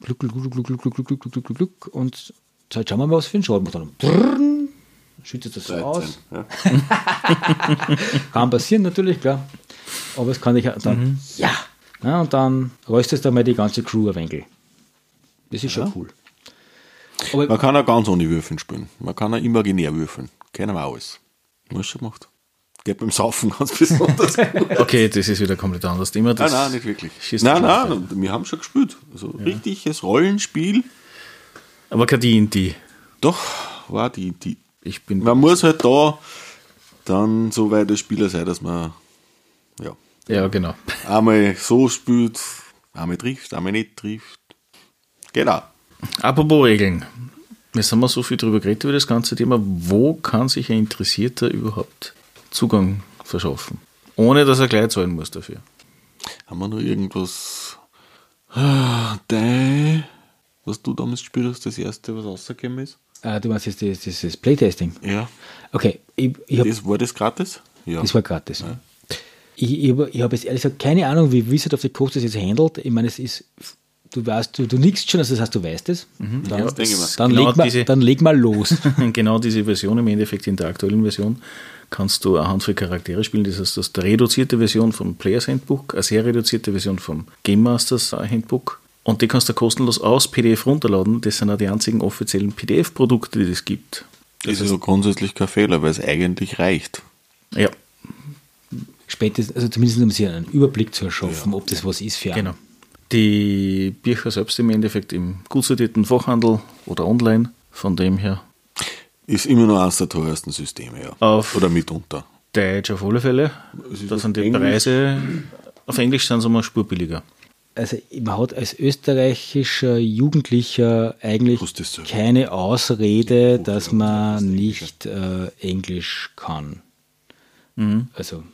gluck, gluck, gluck, gluck, gluck, gluck, gluck, gluck, gluck, und jetzt schauen wir mal, was für einen Schaden macht. Dann brrrn, schüttet das so 13, aus. ja. [laughs] Kann passieren natürlich, klar. Aber es kann auch dann, ja. ja. Und dann röstest du einmal die ganze Crew ein wenig. Das ist schon cool. Aber Man kann auch ganz ohne Würfeln spielen. Man kann auch imaginär würfeln. Kennen wir alles. Was schon gemacht? Geht beim Saufen ganz [laughs] besonders gut. Okay, das ist wieder ein komplett anderes Thema. Nein, Das nein, nicht wirklich. Nein, nein, wir haben schon gespielt. Also richtiges Rollenspiel. Aber kein D&D. Doch, war die, die. Ich bin Man muss halt da dann so weit der Spieler sein, dass man ja, ja, genau. einmal so spielt, einmal trifft, einmal nicht trifft. Genau. Apropos Regeln. Jetzt haben wir so viel drüber geredet über das ganze Thema. Wo kann sich ein Interessierter überhaupt Zugang verschaffen? Ohne dass er gleich zahlen muss dafür. Haben wir noch irgendwas? Ah, Dein, was du damals gespielt hast, das erste, was rausgekommen ist? Äh, du meinst jetzt das, das, das Playtesting. Ja. Okay, ich, ich habe Das, war das gratis? Ja. Das war gratis. Ich, ich, hab- ich habe jetzt ehrlich gesagt keine Ahnung, wie Wizard of the Coast das jetzt handelt. Ich meine, es ist, du weißt, du, du nickst schon, also das heißt, du weißt es. Dann, Ja, denke ich mir. dann, Genau leg mal, diese- dann leg mal los. [laughs] genau diese Version im Endeffekt in der aktuellen Version kannst du anhand von Charaktere spielen. Das heißt, das ist eine reduzierte Version vom Players Handbook, eine sehr reduzierte Version vom Game Masters Handbook. Und die kannst du kostenlos aus PDF runterladen. Das sind auch die einzigen offiziellen PDF-Produkte, die es gibt. Das ist ja grundsätzlich kein Fehler, weil es eigentlich reicht. Ja, Spätestens, also zumindest um sich einen Überblick zu erschaffen, ob das was ist für einen. genau. Die Bücher selbst im Endeffekt im gut sortierten Fachhandel oder online. Von dem her Ist immer noch eines der teuersten Systeme, ja. Auf- Oder mitunter. Deutsch auf alle Fälle. Da sind die Englisch. Preise, auf Englisch sind sie mal spurbilliger. Also man hat als österreichischer Jugendlicher eigentlich keine Ausrede, dass man nicht äh, Englisch kann. Also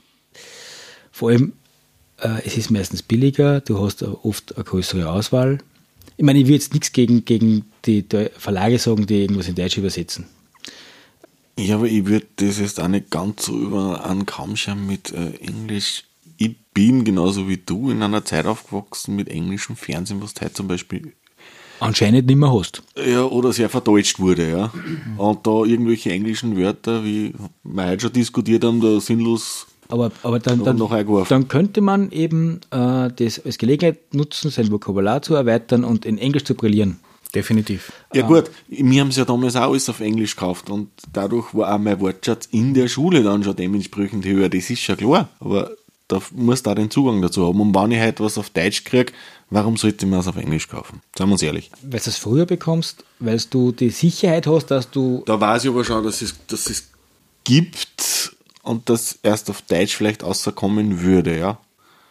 vor allem, äh, es ist meistens billiger, du hast oft eine größere Auswahl. Ich meine, ich will jetzt nichts gegen, gegen die Verlage sagen, die irgendwas in Deutsch übersetzen. Ja, aber ich würde das jetzt auch nicht ganz so über einen Kamm scheren mit äh, Englisch. Ich bin genauso wie du in einer Zeit aufgewachsen mit englischem Fernsehen, was du heute zum Beispiel Anscheinend nicht mehr hast. ja, oder sehr verdeutscht wurde, ja. Und da irgendwelche englischen Wörter, wie wir heute schon diskutiert haben, da sinnlos Aber, aber dann, dann, dann könnte man eben äh, das als Gelegenheit nutzen, sein Vokabular zu erweitern und in Englisch zu brillieren. Definitiv. Ja gut, wir haben es ja damals auch alles auf Englisch gekauft und dadurch war auch mein Wortschatz in der Schule dann schon dementsprechend höher, das ist schon klar, aber da musst du auch den Zugang dazu haben. Und wenn ich heute was auf Deutsch kriege, warum sollte ich mir es auf Englisch kaufen? Seien wir uns ehrlich. Weil du es früher bekommst, weil du die Sicherheit hast, dass du Da weiß ich aber schon, dass es, dass es gibt und das erst auf Deutsch vielleicht außerkommen würde, ja.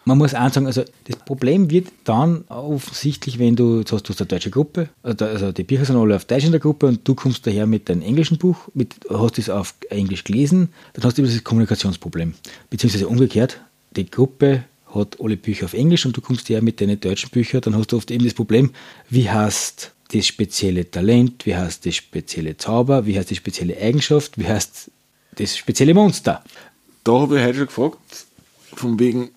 Man muss auch sagen, also das Problem wird dann offensichtlich, wenn du, jetzt hast du eine deutsche Gruppe, also da- also die Bücher sind alle auf Deutsch in der Gruppe und du kommst daher mit deinem englischen Buch, mit, hast es auf Englisch gelesen, dann hast du das Kommunikationsproblem. Beziehungsweise umgekehrt, die Gruppe hat alle Bücher auf Englisch und du kommst daher mit deinen deutschen Büchern, dann hast du oft eben das Problem, wie heißt das spezielle Talent, wie heißt das spezielle Zauber, wie heißt die spezielle Eigenschaft, wie heißt das spezielle Monster. Da habe ich heute schon gefragt, von wegen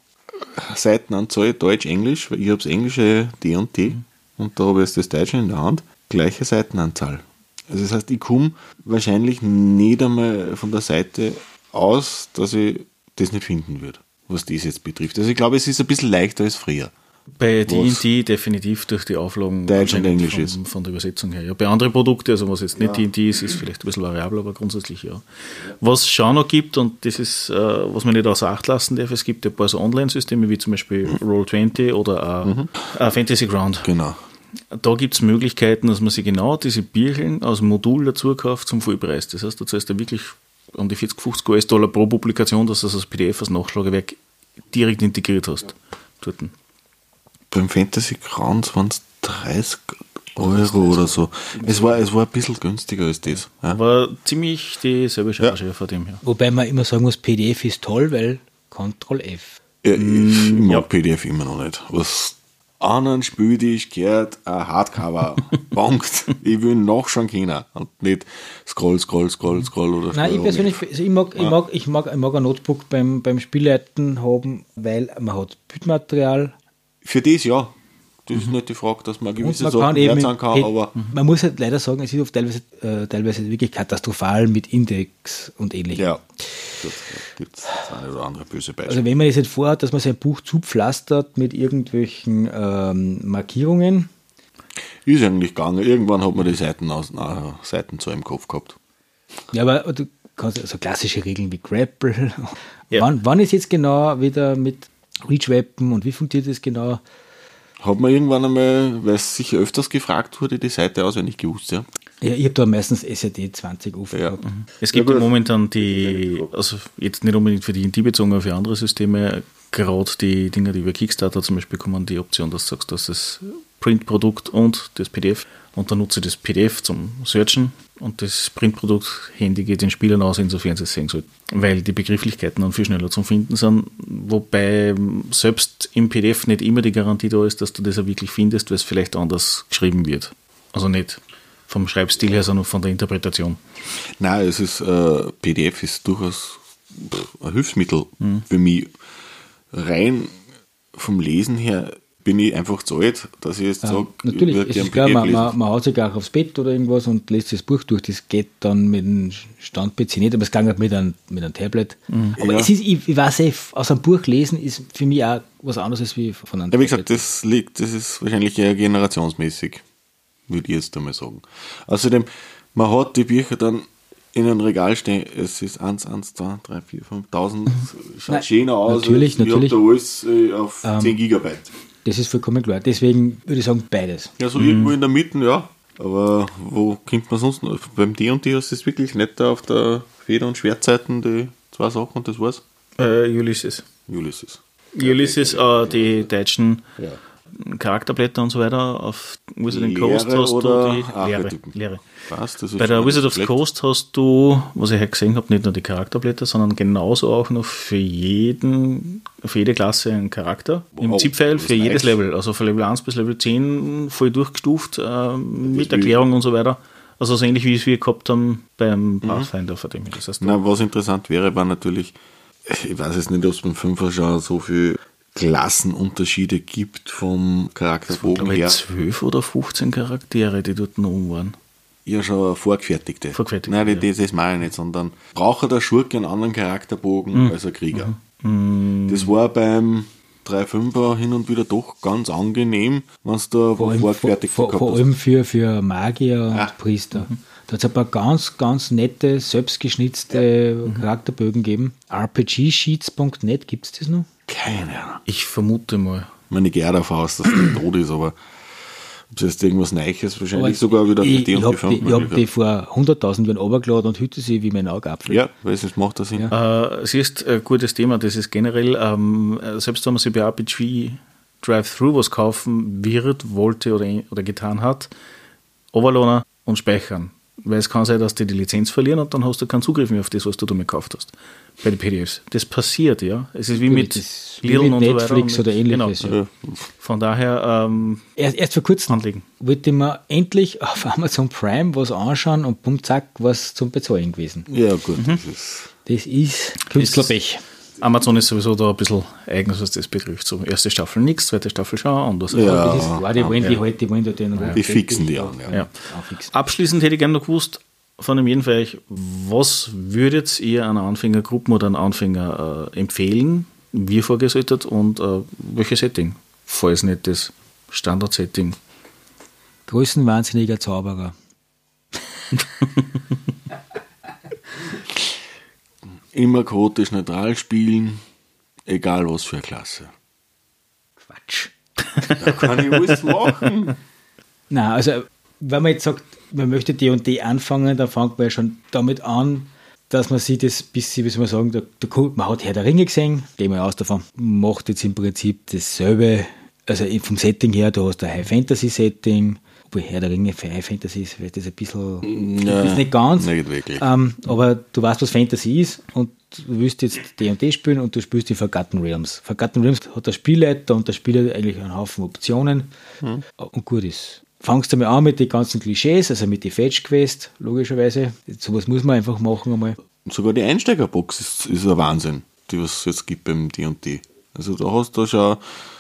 Seitenanzahl Deutsch, Englisch, weil ich habe das Englische D und T und da habe ich jetzt das Deutsche in der Hand, gleiche Seitenanzahl. Also das heißt, ich komme wahrscheinlich nicht einmal von der Seite aus, dass ich das nicht finden würde, was das jetzt betrifft. Also ich glaube, es ist ein bisschen leichter als früher. Bei? D&D definitiv durch die Auflagen Deutsch und Englisch von, ist. von der Übersetzung her. Ja, bei anderen Produkten, also was jetzt nicht D&D ist, ist vielleicht ein bisschen variabel, aber grundsätzlich ja. Was es schon noch gibt, und das ist, äh, was man nicht außer Acht lassen darf, es gibt ein paar so Online-Systeme, wie zum Beispiel Roll20 oder Mhm. Fantasy Ground. Genau. Da gibt es Möglichkeiten, dass man sich genau diese Bierchen aus Modul dazu kauft zum Vollpreis. Das heißt, da zahlst du wirklich um die 40, 50 US-Dollar pro Publikation, dass du das als PDF, als Nachschlagewerk direkt integriert hast. Dort. Beim Fantasy Grounds waren es 30 Euro oder so. Es war, es war ein bisschen günstiger als das. Ja. Aber ziemlich dieselbe Charge von dem her. Wobei man immer sagen muss, PDF ist toll, weil Ctrl F. Ja, ich, mag PDF immer noch nicht. Was anderen gehört ein Hardcover. [laughs] Punkt. Ich will nachschauen können und nicht scroll, scroll, scroll, scroll oder Nein, ich persönlich, also ich, mag, ich, mag, ich, mag, ich mag ein Notebook beim, beim Spielleiten haben, weil man hat Bildmaterial Für das ja. Das ist nicht die Frage, dass man gewisse man Sachen kann eben, kann, hey, aber man muss halt leider sagen, es ist oft teilweise, äh, teilweise wirklich katastrophal mit Index und ähnlichem. ja. Gut, gibt es das eine oder andere böse Beispiel. Also wenn man das jetzt vorhat, dass man sein Buch zupflastert mit irgendwelchen ähm, Markierungen, ist eigentlich gegangen. Irgendwann hat man die Seiten aus, na, Seitenzahl im Kopf gehabt. Ja, aber du kannst also klassische Regeln wie Grapple. Ja. Wann, wann ist jetzt genau wieder mit Reach Weapon und wie funktioniert das genau? Hat man irgendwann einmal, weil es sicher öfters gefragt wurde, die Seite auswendig gewusst, ja? Ja, ich habe da meistens SRD 20 offen Ja. gehabt. Es gibt ja, momentan die, also jetzt nicht unbedingt für die D bezogen, aber für andere Systeme, gerade die Dinge, die über Kickstarter zum Beispiel kommen, die Option, dass du sagst, dass das Printprodukt und das PDF und dann nutze ich das PDF zum Searchen und das Printprodukt händige den Spielern aus, insofern sie es sehen sollten. Weil die Begrifflichkeiten dann viel schneller zum Finden sind, wobei selbst im PDF nicht immer die Garantie da ist, dass du das auch wirklich findest, weil es vielleicht anders geschrieben wird. Also nicht vom Schreibstil her, sondern von der Interpretation. Nein, es ist, äh, PDF ist durchaus ein Hilfsmittel für mich. Rein vom Lesen her bin ich einfach zu alt, dass ich jetzt Ja, sage, natürlich, würd es ist klar, man, man, man haut sich auch aufs Bett oder irgendwas und lässt das Buch durch. Das geht dann mit dem Stand-PC nicht, aber es kann halt mit einem, mit einem Tablet. Aber Ja. es ist, ich, ich weiß eh, aus einem Buch lesen ist für mich auch was anderes als wie von einem Ja, wie gesagt, das liegt, das ist wahrscheinlich eher generationsmäßig, würde ich jetzt einmal sagen. Außerdem, man hat die Bücher dann in einem Regal stehen, es ist 1, 1, 2, 3, 4, 5, 1000, schaut Nein, schöner aus, natürlich, als natürlich. da alles äh, auf Ähm, 10 Gigabyte. Das ist vollkommen klar. Deswegen würde ich sagen, beides. Ja, so irgendwo in der Mitte, ja. Aber wo kommt man sonst noch? Beim D&D hast du es wirklich da auf der Feder- und Schwertseiten, die zwei Sachen und das war's. Äh, Ulysses. Ulysses. Ulysses, äh, die deutschen Ja. Charakterblätter und so weiter. Auf Wizard of the Leere Coast hast du die Leere. Archetypen? Leere. Das ist Bei der Wizard of the. Coast hast du, was ich heute gesehen habe, nicht nur die Charakterblätter, sondern genauso auch noch für jeden, für jede Klasse einen Charakter. Im Wow, Zip-File das für ist jedes nice. Level. Also von Level 1 bis Level 10 voll durchgestuft, äh, mit Erklärung und so weiter. Also so ähnlich wie es wir gehabt haben Mhm. beim Pathfinder, von dem her. Das heißt, Na, was interessant wäre, war natürlich, ich weiß jetzt nicht, ob es beim Fünfer schon so viel Klassenunterschiede gibt vom Charakterbogen glaube her. ich, 12 oder 15 Charaktere, die dort noch um waren. Ja, schon vorgefertigte. Vorgefertigte, Nein, die, ja. das, das meine ich nicht, sondern braucht der Schurke einen anderen Charakterbogen Mhm. als ein Krieger. Das war beim 3.5er hin und wieder doch ganz angenehm, wenn es da Vor allem, vor, vorgefertigt vor, vor gehabt allem für, für Magier und Ah. Priester. Da hat es ein paar ganz, ganz nette, selbstgeschnitzte Mhm. Charakterbögen gegeben. RPGsheets.net, gibt es das noch? Keine Ahnung. Ich vermute mal. Ich meine, ich gehe davon aus, dass das [clears throat] tot ist, aber ob es jetzt irgendwas Neues wahrscheinlich Aber sogar wieder ich, für die ich und habe die vor 100.000 Jahren runtergeladen und hüte sie wie mein Augapfel. Ja, weil es macht das Sinn. Äh, siehst, ein gutes Thema, das ist generell, ähm, selbst wenn man sich bei RPG Drive-Thru was kaufen wird, wollte oder, oder getan hat, Overlohner und speichern. Weil es kann sein, dass die die Lizenz verlieren und dann hast du keinen Zugriff mehr auf das, was du damit gekauft hast. Bei den PDFs. Das passiert, ja. Es ist wie mit Lidl mit und so weiter. Netflix und oder ähnliches, Genau. ja. Von daher, ähm, Erst, erst vor kurzem Anliegen. wollte ich mir endlich auf Amazon Prime was anschauen und bumm, zack, was zum Bezahlen gewesen. Ja, gut, Mhm. das ist. Das ist Künstlerpech. Amazon ist sowieso da ein bisschen eigen, was das betrifft. So, erste Staffel nichts, zweite Staffel schon, anders. Ja. Das ist klar, die wollen die halt, die wollen da den Die fixen die an, ja. Ja. Abschließend hätte ich gerne noch gewusst, von dem jeden euch, was würdet ihr einer Anfängergruppe oder einem Anfänger äh, empfehlen, wie ihr vorgehen solltet und äh, welches Setting? Falls nicht das Standard-Setting. Größenwahnsinniger Zauberer. Immer chaotisch neutral spielen, egal was für eine Klasse. Quatsch. Da kann ich alles machen. Na, also wenn man jetzt sagt, man möchte die und die anfangen, dann fängt man ja schon damit an, dass man sieht, das bisschen, wie soll man sagen, der, der, Kult- man hat Herr der Ringe gesehen, gehen wir aus davon, macht jetzt im Prinzip dasselbe, also vom Setting her, du hast ein High Fantasy Setting, obwohl Herr der Ringe für Fantasy ist, vielleicht das ein bisschen, Ja, ist nicht ganz, nicht wirklich. Ähm, aber du weißt, was Fantasy ist und du willst jetzt D&D spielen und du spielst die Forgotten Realms. Forgotten Realms hat der Spielleiter und der Spieler eigentlich einen Haufen Optionen und gut ist. Fangst du mal an mit den ganzen Klischees, also mit den Fetch Quest, logischerweise. Sowas muss man einfach machen einmal. Sogar die Einsteigerbox ist, ist ein Wahnsinn, die es jetzt gibt beim D&D. Also da hast du schon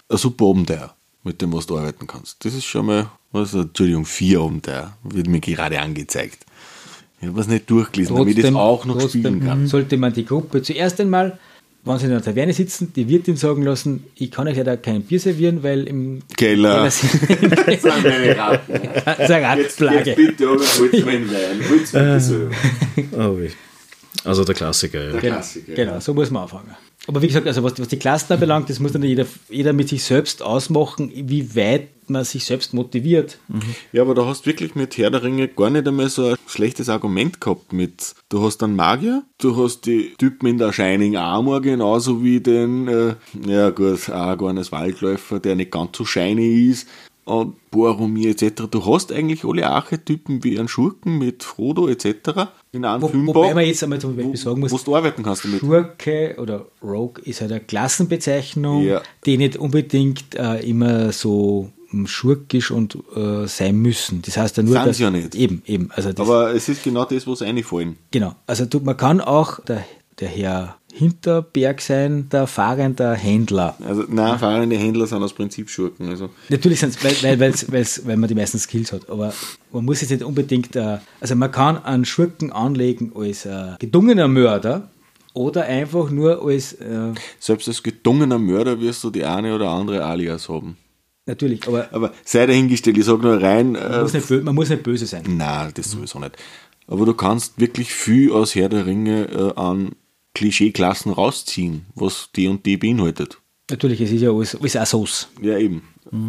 ein super Abenteuer, mit dem was du arbeiten kannst. Das ist schon mal, was, Entschuldigung, vier Abenteuer, wird mir gerade angezeigt. Ich habe es nicht durchgelesen, damit ich das auch noch spielen kann. sollte man die Gruppe zuerst einmal, wenn sie in einer Taverne sitzen, die Wirtin sagen lassen, ich kann euch leider kein Bier servieren, weil im Keller. [laughs] sind Das sind meine Ratten. das ist eine Rattenplage. bitte, aber holt's mir einen Wein. Holt's mir so. Oh, also der Klassiker, ja. Der Klassiker. Genau, so muss man anfangen. Aber wie gesagt, also was, was die Klassen anbelangt, das muss dann jeder, jeder mit sich selbst ausmachen, wie weit man sich selbst motiviert. Ja, aber da hast wirklich mit Herr der Ringe gar nicht einmal so ein schlechtes Argument gehabt mit, du hast einen Magier, du hast die Typen in der Shining Armor genauso wie den, äh, ja gut, Aragorn als Waldläufer, der nicht ganz so shiny ist, und Boromir etc. Du hast eigentlich alle Archetypen wie einen Schurken mit Frodo etc. in einem Wo, Filmbau, wobei man jetzt einmal zum Beispiel sagen muss, wo du arbeiten kannst damit. Schurke oder Rogue ist halt eine Klassenbezeichnung, Ja. die nicht unbedingt äh, immer so ähm, schurkisch und äh, sein müssen. Das heißt ja nur, Sind's dass, ja nicht. Eben, eben. Also das, Aber es ist genau das, was einfallen. genau. Also du, man kann auch der, der Herr Hinterberg sein, der fahrende Händler. Also, nein, fahrende Händler sind aus Prinzip Schurken. Also, Natürlich sind es, weil, weil, weil's, weil's, weil man die meisten Skills hat, aber man muss jetzt nicht unbedingt, äh, also man kann einen Schurken anlegen als äh, gedungener Mörder oder einfach nur als, äh, selbst als gedungener Mörder wirst du die eine oder andere Alias haben. natürlich, aber Aber sei dahingestellt, ich sage nur rein, man äh, muss, nicht, man muss nicht böse sein. nein, das sowieso nicht. Aber du kannst wirklich viel aus Herr der Ringe äh, an Klischeeklassen rausziehen, was die und die beinhaltet. Natürlich, es ist ja alles, alles auch Sauce. Ja, eben.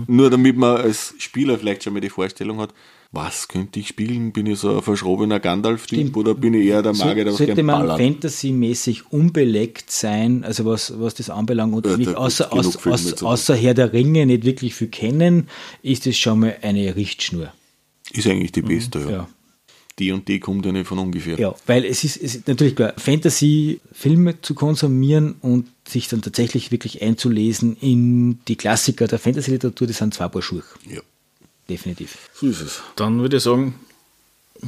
Nur damit man als Spieler vielleicht schon mal die Vorstellung hat, was könnte ich spielen? Bin ich so ein verschrobener Gandalf-Typ oder bin ich eher der Magier, der was Sollte man fantasymäßig unbeleckt sein, also was, was das anbelangt und Ja, nicht außer, gibt's genug außer, Herr der Ringe nicht wirklich viel kennen, ist es schon mal eine Richtschnur. Ist eigentlich die beste, ja. Ja. Die und die kommt ja nicht von ungefähr. Ja, weil es ist, es ist natürlich klar, Fantasy-Filme zu konsumieren und sich dann tatsächlich wirklich einzulesen in die Klassiker der Fantasy-Literatur, das sind zwei Paar Schuhe. Ja. Definitiv. So ist es. Dann würde ich sagen,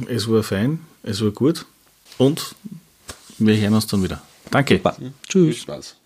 es war fein, es war gut und wir hören uns dann wieder. Danke. Super. Tschüss. Spaß.